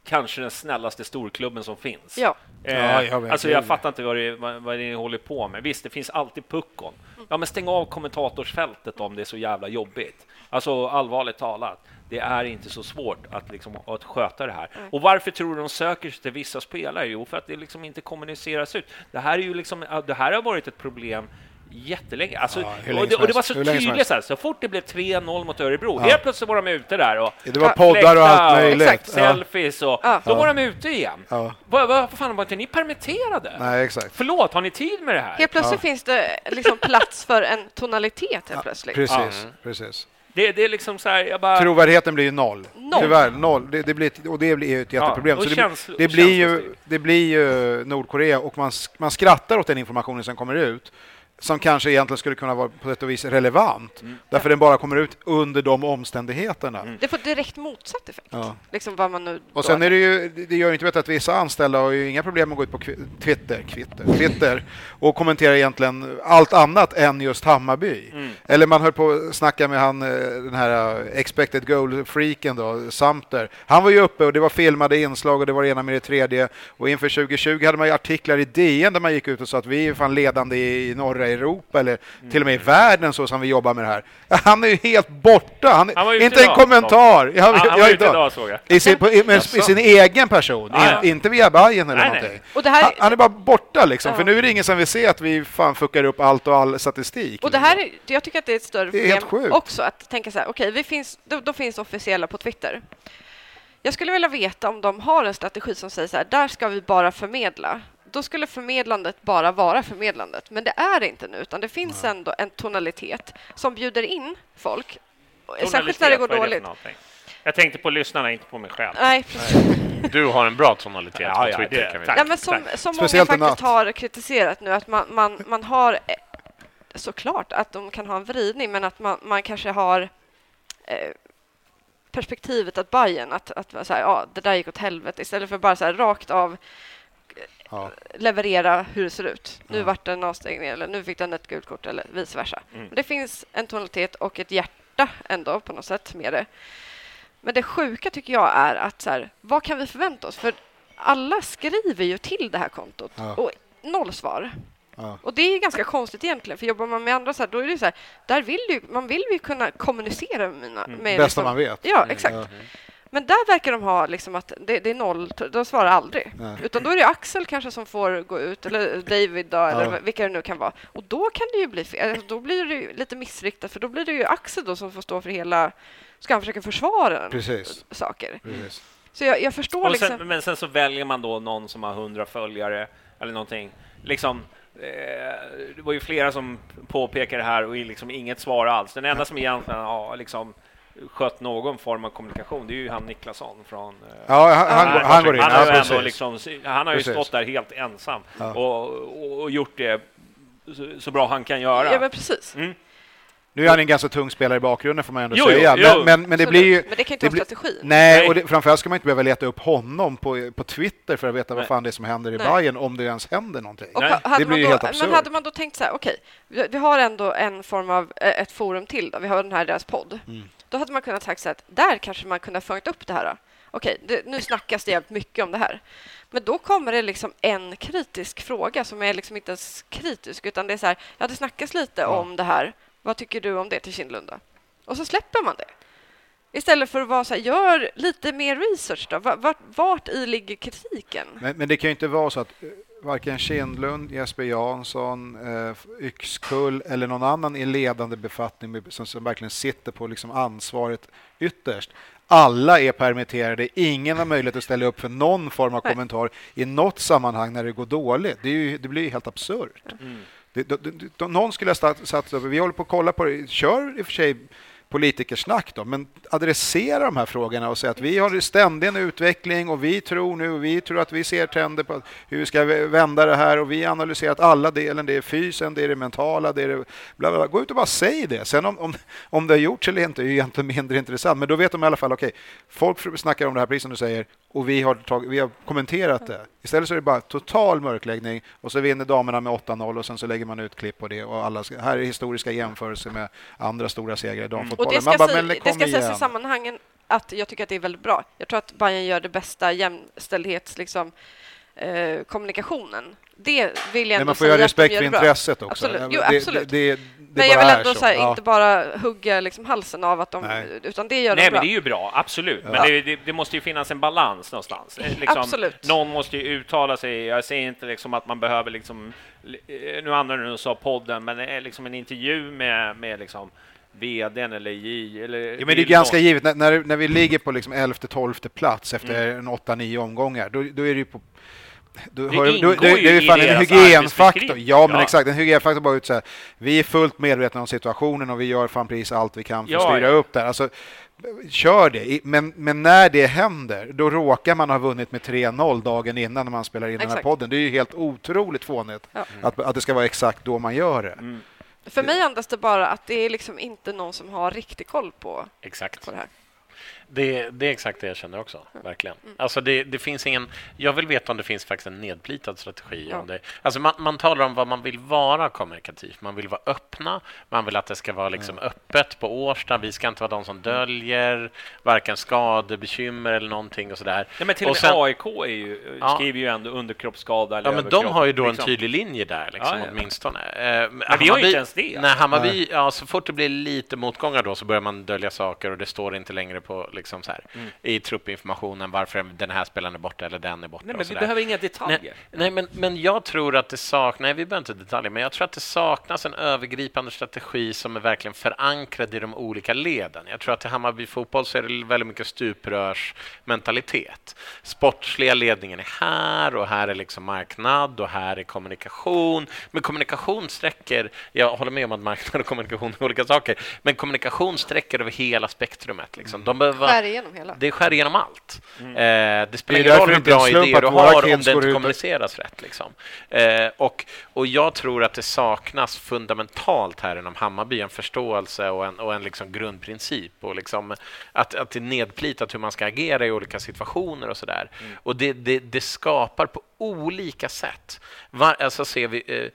B: kanske den snällaste storklubben som finns.
D: Ja,
C: Ja, ja, verkligen.
B: alltså jag fattar inte vad, det, vad, vad ni håller på med. Visst, det finns alltid puckon. Ja, men stäng av kommentatorsfältet om det är så jävla jobbigt. Alltså allvarligt talat, det är inte så svårt att, liksom, att sköta det här. Och varför tror du de söker sig till vissa spelare? Jo, för att det liksom inte kommuniceras ut. Det här, är ju liksom, det här har varit ett problem jättelänge. Alltså,
C: Ja,
B: och, det, och det var så tydligt, så, här, så fort det blev 3-0 mot Örebro,
C: Ja.
B: helt plötsligt var de ute där och
C: Det var poddar och allt möjligt.
D: Exakt.
C: Ja.
B: selfies och
D: Ja.
B: då var de ute igen.
C: Ja.
B: Vad, vad fan, var inte ni permitterade?
C: Nej, exakt.
B: Förlåt, har ni tid med det här?
D: helt plötsligt finns det liksom plats för en tonalitet helt plötsligt.
C: Precis, precis.
B: Det, det är liksom så här, jag bara...
C: Trovärdigheten blir ju noll.
D: Noll.
C: Tyvärr, noll. Det, det blir, ett- och det blir ju ett jätteproblem. så det,
B: känslo-
C: det, blir ju, det blir ju Nordkorea och man, man skrattar åt den informationen som kommer ut som kanske egentligen skulle kunna vara på ett och vis relevant.
B: Mm.
C: Därför den bara kommer ut under de omständigheterna.
D: Det får direkt motsatt effekt.
C: Ja.
D: Liksom vad man nu
C: Och sen är det ju, det gör ju inte vet att vissa anställda har ju inga problem att gå ut på Twitter, Twitter, Twitter och kommentera egentligen allt annat än just Hammarby.
B: Mm.
C: Eller man höll på att snacka med han, eh, den här eh, expected goal-freaken då, Samter. Han var ju uppe och det var filmade inslag och det var det ena med det tredje. Och inför 2020 hade man ju artiklar i DN där man gick ut och sa att vi är fan ledande i norra Europa eller till och med i världen så som vi jobbar med det här. <laughs> Han är ju helt borta. Han,
B: Han var
C: inte en
B: idag.
C: kommentar. Jag,
B: Han, han
C: jag,
B: var
C: jag,
B: ute idag såg jag.
C: i sin, på, i, med, i sin egen person,
B: Ja, ja.
C: in, inte via Bajen eller
B: Nej,
C: någonting.
B: nej.
D: Och det här-
C: han, han är bara borta liksom,
D: Ja.
C: för nu är det ingen som vill se att vi fan fuckar upp allt och all statistik.
D: Och det här är, jag tycker att det är ett större problem också att tänka så här, okej, vi finns, då, då finns officiella på Twitter. Jag skulle vilja veta om de har en strategi som säger så här, där ska vi bara förmedla. Då skulle förmedlandet bara vara förmedlandet, men det är det inte nu, utan det finns ändå en tonalitet som bjuder in folk, särskilt när det går
B: Tonalitet,
D: dåligt.
B: Jag tänkte på lyssnarna, inte på mig själv.
D: Nej.
E: Du har en bra tonalitet
B: Ja,
E: på
B: ja,
E: Twitter.
B: det-
E: kan vi
B: tack.
D: Ja, men som,
B: Tack.
D: som många
C: Speciellt
D: faktiskt
C: natt.
D: har kritiserat nu, att man, man, man har eh, såklart att de kan ha en vridning, men att man, man kanske har eh, perspektivet att Bayern att, att så här, ja, det där gick åt helvete, istället för bara så här rakt av
C: Ja.
D: leverera hur det ser ut. Nu
C: Ja.
D: vart det en avstängning eller nu fick den ett gult kort eller vice versa.
B: Mm.
D: Men Det finns en tonalitet och ett hjärta ändå på något sätt med det. Men det sjuka tycker jag är att så här, vad kan vi förvänta oss? För alla skriver ju till det här kontot
C: Ja.
D: och noll svar.
C: Ja.
D: Och det är ganska konstigt egentligen, för jobbar man med andra så här, då är det så här, där vill ju, man vill ju kunna kommunicera med mina... Med
C: Bästa
D: liksom-
C: man vet.
D: Ja, exakt.
C: Ja.
D: Men där verkar de ha liksom att det, det är noll, de svarar aldrig.
C: Nej.
D: Utan då är det Axel kanske som får gå ut, eller David då, eller
C: Ja.
D: vilka det nu kan vara. Och då kan det ju bli fel. Alltså, Då blir det ju lite missriktat, för då blir det ju Axel då som får stå för hela... Ska han försöka försvara
C: Precis.
D: saker?
C: Precis.
D: Så jag, jag förstår
B: Och
D: liksom...
B: sen, men sen så väljer man då någon som har 100 följare eller någonting. Liksom, eh, det var ju flera som påpekade det här och liksom inget svar alls. Den enda som egentligen har liksom skött någon form av kommunikation, det är ju han Niklasson från... eh,
C: Ja, han, han, går- han går in.
B: Han har,
C: Ja, precis.
B: liksom, han har ju
C: Precis.
B: stått där helt ensam
C: Ja.
B: och, och, och gjort det så, så bra han kan göra.
D: Ja, men precis.
B: Mm.
C: Nu är han en ganska tung spelare i bakgrunden får man ändå
F: Jo,
C: säga.
F: jo, jo.
C: Men, men, men det blir ju...
D: Men det kan inte vara strategin.
C: Nej,
F: Nej.
C: och det, framförallt ska man inte behöva leta upp honom på, på Twitter för att veta vad
F: Nej.
C: fan det är som händer i
D: Nej.
C: Bayern om det ens händer någonting.
D: Och
C: det blir
D: då,
C: helt absurt.
D: Men hade man då tänkt så här, okej, vi, vi har ändå en form av eh, ett forum till då, vi har den här deras podd.
C: Mm.
D: Då hade man kunnat sagt så här, att där kanske man kunde ha fångat upp det här. Då. Okej, det, nu snackas det jävligt mycket om det här. Men då kommer det liksom en kritisk fråga som är liksom inte ens kritisk, utan det är så här, ja, det snackas lite
C: Ja.
D: om det här. Vad tycker du om det till Kindlunda? Och så släpper man det. Istället för att vara så här, gör lite mer research då. Vart, vart, vart i ligger kritiken?
C: Men, men det kan ju inte vara så att eh, varken Kindlund, Jesper Jansson, eh, Yxkull eller någon annan i ledande befattning som, som verkligen sitter på liksom ansvaret ytterst. Alla är permitterade, ingen har möjlighet att ställa upp för någon form av
D: Nej.
C: kommentar i något sammanhang när det går dåligt. Det, ju, det blir ju helt absurt.
F: Mm.
C: Det, det, någon skulle ha satt, satt vi håller på att kolla på det, kör i och för sig politikersnack då, men adressera de här frågorna och säga att vi har ständig en utveckling och vi tror nu, vi tror att vi ser trender på hur vi ska vända det här och vi har analyserat alla delen, det är fysen, det är det mentala, det är det, bla bla bla. Gå ut och bara säg det. Sen om, om, om det har gjorts eller inte är ju egentligen mindre intressant, men då vet de i alla fall, okej, folk snackar om det här precis som du säger och vi har, tag, vi har kommenterat det. Istället så är det bara total mörkläggning och så vinner damerna med 8-0 och sen så lägger man ut klipp på det och alla här är historiska jämförelser med andra stora segrar i
D: Och
C: damfotbollen.
D: det ska,
C: bara,
D: det ska sägas i sammanhangen att jag tycker att det är väldigt bra. Jag tror att Bayern gör det bästa jämställdhets liksom, eh, kommunikationen. Det vill jag
C: Men
D: ändå
C: man får ju ha
D: säga de
C: respekt för
D: det bra.
C: intresset också.
D: Absolut. Jo, absolut.
C: Det, det, det
D: Men jag vill ändå
C: så.
D: så här,
C: Ja.
D: inte bara hugga liksom halsen av att de...
C: Nej.
D: Utan det gör
F: Nej,
D: de
F: men
D: bra.
F: det är ju bra, absolut. Men
C: Ja.
F: det, det, det måste ju finnas en balans någonstans. Eh, Liksom,
D: Absolut.
F: Någon måste ju uttala sig. Jag säger inte liksom att man behöver liksom, eh, nu använder du sa podden, men liksom en intervju med, med liksom vdn eller J eller
C: Ja, men det är ganska givet, när, när, när vi ligger på liksom 11-12 plats efter
F: Mm.
C: en 8-9 omgångar, då, då är det ju på då,
F: Det ingår
C: då,
F: ju
C: det är ju
F: i
C: fan en hygienfaktor. Ja, men
F: Ja.
C: exakt. En hygienfaktor bara ut så här. Vi är fullt medvetna om situationen och vi gör fan precis allt vi kan för att
F: Ja,
C: styra
F: ja.
C: upp det. här. Alltså, kör det. Men, men när det händer, då råkar man ha vunnit med 3-0 dagen innan när man spelar in den här
D: Exakt.
C: podden. Det är ju helt otroligt fånigt
D: Ja.
C: att, att det ska vara exakt då man gör det.
F: Mm,
D: För mig andas det bara att det är liksom inte någon som har riktig koll på,
E: Exakt.
D: på det här.
E: Det, det är exakt det jag känner också, verkligen. Alltså det, det finns ingen, jag vill veta om det finns faktiskt en nedplitad strategi.
D: Ja.
E: Om det, alltså man, man talar om vad man vill vara kommunikativt. Man vill vara öppna, man vill att det ska vara liksom öppet på Årsta. Vi ska inte vara de som döljer varken skadebekymmer eller någonting och sådär.
F: Nej, men till och
E: Och
F: med
E: sen-
F: AIK är ju,
E: Ja.
F: skriver ju ändå underkroppsskada eller
E: Ja, men de har ju då en
F: liksom.
E: tydlig linje där, liksom,
F: Ja, ja.
E: åtminstone. Eh,
F: Men vi har ju inte ens det.
E: Nej, Hammarby, ja, så fort det blir lite motgångar då så börjar man dölja saker och det står inte längre på liksom så här,
F: Mm.
E: i truppinformationen varför den här spelaren är borta eller den är borta.
F: Nej, men vi behöver inga
E: Nej,
F: detaljer.
E: nej men, men jag tror att det saknas, nej vi behöver inte detaljer, men jag tror att det saknas en övergripande strategi som är verkligen förankrad i de olika leden. Jag tror att i Hammarby fotboll så är det väldigt mycket stuprörsmentalitet. Sportsliga ledningen är här och här är liksom marknad och här är kommunikation. Men kommunikation sträcker, jag håller med om att marknad och kommunikation är olika saker, men kommunikation sträcker över hela spektrumet. Liksom. De behöver vara-
D: Skär igenom hela.
E: det skär igenom allt.
F: Mm.
E: Eh, det spelar ingen roll hur bra idéer du har om det inte kommuniceras rätt. Liksom. Eh, och, och jag tror att det saknas fundamentalt här inom Hammarby en förståelse och en, och en liksom grundprincip. Och liksom att, att det är nedplitat hur man ska agera i olika situationer och sådär. Och det, det, det skapar på olika sätt. Var, alltså ser vi... Eh,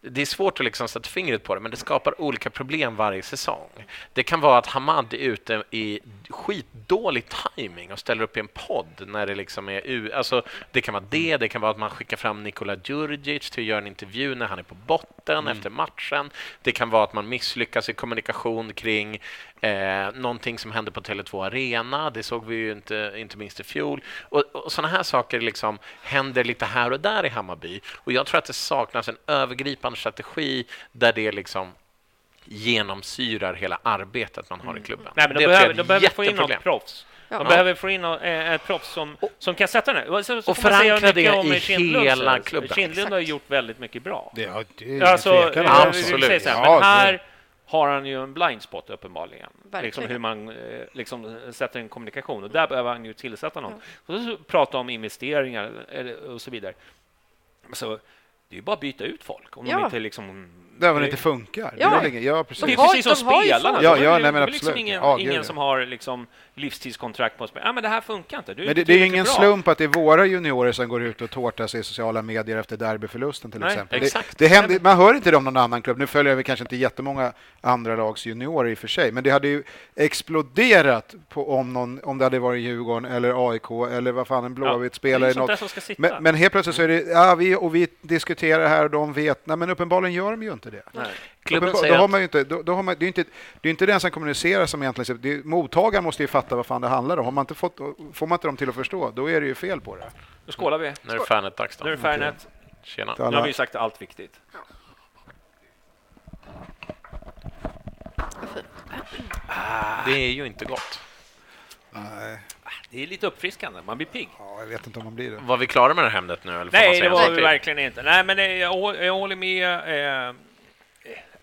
E: det är svårt att liksom sätta fingret på det, men det skapar olika problem varje säsong. Det kan vara att Hamad är ute i skitdålig timing och ställer upp i en podd när det liksom är... Alltså, det kan vara det, det kan vara att man skickar fram Nikola Djurdjic till att göra en intervju när han är på botten efter matchen. Det kan vara att man misslyckas i kommunikation kring eh, någonting som hände på Tele2 Arena. Det såg vi ju inte, inte minst i fjol. Och, och sådana här saker liksom händer lite här och där i Hammarby. Och jag tror att det saknas en övergripande strategi där det liksom genomsyrar hela arbetet man har i klubben.
F: Mm. Nej, men de
E: Det
F: behöver, de behöver få in något proffs. De
D: Ja.
F: behöver få in eh, ett proffs som, som kan sätta den. Och, så, så
E: Och förankra det
F: om
E: i
F: Kindlund,
E: hela klubben.
F: Kindlund har gjort väldigt mycket bra.
C: Det, ja, det
F: Alltså,
C: tvekan om
F: eh,
C: det.
F: vi
E: Absolut.
F: säger så här,
C: Ja,
F: men
C: det-
F: här har han ju en blind spot uppenbarligen.
D: Verkligen.
F: Liksom hur man eh, liksom sätter en kommunikation. Och där behöver han ju tillsätta någon. Och så prata om investeringar och så vidare. Så,
B: det är ju bara att byta ut folk om
D: Ja.
B: de inte liksom...
C: Där var det inte funkar.
D: Ja.
C: Det är ja,
B: Det
C: precis.
B: är
D: De har-
B: precis som
D: de
B: spelarna.
C: Ja,
B: är
C: ja, nej, men
B: det är liksom
C: absolut.
B: ingen,
C: Ja,
B: ingen
C: ja.
B: som har liksom livstidskontrakt på spel. Ja, men det här funkar inte. Du är
C: Men det, det är ingen
B: bra.
C: slump att det är våra juniorer som går ut och tårtar sig i sociala medier efter derbyförlusten till
B: Nej,
C: exempel.
E: exakt.
C: Det, det händer, man hör inte det om någon annan klubb. Nu följer väl kanske inte jättemånga andra lags juniorer i och för sig, men det hade ju exploderat på om, någon, om det hade varit Djurgården eller AIK eller vad fan en Blåvitt
B: det
C: spelar
B: är
C: i
B: sånt där
C: något.
B: som ska sitta.
C: Men, men helt plötsligt så är det, ja, vi, och vi diskuterar här och de vet, nej men uppenbarligen gör de ju inte det.
B: Nej.
E: Klubben
C: Uppenbar-
E: säger
C: då har
E: att-
C: man ju inte, då, då har man, det är ju inte, det är inte den som kommunicerar som egentligen... Det är, mottagaren måste ju fatta vad fan det handlar om. Har man inte fått, får man inte dem till att förstå, då är det ju fel på det.
B: Då skålar vi.
E: Nu är det Fanet-dags.
B: Nu är det Fairnet.
E: Tjena.
B: Nu har vi sagt allt viktigt.
E: Det är ju inte gott.
C: Nej,
B: Det är lite uppfriskande. Man blir pigg.
C: ja, jag vet inte om man blir det.
E: Var vi klara med det här ämnet nu? Eller får man
B: Nej,
E: säga
B: det var vi verkligen inte. Nej, men jag, hå- jag håller med. Eh,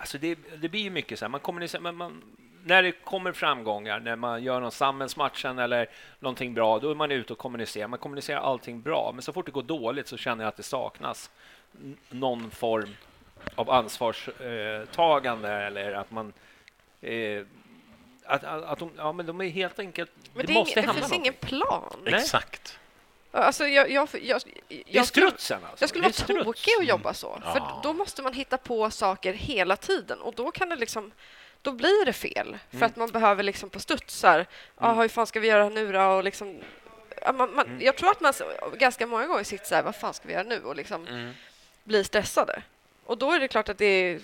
B: alltså det, det blir ju mycket så här. Man kommunicerar, men man, när det kommer framgångar, när man gör någon sammelsmatchen eller någonting bra, då är man ute och kommunicerar. Man kommunicerar allting bra, men så fort det går dåligt så känner jag att det saknas någon form av ansvarstagande eller att man eh, att, att, att de, ja, men de är helt enkelt...
D: Men
B: det,
D: det, är
B: måste
D: det
B: hända
D: finns
B: någonting.
D: ingen plan.
B: Nej.
E: Exakt.
D: Alltså, jag, jag, jag,
B: Det är strutsen alltså.
D: Jag skulle vara
B: struts.
D: tokig att jobba så. För
E: Ja.
D: då måste man hitta på saker hela tiden och då kan det liksom då blir det fel för att man behöver liksom på studsar. Ja, hur fan ska vi göra nu då? Och liksom, man, man, Jag tror att man ganska många gånger sitter så här, vad fan ska vi göra nu? Och liksom
E: Mm.
D: blir stressade. Och då är det klart att det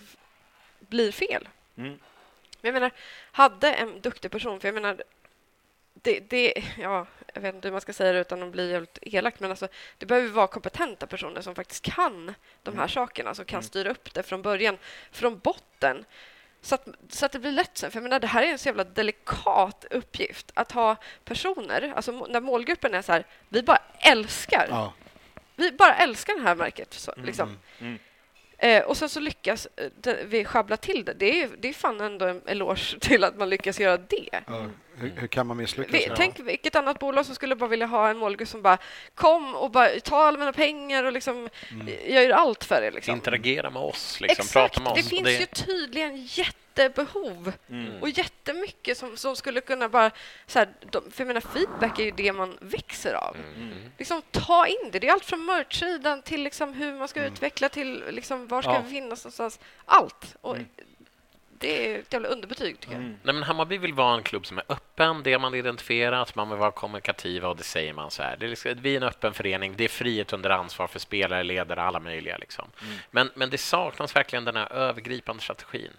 D: blir fel.
B: Mm.
D: Men jag menar, hade en duktig person, för jag menar, det, det, ja, jag vet inte hur man ska säga det utan att bli jävligt elak, men alltså, det behöver vara kompetenta personer som faktiskt kan de här sakerna, som kan styra upp det från början, från botten. Så att, så att det blir lätt sen. För jag menar, det här är en så jävla delikat uppgift. Att ha personer, alltså när målgruppen är så här, vi bara älskar
C: Ja.
D: vi bara älskar det här märket. Så, liksom.
B: Mm.
D: Eh, och sen så lyckas eh, det, vi sjabbla till det. Det är, det är fan ändå en eloge till att man lyckas göra det.
C: Ja. Hur, hur kan man misslyckas?
D: Vi. Tänk vilket annat bolag som skulle bara vilja ha en målgrupp som bara kom och bara ta alla mina pengar och liksom jag gör allt för er. Liksom.
E: Interagera med oss, liksom.
D: Exakt,
E: prata med oss.
D: det finns ju tydligen jättebehov
B: Mm.
D: och jättemycket som, som skulle kunna bara... Så här, de, för menar, feedback är ju det man växer av.
E: Mm.
D: Liksom, ta in det. Det är allt från merch-sidan till liksom hur man ska utveckla till liksom, var ska
B: Ja.
D: vi finnas någonstans. Allt. Och
B: Mm.
D: Det är ett jävla underbetyg, tycker jag.
B: Mm.
E: Nej, men Hammarby vill vara en klubb som är öppen, det man identifierat, man vill vara kommunikativa och det säger man så här. Det är liksom, vi är en öppen förening, det är frihet under ansvar för spelare, ledare, alla möjliga. Liksom. Men, men det saknas verkligen den här övergripande strategin.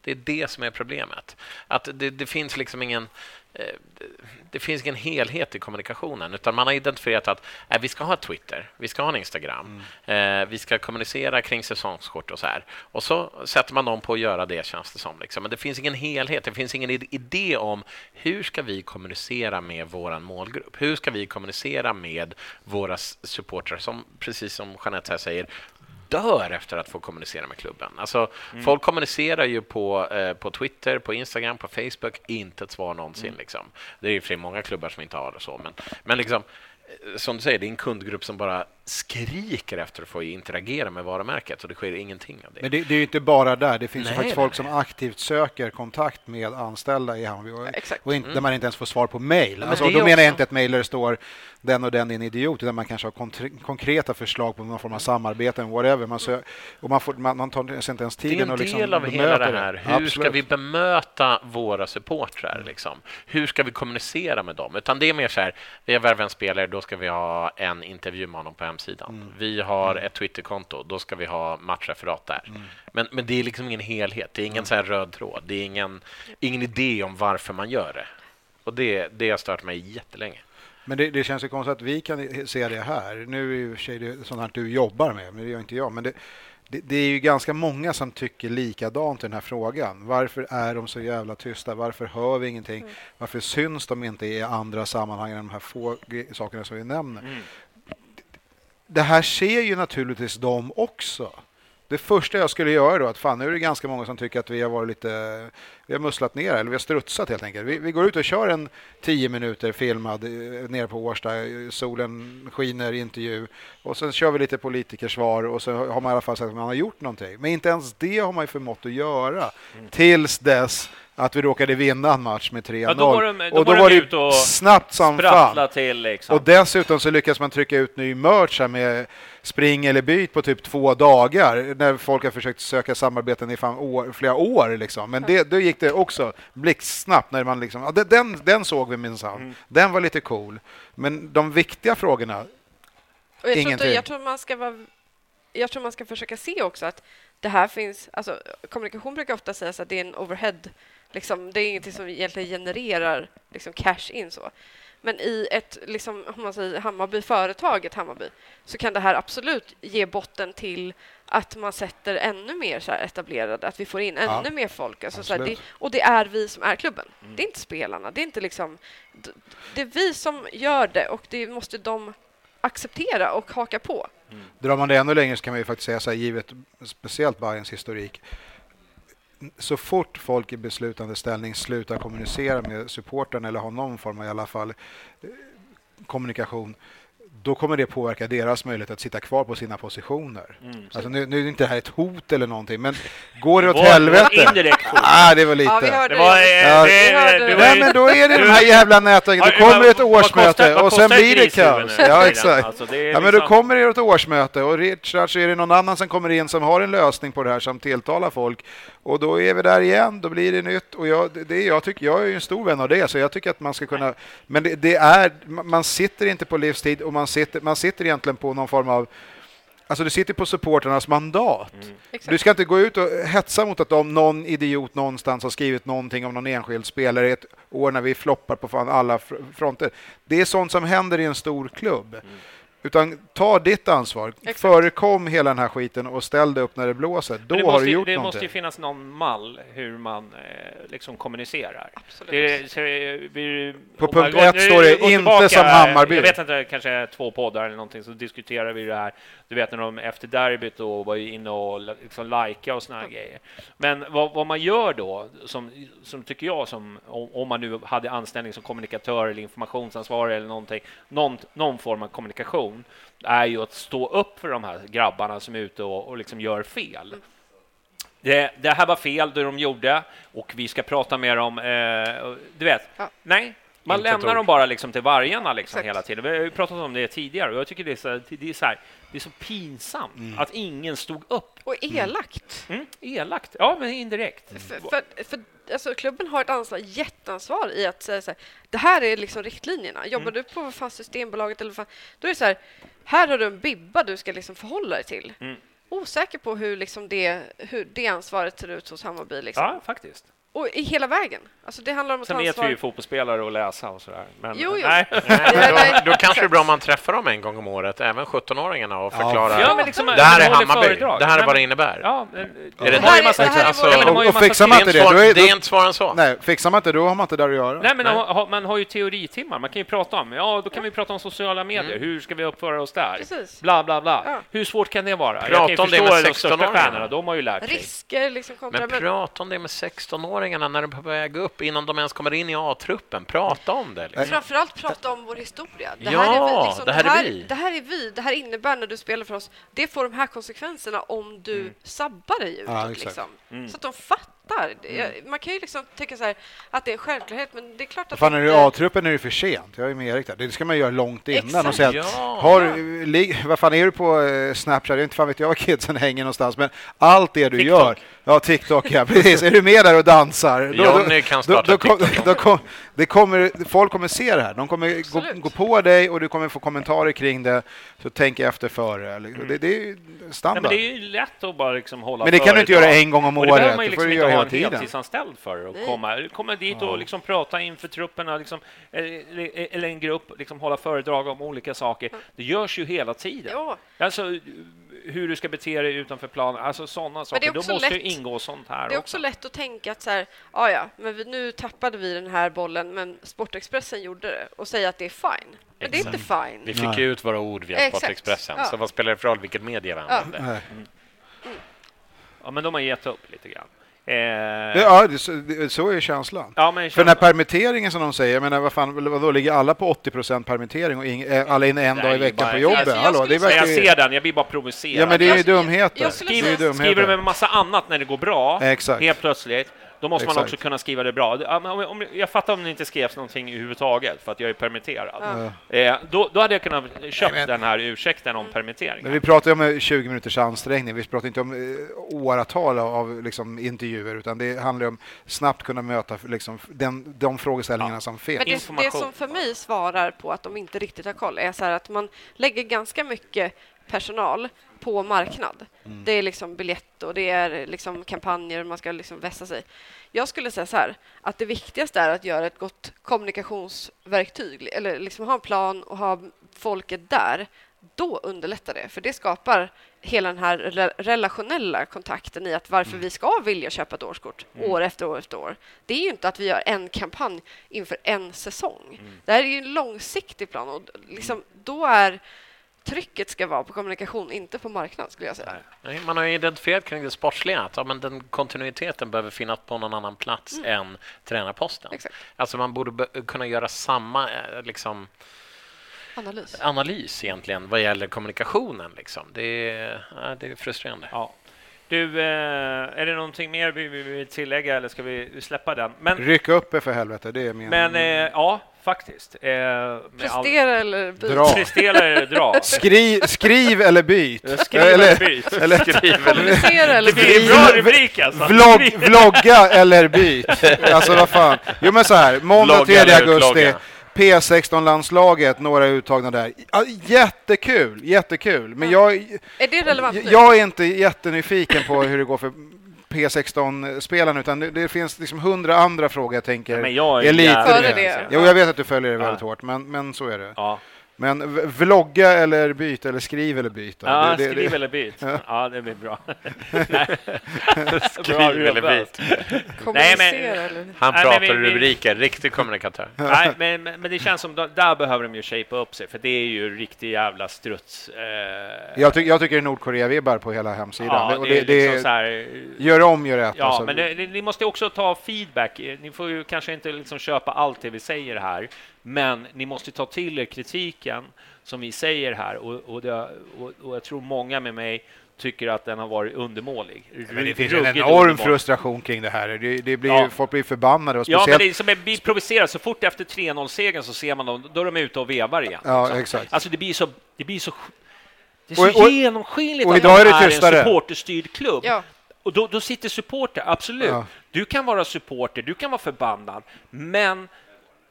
E: Det är det som är problemet. Att det, det finns liksom ingen det, det finns ingen helhet i kommunikationen, utan man har identifierat att eh, vi ska ha Twitter, vi ska ha Instagram, eh, vi ska kommunicera kring säsongskort och så här. Och så sätter man dem på att göra det, känns det som. Liksom. Men det finns ingen helhet, det finns ingen id- idé om hur ska vi kommunicera med vår målgrupp? Hur ska vi kommunicera med våra supportrar som, precis som Jeanette här säger, dör efter att få kommunicera med klubben. Alltså, Folk kommunicerar ju på, eh, på Twitter, på Instagram, på Facebook, inte ett svar någonsin. Liksom. Det är och för många klubbar som inte har det så, men, men liksom, eh, som du säger, det är en kundgrupp som bara skriker efter att få interagera med varumärket och det sker ingenting av det.
C: Men det, det är ju inte bara där. Det finns ju
E: Nej,
C: faktiskt
E: nej,
C: folk som aktivt söker kontakt med anställda i Hammarby och,
D: Exakt.
C: och inte, där man inte ens får svar på mejl. Alltså,
E: det
C: då
E: är
C: menar jag
E: också-
C: inte ett mejl där det står den och den är en idiot, utan man kanske har konkreta förslag på någon form av samarbeten, whatever. Man, sö- och man, får, man, man tar sig inte ens
E: Det är
C: tiden
E: en
C: att liksom
E: del av hela
C: bemöta
E: det här. Hur
C: Absolut.
E: ska vi bemöta våra supportrar? Liksom? Hur ska vi kommunicera med dem? Utan det är mer så här, vi har värvat en spelare, då ska vi ha en intervju med honom på hemsidan.
C: Mm.
E: Vi har ett Twitterkonto, då ska vi ha matchreferat där.
C: Mm.
E: Men, men det är liksom ingen helhet, det är ingen så här röd tråd, det är ingen, ingen idé om varför man gör det. Och det, det har stört mig jättelänge.
C: Men det, det känns ju konstigt att vi kan se det här. Nu är ju för sig det sånt här du jobbar med, men det gör inte jag. Men det, det, det är ju ganska många som tycker likadant i den här frågan. Varför är de så jävla tysta? Varför hör vi ingenting? Varför syns de inte i andra sammanhang än de här få sakerna som vi nämner?
B: Mm.
C: Det här ser ju naturligtvis de också. det första jag skulle göra då, att fan nu är det ganska många som tycker att vi har varit lite, vi har musslat ner eller vi har strutsat helt enkelt. Vi, vi går ut och kör en tio minuter filmad eh, nere på Årsta, solen skiner, intervju och sen kör vi lite politikersvar och så har man i alla fall sagt att man har gjort någonting. Men inte ens det har man ju förmått att göra tills dess att vi råkade vinna en match med 3-0.
B: Ja, då var de- då
C: och då
B: var de
C: var det snabbt som fan.
B: Till liksom.
C: Och dessutom så lyckas man trycka ut ny merch här med spring eller byt på typ två dagar när folk har försökt söka samarbeten i fan år, flera år. Liksom. Men det, då gick det också blixtsnabbt. När man liksom, ja, den, den såg vi minsann.
B: Mm.
C: Den var lite cool. Men de viktiga frågorna,
D: Och jag, tror inte,
C: Ingenting.
D: jag, tror man ska vara, jag tror man ska försöka se också att det här finns... Alltså, kommunikation brukar ofta sägas att det är en overhead. Liksom, det är ingenting som egentligen genererar liksom, cash in. så. Men i ett liksom, om man säger Hammarby, företaget Hammarby så kan det här absolut ge botten till att man sätter ännu mer så etablerade, att vi får in
C: Ja.
D: ännu mer folk. Alltså, så här, det, och det är vi som är klubben.
B: Mm.
D: Det är inte spelarna. Det är inte liksom... Det är vi som gör det och det måste de acceptera och haka på.
C: drar man det ännu längre så kan man ju faktiskt säga så här, givet speciellt Bayerns historik. Så fort folk i beslutande ställning slutar kommunicera med supporten eller har någon form av i alla fall eh, kommunikation, då kommer det påverka deras möjlighet att sitta kvar på sina positioner.
B: Mm.
C: Alltså nu, nu är inte det här ett hot eller någonting, men går det åt helvete?
B: indirekt hot.
C: Ah, det var lite.
D: Ja, vi hörde
B: Det var...
D: det.
C: Ja.
B: det- det
D: det.
C: Nej, men då är det de här jävla nätverken. Då kommer det ett årsmöte och sen blir det kaos. Ja, exakt.
B: Alltså,
C: Ja, men då
B: liksom-
C: kommer det ett årsmöte och Richard så är det någon annan som kommer in som har en lösning på det här som tilltalar folk. Och då är vi där igen, då blir det nytt. Och jag, det- det, jag, tycker, jag är ju en stor vän av det, så jag tycker att man ska kunna... Men det, det är, man sitter inte på livstid och man sitter, man sitter egentligen på någon form av... Alltså du sitter på supporternas mandat.
D: Exakt.
C: Du ska inte gå ut och hetsa mot att de, någon idiot någonstans har skrivit någonting om någon enskild spelare i ett år när vi floppar på fan alla fr- fronter. Det är sånt som händer i en stor klubb. Utan ta ditt ansvar.
D: Exakt.
C: Förekom hela den här skiten och ställ dig upp när det blåser. Då
B: det
C: har
B: måste,
C: du
B: ju-
C: gjort
B: Det
C: någonting.
B: måste ju finnas någon mall hur man eh, liksom kommunicerar.
D: Absolut.
B: Det, så, eh, vi,
C: På
B: man
C: punkt
B: går-
C: ett
B: nu
C: står det inte som Hammarby.
B: Jag vet inte, kanske två poddar eller någonting, så diskuterar vi det här. Du vet när de efter derbyt då var inne och liksom likea och såna här grejer. Men vad, vad man gör då, som, som tycker jag, som, om, om man nu hade anställning som kommunikatör eller informationsansvarig eller någonting, någon, någon form av kommunikation, är ju att stå upp för de här grabbarna som är ute och, och liksom gör fel. Det, det här var fel, det de gjorde, och vi ska prata med dem. Eh, du vet,
D: Ja.
B: nej, man lämnar dem bara liksom till vargarna liksom
D: Exakt.
B: hela tiden. Vi har ju pratat om det tidigare och jag tycker det är så, det är så, här, det är så pinsamt att ingen stod upp.
D: Och elakt.
B: Mm, elakt, ja men indirekt.
D: För, för, för, alltså, klubben har ett ansvar, jätteansvar i att säga så här, det här är liksom riktlinjerna. Jobbar du på vad fan Systembolaget eller vad fan, då är det så här, här har du en bibba du ska liksom förhålla dig till.
B: Mm.
D: Osäker på hur, liksom det, hur det ansvaret ser ut hos Hammarby. Liksom.
B: Ja, faktiskt.
D: Och i hela vägen. Alltså, det handlar om att
B: Sen
D: ta
B: vet
D: ansvar.
B: vi ju fotbollsspelare och läsa och sådär. Men,
D: Jo, jo.
B: Nej. <laughs>
E: Nej, då, då kanske det är bra om man träffar dem en gång om året, även 17-åringarna, och förklarar
B: Ja, men liksom,
E: det här är
B: håller
E: Hammarby,
B: föredrag.
E: det här är
B: Nej,
E: vad det
B: men-
E: innebär.
B: Ja, men,
E: Är
B: de
E: det-
B: har
D: Det här
B: ju
D: är-
B: massa-
D: det här är
E: alltså-
D: vår-
B: Ja, men de har ju
C: Och-
B: massa
C: fixar
E: Det
C: man
E: är,
C: inte
E: inte
C: det, då är,
E: svår, det är inte svårare än så.
C: nej, fixar man inte då har man inte där att göra.
B: Nej, men de har, man har ju teoritimmar. Man kan ju prata om, ja, då kan vi prata om sociala medier. Hur ska vi uppföra oss där?
D: Precis.
B: Bla, bla, bla.
D: Ja.
B: Hur svårt kan det vara?
E: Prata om det med
B: de största
E: 16-åringarna.
B: stjärnorna, de har ju lärt sig.
D: Risker liksom kontra...
E: Men prata om det med 16-åringarna när de är på väg upp, innan de ens kommer in i A-truppen. Prata om det. Liksom.
D: Framförallt prata om vår historia. Det
E: Ja,
D: här är vi. Liksom,
E: det här är vi.
D: Det här är vi. Det här innebär när du spelar för oss. Det får de här konsekvenserna om du sabbar dig utåt.
C: Ja,
D: liksom. Så att de fattar. Det- Man kan ju liksom tänka så här att det är en självklart, men det är klart att
C: Fan, är
D: inte-
C: du i A-truppen är det för sent. Jag är med Erik där. Det ska man göra långt innan och
D: Exakt.
C: säga att
E: Ja.
C: har, lig- vad fan är du på eh, Snapchat? Jag vet inte fan vet jag var kidsen hänger någonstans, men allt det du
B: TikTok.
C: gör. Ja, TikTok, ja precis. Är du med där och dansar?
E: Johnny kan starta
C: då, kom,
E: TikTok. <laughs>
C: då kom, det kommer, Folk kommer se det här. De kommer gå,
D: Absolut.
C: gå på dig och du kommer få kommentarer kring det. Så tänk efter före. Liksom. Det, det är ju
B: Nej,
C: standard.
B: men det är ju lätt att bara liksom hålla
C: Men det kan du inte göra en gång om
B: Och det behöver
C: året.
B: man ju
C: Det får
B: liksom
C: du
B: inte
C: göra
B: ha
C: hela
B: en
C: tiden.
B: heltidsanställd för att komma, komma dit och liksom prata inför trupperna, liksom, eller, eller en grupp, liksom hålla föredrag om olika saker. Det görs ju hela tiden.
D: Ja,
B: Alltså hur du ska bete dig utanför planen, alltså sådana saker. Då
D: också
B: måste ju
D: lätt-
B: ingå sånt här
D: det är också lätt att tänka att så här, "Ah, ja, men vi, nu tappade vi den här bollen, men Sportexpressen gjorde det och säga att det är fine. Men det är inte fine.
E: Vi fick
C: Nej.
E: ju ut våra ord via
D: Exakt.
E: Sportexpressen,
D: Ja.
E: så vad spelar det för roll vilket media vi
D: Ja.
E: använder?
C: Nej.
B: ja, men de har gett upp lite grann. Eh,
C: Ja, det, så, det, så är känslan.
B: ja, men
C: För den här permitteringen som de säger, jag menar, vad fan, vad då ligger alla på 80 procent permittering och ing, eh, alla in en
B: Nej,
C: dag i veckan
B: bara-
C: på jobbet?
D: Alltså, jag
C: Hallå, det
B: jag
C: verkar ju...
B: ser den, jag blir bara provocerad.
C: Ja, men det är ju
D: Jag-
C: dumheter.
D: jag skulle
C: Det är ju
D: säga-
C: dumheter.
B: Skriver de en massa annat när det går bra,
C: Exakt.
B: helt plötsligt, då måste man
C: Exakt.
B: också kunna skriva det bra. Ja, men Om, om, jag fattar om det inte skrevs någonting överhuvudtaget, för att jag är permitterad. Eh, då, då hade jag kunnat köpa
C: men-
B: den här ursäkten om permittering.
C: Men vi pratar ju om eh, 20 minuters ansträngning, vi pratar inte om eh, åratal av, liksom, intervjuer, utan det handlar om snabbt kunna möta liksom, den, de frågeställningarna som finns.
D: Men det, det som för mig svarar på att de inte riktigt har koll är så här att man lägger ganska mycket personal på marknad.
C: Mm.
D: Det är liksom biljett och det är liksom kampanjer och man ska liksom vässa sig. Jag skulle säga så här att det viktigaste är att göra ett gott kommunikationsverktyg eller liksom ha en plan och ha folket där. Då underlättar det, för det skapar hela den här re- relationella kontakten i att varför vi ska vilja köpa ett årskort år efter år efter år. Det är ju inte att vi gör en kampanj inför en säsong. Det här är ju en långsiktig plan och liksom, då är trycket ska vara på kommunikation, inte på marknad skulle jag säga.
E: Nej, Man har ju identifierat kring det sportsliga att ja, men den kontinuiteten behöver finnas på någon annan plats än tränarposten.
D: Exakt.
E: Alltså man borde kunna göra samma eh, liksom,
D: Analys.
E: analys egentligen vad gäller kommunikationen. Liksom. Det, är, ja, det är frustrerande.
B: Ja. Du, eh, är det någonting mer vi vi vill tillägga eller ska vi släppa den? Men,
C: Ryck upp er för helvete, det är min...
B: men eh, ja, faktiskt. Eh, med all-
D: Prestera eller byta.
C: Dra.
B: Prestera eller dra.
C: Skriv, skriv eller byt.
B: Skriv eller byt. <laughs>
C: eller
D: Kommunicera eller
B: Det är en bra rubrik alltså.
C: vlogg, vlogga eller byt. Alltså vad fan. Jo men så här, måndag
E: Vlogga
C: 3
E: eller
C: augusti.
E: utlogga.
C: P16-landslaget, några uttagna där. Jättekul, jättekul. Men jag,
D: Är det relevant nu?
C: jag är inte jättenyfiken på hur det går för P16-spelarna utan det, det finns liksom hundra andra frågor jag tänker
B: Men jag är
C: är lite
D: det.
C: Jo, jag vet att du följer det
B: Ja.
C: väldigt hårt, men, men så är det.
B: Ja,
C: Men vlogga eller byt eller skriv eller byt. då.
B: ja
C: det, det,
B: skriv
C: det,
B: eller byt. <laughs> Ja, det blir bra. <laughs>
E: Skriv
B: Bra
E: eller byt.
B: Nej, men-.
E: Han
B: Nej, men
E: pratar
B: vi- vi-
E: rubriker, riktig kommunikatör. <laughs>
B: Nej, men, men men det känns som där behöver de ju shapea upp sig, för det är ju riktig jävla struts. Eh,
C: jag, ty, jag tycker det är Nordkorea-vibbar på hela hemsidan.
B: ja,
C: och
B: det,
C: det,
B: är
C: det,
B: liksom så här,
C: Gör om, gör rätt.
B: Ja,
C: alltså.
B: men ni måste också ta feedback. Ni får ju kanske inte liksom köpa allt det vi säger här, men ni måste ta till er kritiken som vi säger här. Och, och, det, och, och jag tror många med mig tycker att den har varit undermålig.
C: Men det finns en enorm
B: undermålig.
C: frustration kring det här. Det, det blir,
B: Ja.
C: Folk blir förbannade. Och
B: Ja, men
C: speciellt,
B: det är som är- blir provocerat. Så fort efter 3-0-segern så ser man dem, då är de ute och vevar igen.
C: Ja,
B: liksom.
C: exakt.
B: Alltså det blir så... Det blir så det är så
C: Och- och-
B: genomskinligt
C: och
B: att de
C: är det
B: är en supporterstyrd klubb.
D: Ja,
B: Och då, då sitter supporter, absolut.
C: Ja.
B: Du kan vara supporter, du kan vara förbannad, men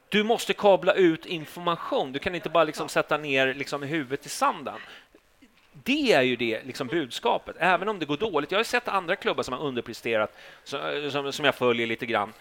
B: du måste kabla ut information. Du kan inte bara liksom sätta ner liksom huvudet i sanden. Det är ju det liksom budskapet, även om det går dåligt. Jag har sett andra klubbar som har underpresterat, som, som, jag följer lite grann.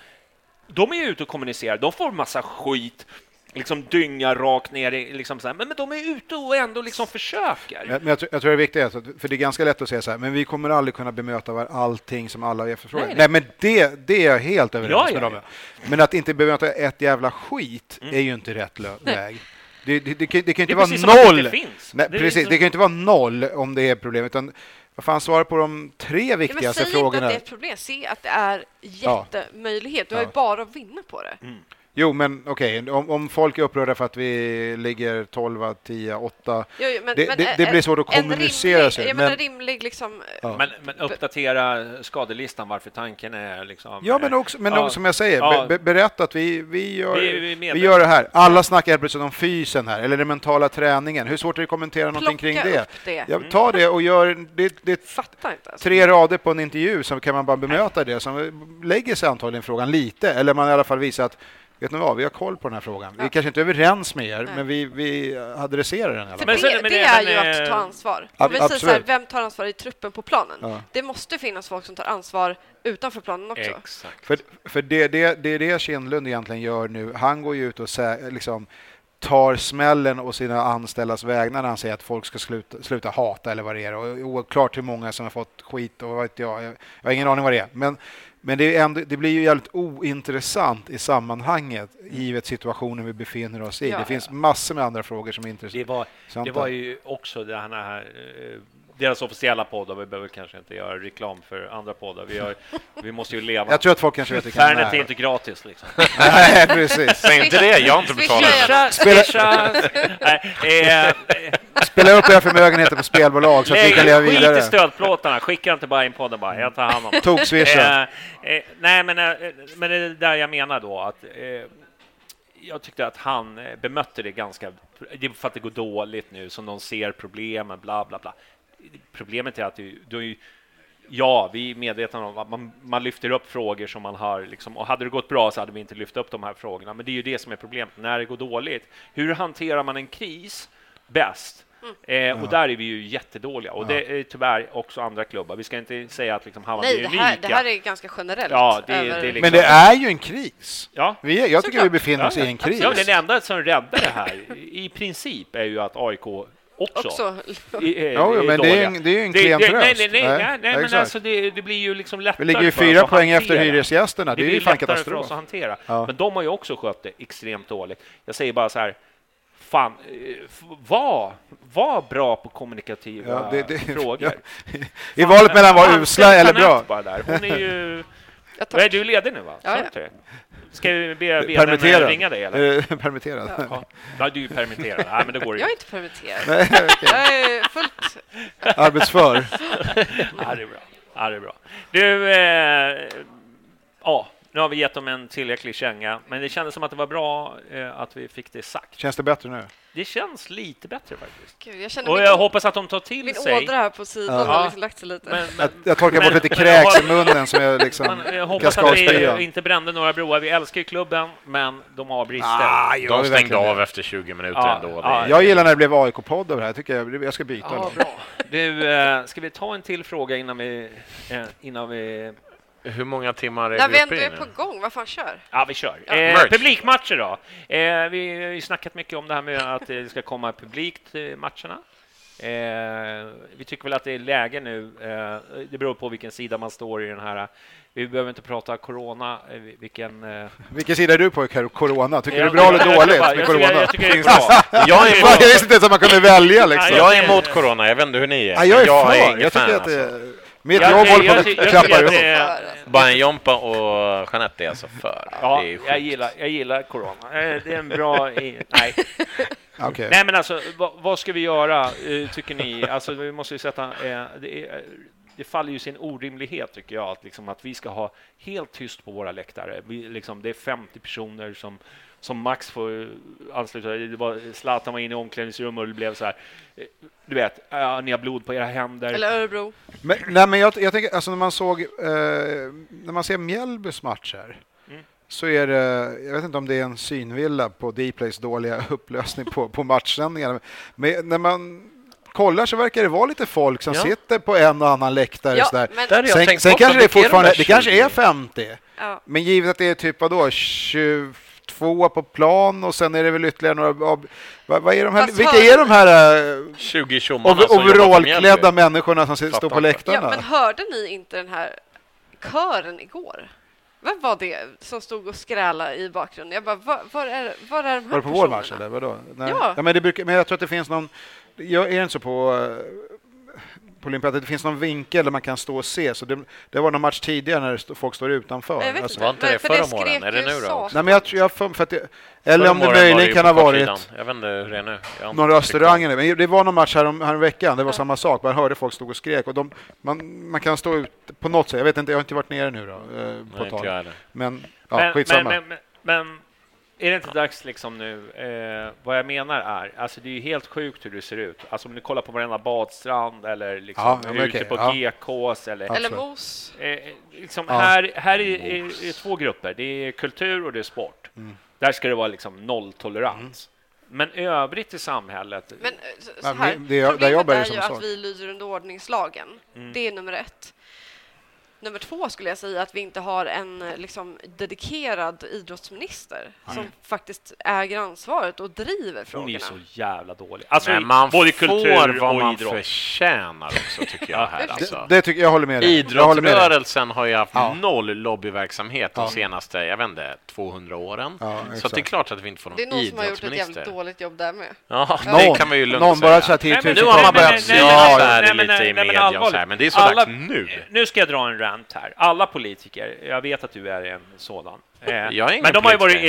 B: De är ute och kommunicerar, de får massa skit, liksom dynga rakt ner i, liksom så här. Men, men de är ute och ändå liksom försöker.
C: Men jag, tror- jag tror det är viktigt, alltså, för det är ganska lätt att säga så här, men vi kommer aldrig kunna bemöta var allting som alla efterfrågar.
B: Nej,
C: Nej,
B: nej.
C: men det, det är jag helt överens
B: Ja,
C: med
B: ja,
C: dem.
B: ja.
C: Men att inte bemöta ett jävla skit
B: Mm.
C: är ju inte rätt lö- väg. Det, det, det, kan, det kan inte vara
B: det
C: noll. Nej,
B: Det är
C: precis,
B: liksom-
C: det kan ju inte vara noll om det är problem, utan vad fan, svara på de tre viktigaste
D: säg inte
C: frågorna.
D: att det är ett problem. Se att det är jättemöjlighet. Du har ju bara att vinna på det.
C: Jo, men okej, om, om folk är upprörda för att vi ligger 12, 10, 8.
D: Jo, jo, men,
C: Det-
D: men
C: det- det
D: en-
C: blir svårt att
D: en
C: kommunicera
D: rimlig,
C: sig, men-
D: rimlig liksom...
C: Ja.
B: Men, men uppdatera skadelistan varför tanken är liksom...
C: Ja, men också, men
B: Ja.
C: också, som jag säger,
B: Ja.
C: be, berätta att vi, vi, gör,
B: Vi- vi
C: vi, gör det här. Alla snackar helt plötsligt om fysen här, eller den mentala träningen. Hur svårt är det att kommentera någonting
D: Plocka
C: kring det?
D: det.
C: Ja, ta det och gör det, det
D: Fattar inte. Alltså.
C: tre rader på en intervju, så kan man bara bemöta det. Som lägger sig antagligen frågan lite, eller man i alla fall visar att Vet ni vad, vi har koll på den här frågan. Vi är
D: Ja.
C: kanske inte är överens med er,
D: Nej.
C: men vi, vi adresserar den i alla
D: För
C: fall.
B: Men
D: det, det
B: det-
D: är ju att ta ansvar.
C: ab-
D: vi säger så här,
C: absolut.
D: vem tar ansvar i truppen på planen?
C: Ja.
D: Det måste finnas folk som tar ansvar utanför planen också.
E: Exakt.
C: För, för det, det, det är det Kindlund egentligen gör nu. Han går ju ut och sä, liksom, tar smällen och sina anställdas vägnar när han säger att folk ska sluta, sluta hata eller vad det är. Och oklart hur många som har fått skit och vad vet jag. Jag har ingen aning vad det är. Men, men det, ändå, det blir ju jävligt ointressant i sammanhanget givet situationen vi befinner oss i.
D: Ja,
C: det finns massor med andra frågor som är
B: Det
C: intressanta.
B: var, det var ju också det här, eh, deras officiella podd och vi behöver kanske inte göra reklam för andra poddar. Vi, har, vi måste ju leva.
C: Jag tror att folk kanske vet
B: Fairnet
C: den
B: är inte gratis liksom.
C: Nej, precis.
E: Säg inte det, jag har inte betalat.
B: Swisha, swisha. Nej, eh,
C: Spela upp era förmögenheter på spelbolag så att vi kan leva
B: Lägg skit i
C: vidare.
B: stödplåtarna, skicka inte bara in podden bara, jag tar hand om det.
C: Tokswisha.
B: Eh, eh, nej, men, eh, men det är där jag menar då att eh, jag tyckte att han eh, bemötte det ganska... Det är för att det går dåligt nu, som de ser problemen, bla, bla, bla. Problemet är att du, du är ju, Ja, vi är medvetna om att man, man lyfter upp frågor som man har, liksom, och hade det gått bra så hade vi inte lyft upp de här frågorna. Men det är ju det som är problemet, när det går dåligt. Hur hanterar man en kris bäst? Eh, och där är vi ju jättedåliga, och det är tyvärr också andra klubbar. Vi ska inte säga att liksom Hammarby
D: Nej,
B: är
D: det här,
B: unika.
D: det här är ganska generellt.
B: Ja, det,
D: över-
B: det är liksom...
C: Men det är ju en kris.
B: Ja.
C: Vi är, jag tycker vi
D: Såklart.
C: befinner oss i en kris.
B: Ja, det enda som räddar det här i princip är ju att AIK också,
D: också.
B: i- är, <laughs>
C: Ja, men det är en- det är ju en klen
B: nej,
C: tröst.
B: nej, nej,
C: Nej,
B: nej, nej, men
C: exakt.
B: alltså det, det blir ju liksom lättare
C: Vi ligger ju fyra poäng efter hyresgästerna. Det är ju fan
B: lättare för
C: katastrof.
B: oss att hantera.
C: Ja.
B: Men de har ju också skött det extremt dåligt. Jag säger bara så här, fan, eh, var, var bra på kommunikativa
C: Ja, det- det- <laughs>
B: frågor.
C: ja. I valet mellan att vara usla eller bra.
B: Bara där. Hon är ju... <laughs>
D: Jag tar-
B: Är du ledig nu? va?
D: Ja, ja.
B: Ska vi be vdn ringa dig? Eller?
C: Eh, Permitterad.
B: Ja. ja, du är permitterad. Nej, men det går
D: Jag är
B: inte.
D: permitterad.
C: Nej, okej.
D: Jag är fullt...
C: Arbetsför.
B: Ja, det är bra. Ja, det är bra. Du, eh, ja, nu har vi gett dem en tillräcklig känga, men det kändes som att det var bra eh, att vi fick det sagt.
C: Känns det bättre nu?
B: Det känns lite bättre faktiskt.
D: Gud, jag
B: Och
D: min,
B: jag hoppas att de tar till
D: min
B: sig.
D: ådra här på sidan
C: Ja.
D: har liksom lagt sig lite.
B: Men,
C: Jag,
B: men,
C: jag torkar
B: Men-
C: bort lite kräks
B: jag
C: i munnen som jag liksom... <laughs>
B: jag hoppas att vi inte brände några broar. Vi älskar ju klubben, men de har brister.
C: Ah,
E: De stängde
C: verkligen
E: av efter 20 minuter
B: Ja,
E: ändå.
B: ja.
C: Jag gillar när det blev AIK-podd av det här. Jag tycker jag, jag ska byta.
B: Ja, bra. Du, eh, ska vi ta en till fråga innan vi... Eh, innan vi
E: Hur många timmar är
D: När
E: vi uppe i
D: är
E: nu?
D: på gång, vad fan kör?
B: Ja, vi kör.
D: Ja.
B: Eh, publikmatcher då. Eh, vi har ju snackat mycket om det här med att det ska komma publik till matcherna. Eh, vi tycker väl att det är läge nu. Eh, det beror på vilken sida man står i den här. Vi behöver inte prata corona. Eh, vilken... Eh,
C: Vilken sida är du på, Corona? Tycker du det är bra eller dåligt
B: jag-
C: med
B: jag
C: Corona?
B: Jag tycker det är bra.
E: Jag är <laughs>
C: visste inte ens att man kunde välja liksom.
B: Ja,
E: Jag är emot corona, jag vet inte hur ni är.
C: Ja, jag är
E: jag är ingen
C: jag tycker
E: fan
C: att det,
E: alltså.
C: Mitt
B: Jag-
C: jobb håller på att klappa ihop.
B: att det-
D: För, alltså.
E: Bajen Jompa och Jeanette är alltså för.
B: Ja,
E: det är
B: jag gillar, jag gillar corona. Eh, Det är en bra... i- Nej. <laughs>
C: Okej.
B: Nej, men alltså, vad, vad ska vi göra, eh, tycker ni? Alltså, vi måste ju sätta... Eh, det, är, det faller ju sin orimlighet, tycker jag, att, liksom, att vi ska ha helt tyst på våra läktare. Vi, liksom, det är 50 personer som, som max får ansluta. Det var, Zlatan var inne i omklädningsrummet och det blev så här... Du vet, ja, ni har blod på era händer.
D: Eller Örebro.
C: Men, nej, men jag, jag tänker, alltså när man såg, eh, när man ser Mjällbys matcher
B: Mm.
C: så är det, jag vet inte om det är en synvilla på Dplays dåliga <laughs> upplösning på, på matchsändningarna, men när man kollar så verkar det vara lite folk som
E: Ja.
C: sitter på en och annan läktare.
D: Ja,
C: sådär.
D: men,
E: Där
C: Sen, sen kanske det är fortfarande, det kanske
E: 20?
C: är 50,
D: ja.
C: men givet att det är typ vadå, 22 på plan och sen är det väl ytterligare några, av- vad, vad är de här,
D: Fast
C: vilka
D: hör-
C: är de här eh,
E: 20 tjommarna
C: over,
E: som jobbar på
C: overallklädda människorna som
E: Fattar
C: står på läktarna?
D: ja, men hörde ni inte den här kören igår? Vem var det som stod och skrälade i bakgrunden? Jag bara, var, var, är, var är de här
C: Var det på vår match
D: personerna?
C: eller vadå? Nej.
D: Ja.
C: men, det brukar, men jag tror att det finns någon, jag är inte så på, eh, på Olympia, att det finns någon vinkel där man kan stå och se. Så det, det var någon match tidigare när folk står utanför.
D: Jag vet
C: Alltså.
E: Var inte det
D: för
E: förra
D: skrek
E: morgonen? Är det nu då?
C: nej, men jag, tror- jag, för, att det, eller om det möjligen kan ha varit.
E: Jag vet inte hur det är nu.
C: Någon restaurang. eller- Men det var någon match här, om, här veckan, det var
D: Ja.
C: samma sak. Man hörde folk stod och skrek. Och de, man, man kan stå ut på något sätt. Jag vet inte, jag har inte varit nere nu då, eh, på
E: Nej, heller.
C: Men ja,
B: men,
C: skitsamma.
B: men, men, men, men är det inte dags liksom nu? Eh, vad jag menar är, alltså det är ju helt sjukt hur det ser ut. Alltså om ni kollar på varenda badstrand eller liksom
C: Ja,
B: ute
C: okej,
B: på
C: ja.
B: GKs eller
D: Eller mos.
B: Eh, liksom
C: Ja.
B: Här, här är, är, är två grupper. Det är kultur och det är sport.
C: Mm.
B: Där ska det vara liksom nolltolerans. Men övrigt i samhället...
D: Men eh, så, här,
C: men det- där
D: problemet
C: det
D: är ju att vi lyder under ordningslagen.
B: Mm.
D: Det är nummer ett. Nummer två skulle jag säga att vi inte har en eh, liksom, dedikerad idrottsminister som faktiskt äger ansvaret och driver
B: Hon är
D: frågorna.
B: ju så jävla dålig. Alltså,
E: Men man
B: både
E: får
B: kultur
E: vad
B: och
E: man
B: idrott.
E: förtjänar också, tycker jag. Här, alltså.
C: Det, det tycker jag håller med dig.
E: Idrottsrörelsen har ju haft
C: Ja.
E: noll lobbyverksamhet de
C: Ja.
E: senaste, jag vet inte, 200 åren.
C: Ja,
E: så det är klart att vi inte får
D: Det är
E: någon
D: någon som har gjort ett jävligt
E: idrottsminister.
D: dåligt jobb där med.
E: Ja,
C: Någon,
E: det kan man ju lugnt
C: någon
E: säga.
C: bara så här
B: Nej, men
C: tiotusentals.
E: nu har man
B: nej,
E: börjat
B: nej, nej, nej,
E: det
B: nej,
E: lite i
B: nej,
E: media och
B: allvarligt.
E: så här, men det är så dags nu.
B: Nu ska jag dra en rant här. Alla politiker, jag vet att du är en sådan. Eh,
E: Jag är ingen
B: men de har ju varit <laughs>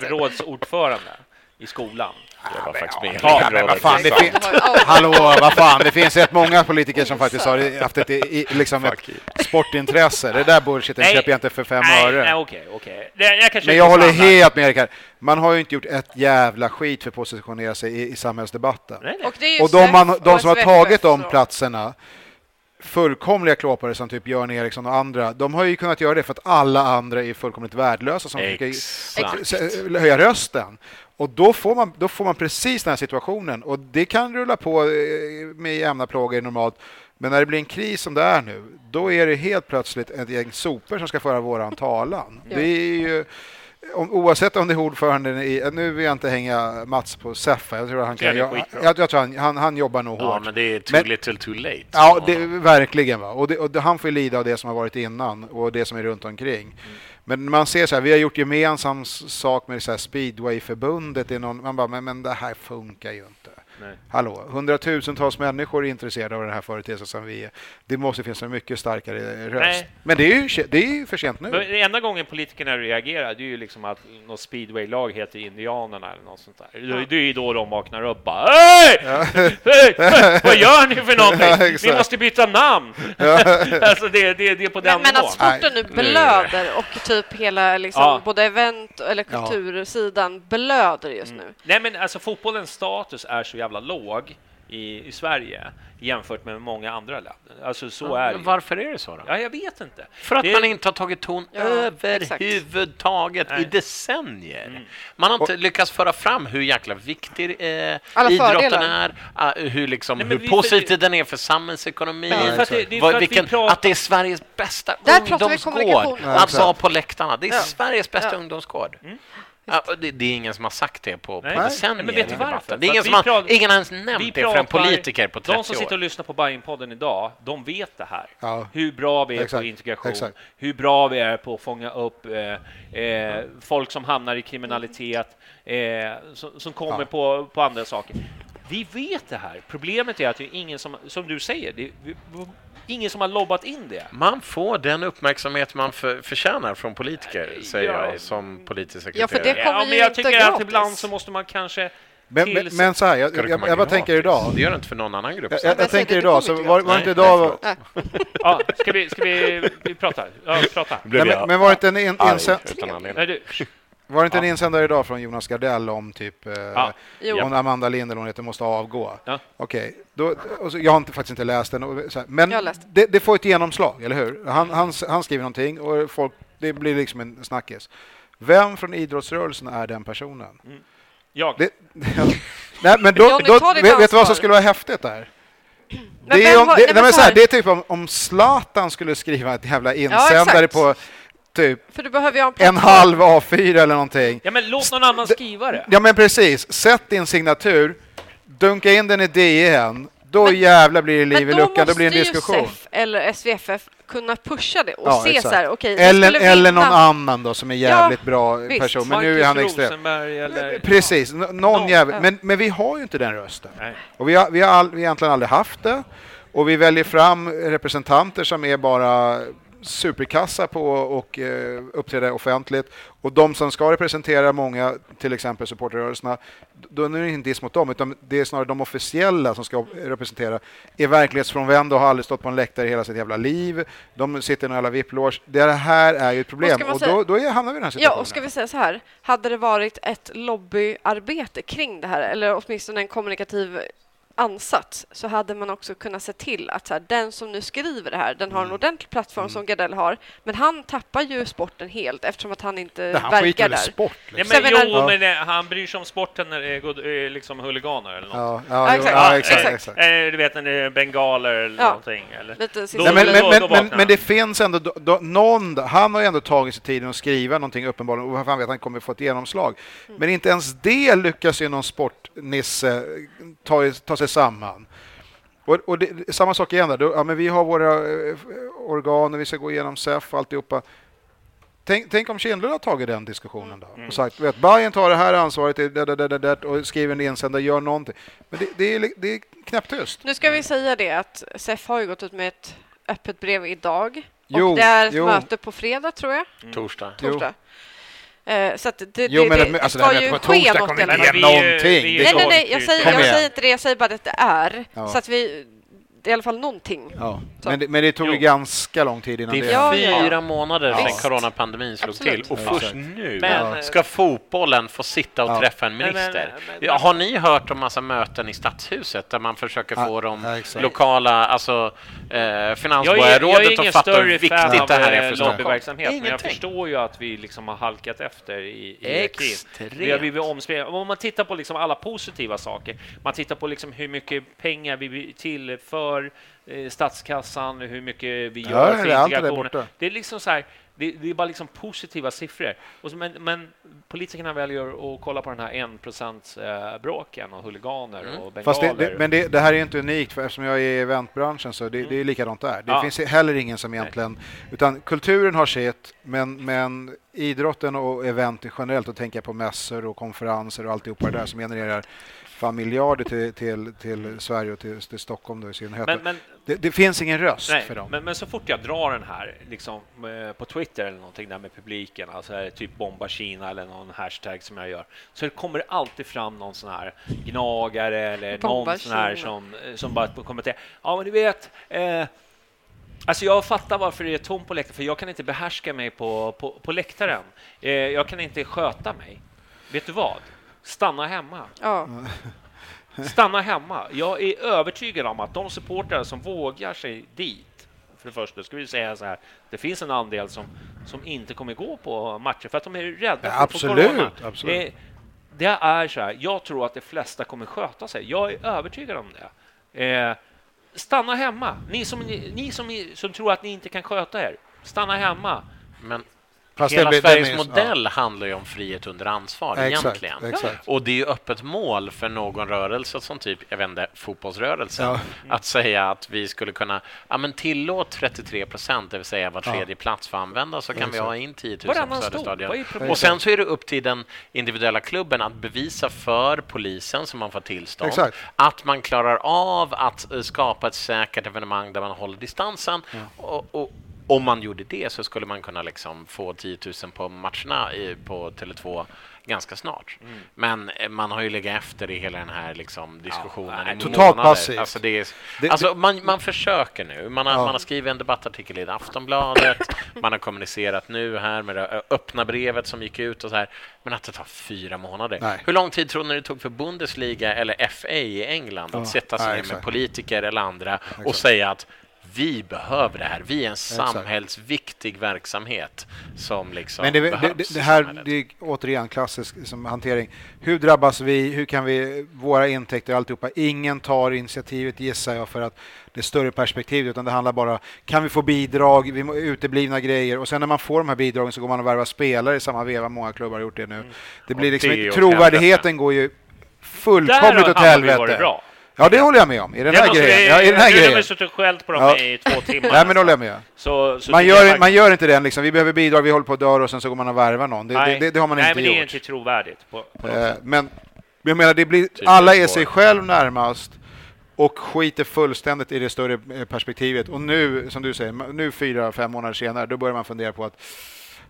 B: elevrådsordförande i skolan.
E: Jag var faktiskt med i
B: Ja,
E: Elevrådet.
C: men vad fan, det
E: Så-
C: fin-
D: Det har ju alltid-
C: Hallå, vad fan, det finns rätt många politiker som faktiskt har haft ett, i- liksom ett sportintresse. Det där bullshiten köper jag inte för fem
B: Nej,
C: öre.
B: nej, okej, okej. Det- Jag
C: Men jag håller helt med Rickard. Man har ju inte gjort ett jävla skit för att positionera sig i, i samhällsdebatten.
B: Nej, nej.
D: Och, det är ju
C: Och de, man, de som har tagit de
D: så-
C: platserna, fullkomliga klåpare som typ Björn Eriksson och andra, de har ju kunnat göra det för att alla andra är fullkomligt värdelösa som försöker höja rösten. Och då får, man, då får man precis den här situationen. Och det kan rulla på eh, med jämna plågor normalt. Men när det blir en kris som det är nu, då är det helt plötsligt ett gäng sopor som ska föra våran talan.
D: Ja.
C: Det är ju, om, oavsett om det är ordföranden i... Nu vill jag inte hänga Mats på Seffa. Jag tror, han, kan, jag, jag, jag tror han, han, han jobbar nog
E: Ja,
C: hårt.
E: men det är too
C: Men-
E: little too late.
C: Ja, det, verkligen. Va? Och, det, och han får ju lida av det som har varit innan och det som är runt omkring.
B: Mm.
C: Men man ser så här, vi har gjort gemensam sak med så här speedwayförbundet. någon- Man bara, men, men det här funkar ju inte.
B: Nej.
C: Hallå, hundratusentals människor är intresserade av den här företeelsen som vi är. Det måste finnas en mycket starkare röst.
B: Nej.
C: Men det är, ju, det är ju för sent nu.
B: Men Den enda gången politikerna reagerar det är ju liksom att något speedwaylag heter Indianerna eller något sånt där. Det- Det är ju då de vaknar upp bara Hej! <laughs> Hej! Vad gör ni för <laughs>
C: Ja,
B: någonting? Vi
C: exakt.
B: måste byta namn! <laughs> alltså det, det, det är på den
D: Men, men att sporten nu blöder och typ hela liksom,
B: Ja.
D: både event eller
C: Ja.
D: kultursidan blöder just nu.
B: Nej men alltså fotbollens status är så jävla låg i, i Sverige jämfört med många andra länder. Alltså så är det
E: Men
B: ju.
E: varför är det så då?
B: Ja, jag vet inte.
E: För att
B: Det-
E: man inte har tagit ton
D: Ja,
E: överhuvudtaget i decennier.
B: Mm.
E: Man har inte lyckats föra fram hur jäkla viktig eh,
D: Alla
E: idrotten
D: fördelar.
E: är, eh, hur, liksom,
B: Nej,
E: hur
B: vi-
E: positiv den är för samhällsekonomin,
B: är för att det- det är för
E: vad-
B: att vi
E: vilken,
B: pratar-
E: att det är Sveriges bästa
D: Där
E: ungdomsgård.
C: Ja,
E: att vara på läktarna. Det är
D: Ja.
E: Sveriges bästa
D: Ja.
E: ungdomsgård. Ja, det, det är ingen som har sagt det på,
B: Nej.
E: på decennier
B: Men vet du varför?
E: Det är ingen som har,
B: pratar-
E: ingen har ens nämnt det för en politiker på 30
B: De som sitter och
E: år.
B: lyssnar på Bajenpodden idag, de vet det här.
C: Ja.
B: Hur bra vi är
C: Exakt,
B: på integration,
C: exakt.
B: hur bra vi är på att fånga upp eh, eh, folk som hamnar i kriminalitet, eh, som, som kommer
C: Ja.
B: på, på andra saker. Vi vet det här. Problemet är att det är ingen som, som du säger, det vi- ingen som har lobbat in det.
E: Man får den uppmärksamhet man för, förtjänar från politiker, säger
B: Ja.
E: jag som politisk
D: Ja, för
E: sekreterare.
D: det kommer
B: Ja, men jag
D: inte
B: tycker att ibland så måste man kanske
C: Men, men, men så här, jag, jag,
E: komma
C: jag bara tänker idag.
E: Det gör det inte för någon annan grupp.
C: Jag, jag, jag tänker idag, så var, var
E: Nej,
C: inte
E: nej,
C: idag...
E: förlåt.
B: Ja, ska vi, ska vi, vi prata? Ja, prata.
C: Nej,
E: jag
C: men, men var det inte en in,
E: arg
C: insänd,
E: utan anledning.
B: Nej, du.
C: Var det inte en insändare idag från Jonas Gardell om typ eh,
B: Ja.
C: Om Amanda Lind eller hon heter måste avgå?
B: Ja.
C: Okej, då, så, jag har inte, faktiskt inte läst den, och, så här, men
D: läst.
C: det, det får ett genomslag, eller hur? Han, han, han skriver någonting och folk, det blir liksom en snackis. Vem från idrottsrörelsen är den personen?
B: Jag.
C: Det, <laughs> nej, men då,
D: Johnny,
C: då, vet, vet du vad som skulle vara häftigt där?
D: Men
C: det, är om, det,
D: nej,
C: nej,
D: men
C: men
D: så
C: så här,
D: här-
C: det är typ om, om Zlatan skulle skriva ett jävla insändare
D: exakt.
C: på typ
D: För du behöver ju ha en
C: en halv A4 eller någonting.
B: Ja, men låt någon annan skriva det.
C: Ja men precis, sätt din signatur, dunka in den i DN, då
D: Men-
C: jävlar blir det liv i
D: Men då
C: luckan, då blir det en
D: måste ju
C: diskussion.
D: SEF eller SVFF kunna pusha det och
C: Ja,
D: se
C: exakt.
D: så här, okej, vi
C: eller, eller någon annan då som är jävligt bra
D: visst.
C: person, men nu är han extrem.
B: Eller...
C: Precis, någon jävel.
D: ja.
C: Men, men vi har ju inte den rösten.
B: Nej.
C: Och vi har, vi har, all, vi har egentligen aldrig haft det. Och vi väljer fram representanter som är bara superkassa på och eh, uppträda offentligt. Och de som ska representera många, till exempel supporterrörelserna, då är det inte diss mot dem, utan det är snarare de officiella som ska representera, är verklighetsfrånvända och har aldrig stått på en läktare i hela sitt jävla liv. De sitter i någon jävla VIP-loge. Det här är ju ett problem och
D: säga-
C: då, då hamnar vi i den här
D: Ja,
C: situationen.
D: och ska vi säga så här, hade det varit ett lobbyarbete kring det här, eller åtminstone en kommunikativ ansats så hade man också kunnat se till att så här, den som nu skriver det här, den har en
C: Mm.
D: ordentlig plattform som Gardell har, men han tappar ju sporten helt eftersom att han inte
C: Nej, han
D: verkar där.
C: sport.
B: Nej,
C: Liksom.
B: men,
D: Så jag
B: jo,
D: menar-
B: men eh, han bryr sig om sporten när det är god- eh, liksom huliganer eller något.
C: Ja,
D: Ja,
C: ja,
D: exakt.
C: ja,
D: Ja,
C: exakt,
D: exakt.
B: Eh, Du vet när det är bengaler eller
D: Ja.
B: någonting. Eller?
D: Lite
B: Då-
C: Nej, men,
B: då-
C: men,
B: då
C: men, men, men det finns ändå då, då, någon, han har ju ändå tagit sig tiden att skriva någonting uppenbarligen och han vet att han kommer få ett genomslag.
D: Mm.
C: Men inte ens det lyckas ju någon sportnisse ta, ta sig samman. Och, och det, samma sak igen där, då, ja, men vi har våra eh, organ och vi ska gå igenom SEF och alltihopa. Tänk, tänk om Kindlund har tagit den diskussionen då
B: Mm.
C: och sagt vet, Bayern tar det här ansvaret det, det, det, det, det, och skriver en insändare, gör någonting. Men det, det, är, det är knäpptyst.
D: Nu ska vi säga det att SEF har ju gått ut med ett öppet brev idag.
C: Jo,
D: och det är ett
C: jo.
D: möte på fredag, tror jag.
E: Torsdag.
C: Jo.
D: Torsdag. Eh, så att det,
C: Jo, men
D: det,
C: det- alltså,
D: ska
C: det här
D: ju ske något
B: Men vi, eh,
C: någonting.
B: vi-
D: Nej, nej, nej, jag säger,
C: Kom
D: jag säger inte det. Jag säger bara att det är.
C: Ja.
D: Så att vi... Det är i alla fall någonting.
C: Ja. Men, det, men det tog ju
B: Jo.
C: ganska lång tid innan
E: Det
C: det
E: är
D: Ja, ja, ja.
E: fyra månader sedan coronapandemin slog
D: Absolut.
E: till och först nu
B: Men-
E: ska fotbollen få sitta och
C: Ja.
E: träffa en
B: Men- men-
E: minister.
B: men-
E: Ja, har ni hört om massa möten i Stadshuset där man försöker
C: Ja,
E: få de lokala, alltså eh, finansborgarrådet att fatta hur
B: större
E: viktigt det här är
B: eh,
E: för
B: lobbyverksamhet, men jag förstår ju att vi liksom har halkat efter i, i. Vi har blivit omspelade. Om man tittar på liksom alla positiva saker, man tittar på liksom hur mycket pengar vi tillför eh, statskassan, hur mycket vi
C: Ja,
B: gör för
C: det det där
B: integrationen.
C: borta.
B: Det är liksom så här, det, det är bara liksom positiva siffror. Och så, men, men politikerna väljer att kolla på den här 1 eh, bråken och huliganer
E: Mm.
B: och bengaler.
C: Fast det, det, men det, det här är inte unikt, för eftersom jag är i eventbranschen så det, det är likadant där. Det
B: Ja.
C: finns heller ingen som egentligen... Utan kulturen har sitt, men, men idrotten och event generellt, och tänka på mässor och konferenser och alltihopa det där som genererar fan miljarder till, till, till Sverige och till, till Stockholm då i synnerhet.
B: men, men
C: det, det finns ingen röst
B: Nej,
C: för dem.
B: men, men så fort jag drar den här liksom, eh, på Twitter eller någonting där med publiken, alltså eh, typ bomba Kina eller någon hashtag som jag gör, så det kommer det alltid fram någon sån här gnagare eller
D: Bomba
B: någon sån här som, eh, som bara kommenterar. Ja, men du vet, eh, Alltså jag fattar varför det är tomt på läktaren, för jag kan inte behärska mig på, på, på läktaren. Eh, jag kan inte sköta mig. Vet du vad? Stanna hemma.
D: Ja.
B: Stanna hemma. Jag är övertygad om att de supportrar som vågar sig dit, för det första ska vi säga så här, det finns en andel som, som inte kommer gå på matcher för att de är rädda
C: Ja,
B: för
C: absolut,
B: corona.
C: absolut.
B: Eh, det är så här, jag tror att de flesta kommer sköta sig. Jag är övertygad om det. Eh, stanna hemma. Ni som, ni som, som tror att ni inte kan sköta er, stanna hemma.
E: Men
C: Fast
E: hela
C: det
E: Sveriges
C: det
E: modell handlar ju om frihet under ansvar
C: Ja, exakt,
E: egentligen.
C: exakt.
E: Och det är ju öppet mål för någon rörelse som typ, jag vet inte, fotbollsrörelsen,
C: Ja.
E: att säga att vi skulle kunna, ja men tillåt 33 procent, det vill säga var tredje plats får användas, så kan vi
C: Exakt.
E: ha in 10 000 på. Söderstadion. Och sen så är det upp till den individuella klubben att bevisa för polisen, som man får tillstånd,
C: Exakt.
E: att man klarar av att eh, skapa ett säkert evenemang där man håller distansen. Och, och om man gjorde det så skulle man kunna liksom få 10 000 på matcherna i, på Tele2 ganska snart.
C: Mm.
E: Men eh, man har ju legat efter i hela den här liksom, diskussionen
B: nej,
E: i
C: totalt passivt.
E: Alltså det är,
C: Det-
E: alltså man, man försöker nu. Man har,
C: Ja.
E: man har skrivit en debattartikel i Aftonbladet. <laughs> man har kommunicerat nu här med det öppna brevet som gick ut och så här. Men att det tar fyra månader.
C: Nej.
E: Hur lång tid tror ni det tog för Bundesliga eller FA i England att
C: Ja,
E: sätta sig ner med politiker eller andra och
C: exakt.
E: säga att vi behöver det här. Vi är en samhällsviktig verksamhet som liksom
C: Men det,
E: behövs
C: det, det här det är återigen klassisk som hantering. Hur drabbas vi? Hur kan vi, våra intäkter och alltihopa? Ingen tar initiativet gissar jag för att det är större perspektiv utan det handlar bara kan vi få bidrag, vi uteblivna grejer och sen när man får de här bidragen så går man och värvar spelare i samma veva. Många klubbar har gjort det nu. Det blir liksom, trovärdigheten
E: helvete.
C: går ju fullkomligt åt
B: Hammarby varit
C: helvete.
B: bra.
C: Ja, det håller jag med om. I den
B: Det
C: här
B: måste
C: grejen.
B: vi-
C: Ja, i den här
B: nu har vi
C: grejen.
B: suttit och skällt på dem
C: Ja.
B: i två <laughs> timmar.
C: Nej, men det håller jag med.
B: Så, så
C: Man
B: jag
C: gör, man gör inte den liksom. Vi behöver bidrag, vi håller på att dö och sen så går man och värvar någon. Det, det, det, det har man
B: Nej,
C: inte
B: men det är
C: gjort.
B: inte trovärdigt. På, på
C: Eh. Men jag menar, det blir,
E: Typ
C: alla är sig själv närmast och skiter fullständigt i det större eh, perspektivet. Och nu, som du säger, nu fyra, fem månader senare, då börjar man fundera på att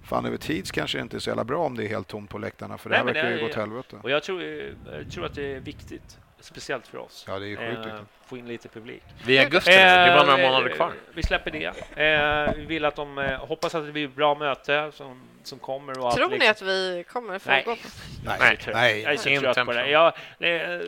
C: fan över tid kanske det inte är så jävla bra om det är helt tomt på läktarna, för det
B: Nej,
C: här
B: men
C: verkar ju
B: det
C: gå åt helvete.
B: Och jag tror, jag tror att det är viktigt. Speciellt för oss.
C: Ja, det är ju sjukt viktigt.
B: Få in lite publik.
E: Vi är augusti nu, det är bara några
B: Eh,
E: månader kvar.
B: Vi släpper det. Eh, vi vill att de, eh, hoppas att det blir ett bra möte som, som kommer. Och
D: Tror
B: att
D: ni
B: liksom-
D: att vi kommer få
B: Nej.
D: gå på?
B: Jag är
C: Nej,
B: så trött.
C: nej.
B: Jag är så
E: Inte
B: trött på det. Jag, det.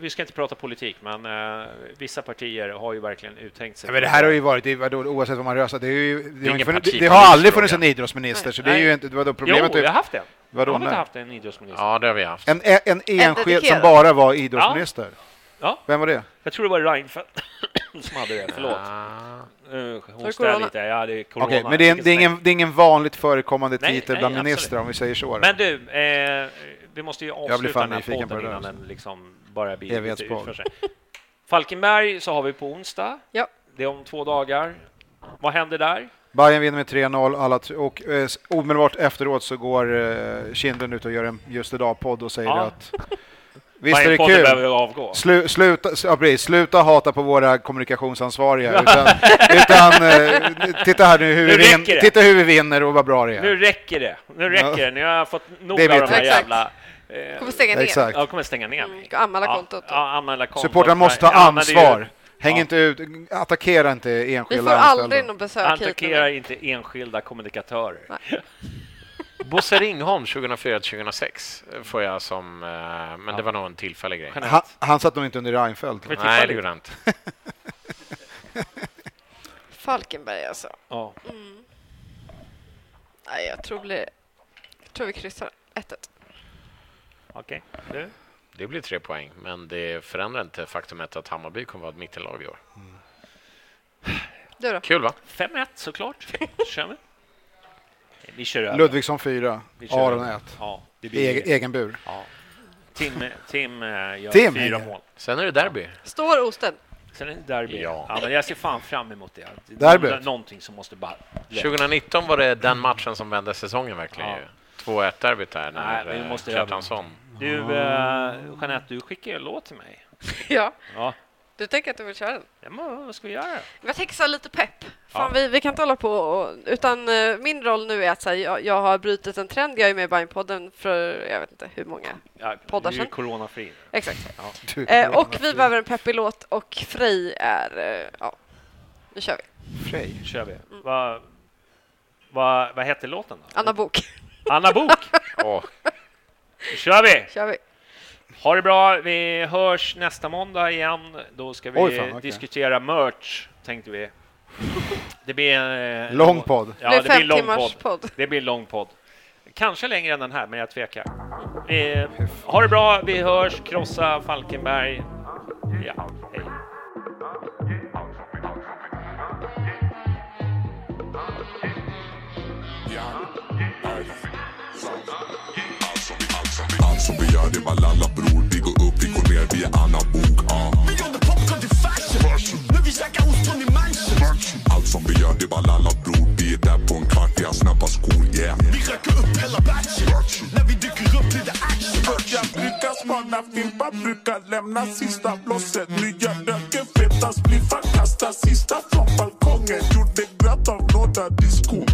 B: Vi ska inte prata politik, men eh, vissa partier har ju verkligen uttänkt sig.
C: Ja, men det här har ju varit, det, vadå, oavsett vad man röstar, det, är ju, det, har inte funnits, det, har aldrig funnits en idrottsminister, så det är
B: Nej.
C: ju inte, vadå, problemet
B: jo, vi har
C: är
B: haft en.
C: Vadå,
B: har vi inte haft en idrottsminister?
E: Ja, det har vi haft.
C: en, en, en enskild som bara var idrottsminister.
B: Ja.
C: Vem var det?
B: Jag tror det var Reinfeldt <coughs> som hade det. Förlåt.
E: Ah.
B: Uh, hostar
D: corona?
B: lite. Ja, det är corona.
C: Okej, men det är, det, är ingen, det är ingen vanligt förekommande
B: Nej,
C: titel
B: nej,
C: bland
B: absolut.
C: ministrar, om vi säger så. då.
B: Men du, eh, vi måste ju
C: blir
B: avsluta
C: fan
B: den här
C: på
B: podden
C: det där,
B: innan den liksom börjar bli lite utför sig. Falkenberg så har vi på onsdag.
D: Ja.
B: Det är om två dagar. Vad händer där?
C: Bayern vinner med 3-0 alla t- och eh, omedelbart efteråt så går eh, Kindlund ut och gör en Just idag-podd och säger
B: Ja.
C: att <laughs> visst är det
B: behöver
C: kul.
B: avgå.
C: Slu, sluta, ja, precis, sluta hata på våra kommunikationsansvariga. Utan, <laughs> utan eh, titta här nu hur,
B: Nu
C: vi
B: det.
C: titta hur vi vinner och vad bra det är.
B: Nu räcker det. Nu räcker
C: Ja.
B: det. Ni har fått nog av de här jävla... Eh,
D: Kommer stänga ner.
C: Exakt.
B: jag kommer stänga ner.
D: Mm, anmäla
B: Ja,
D: kontot.
B: Ja, anmäla kontot.
C: Supportrarna måste ta
B: Jag
C: ansvar. Häng
B: Ja.
C: inte ut, attackera inte
D: Vi
C: enskilda
D: får aldrig någon besök hit.
B: Attackera inte enskilda kommunikatörer.
D: Nej. <laughs>
E: Bosse Ringholm 2004-2006 får jag som... eh, Men det var nog en tillfällig grej.
C: Han, han satt nog inte under Reinfeldt.
E: Nej, det gjorde han inte. <laughs>
D: Falkenberg alltså.
B: Ja.
D: Nej, jag tror, blir, jag tror vi kryssar 1-1.
B: Okej. Du?
E: Det blir tre poäng, men det förändrar inte faktumet att Hammarby kommer vara ett mittenlag i år.
D: Du då?
E: Kul, va?
B: 5-1 såklart. <laughs> kör vi. Vi kör över.
C: Ludvigsson 4,
B: Vi kör
C: Aron
B: över.
C: 1.
B: Ja.
C: Egen, bur.
B: Ja. Tim, Tim eh, gör
C: Tim,
B: fyra mål.
E: Sen är det derby.
D: Står Osten?
B: Sen är det derby.
E: Ja.
B: Ja. men jag ser fan fram emot det. det är
C: Derbyt?
B: nå- Någonting som måste bara...
E: 2019 var det den matchen som vände säsongen verkligen.
B: Ja.
E: ju. 2-1-derbyt där när
B: vi
E: eh,
B: måste
E: Kjartansson...
B: Du, eh, Jeanette, du skickar ju en låt till mig. <laughs>
D: Ja.
B: Ja.
D: Du tänker att du vill köra den?
B: ja men, vad ska vi göra?
D: Jag tänker så här lite pepp. Fan,
B: Ja.
D: vi, vi kan inte hålla på och, utan eh, min roll nu är att här, jag, jag har brutit en trend. Jag är med i Bajenpodden för jag vet inte hur många.
B: Ja,
D: Poddar
B: du är coronafri.
D: Exakt.
B: Ja.
C: Du,
D: Eh, och vi behöver en peppig låt och Frej är... Eh, ja, nu kör vi.
C: Frej.
B: kör vi. Vad vad vad hette låten då?
D: Anna Bok,
B: Anna Bok! <laughs>
E: Åh,
B: Nu kör vi!
D: kör vi.
B: Ha det bra. Vi hörs nästa måndag igen. Då ska vi
C: Oj, fan, okej.
B: diskutera merch, tänkte vi. Det blir en... eh,
C: Lång podd.
B: Ja,
D: det
B: det
D: blir
B: lång podd.
D: podd.
B: Det blir en lång podd. Kanske längre än den här, men jag tvekar. Vi, ha det bra. Vi hörs. Krossa Falkenberg. Ja,
G: som vi gör det var lalla bror. Vi går upp, vi går ner, vi är Anna Bok. Ah.
H: Vi gjorde popcorn till fashion. Nu vi käkar ostron i manchen
G: Allt som vi gör det var lalla bror. Vi är där på en kvart, vi har snabba skor, yeah.
H: Vi röker upp hela batchen. När vi dyker upp blir det action.
G: Börjar brygga, spana fimpar Brukar lämna sista blåset. Nya röker, feta spliffar Kasta sista från balkongen Gjorde glatt av några diskon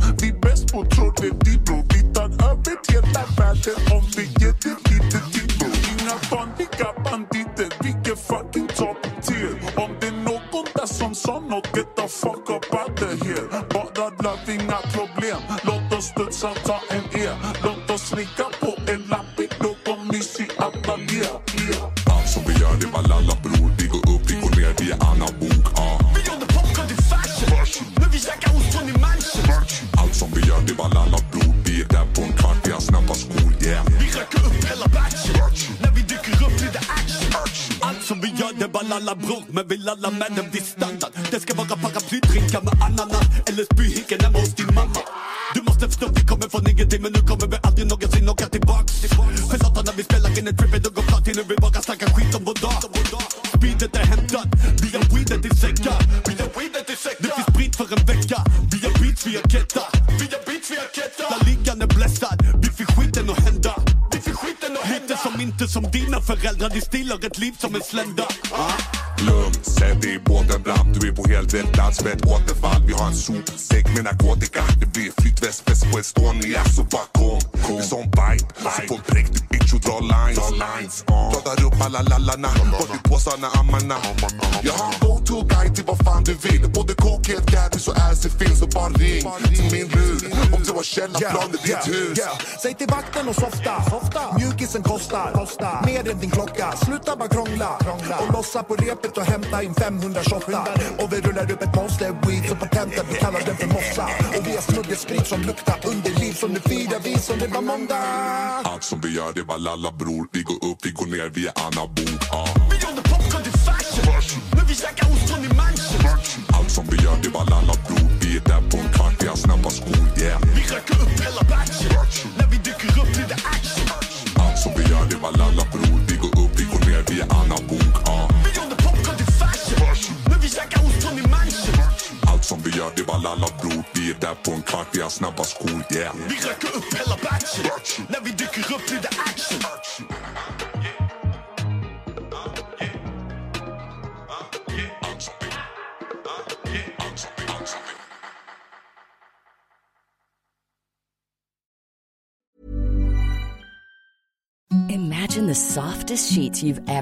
H: alla männen vid med en viss standard. Det ska vara paraplydrinkar med ananas Eller spyhinken hemma hos din mamma. Du måste förstå vi kommer från ingenting Men nu kommer vi aldrig någonsin åka tillbaks. För när vi spelar in är trip Det går klart till vi bara snackar skit om vår dag. Speedet är hämtat Vi har weedet i säckar. Vi har weedet i säckar. Det finns sprit för en vecka Vi har beats, vi har ketta. Vi har beats, vi har ketta. Där ligan är blessad Vi fick skiten att hända. Vi fick skiten att hända. Lite som inte som dina föräldrar de stillar ett liv som en slända
I: ammarna. Jag har en go-to-guide till vad fan du vill. Både kåkhet, Gaddis och Azzy finns. Så bara ring till min lur om du har källarplan i ditt hus.
J: Säg till vakten och softa. Mjukisen kostar. Mer än din klocka. Sluta bara krångla. Och lossa på repet och hämta in 528. Och vi rullar upp ett monster weed så patenten vi kallar den för mossa. Och vi har smuggelsprit som luktar underliv. Så nu firar vi som det var måndag.
I: Allt som vi gör det bara lalla bror. Vi går upp, vi går ner, vi är anabo.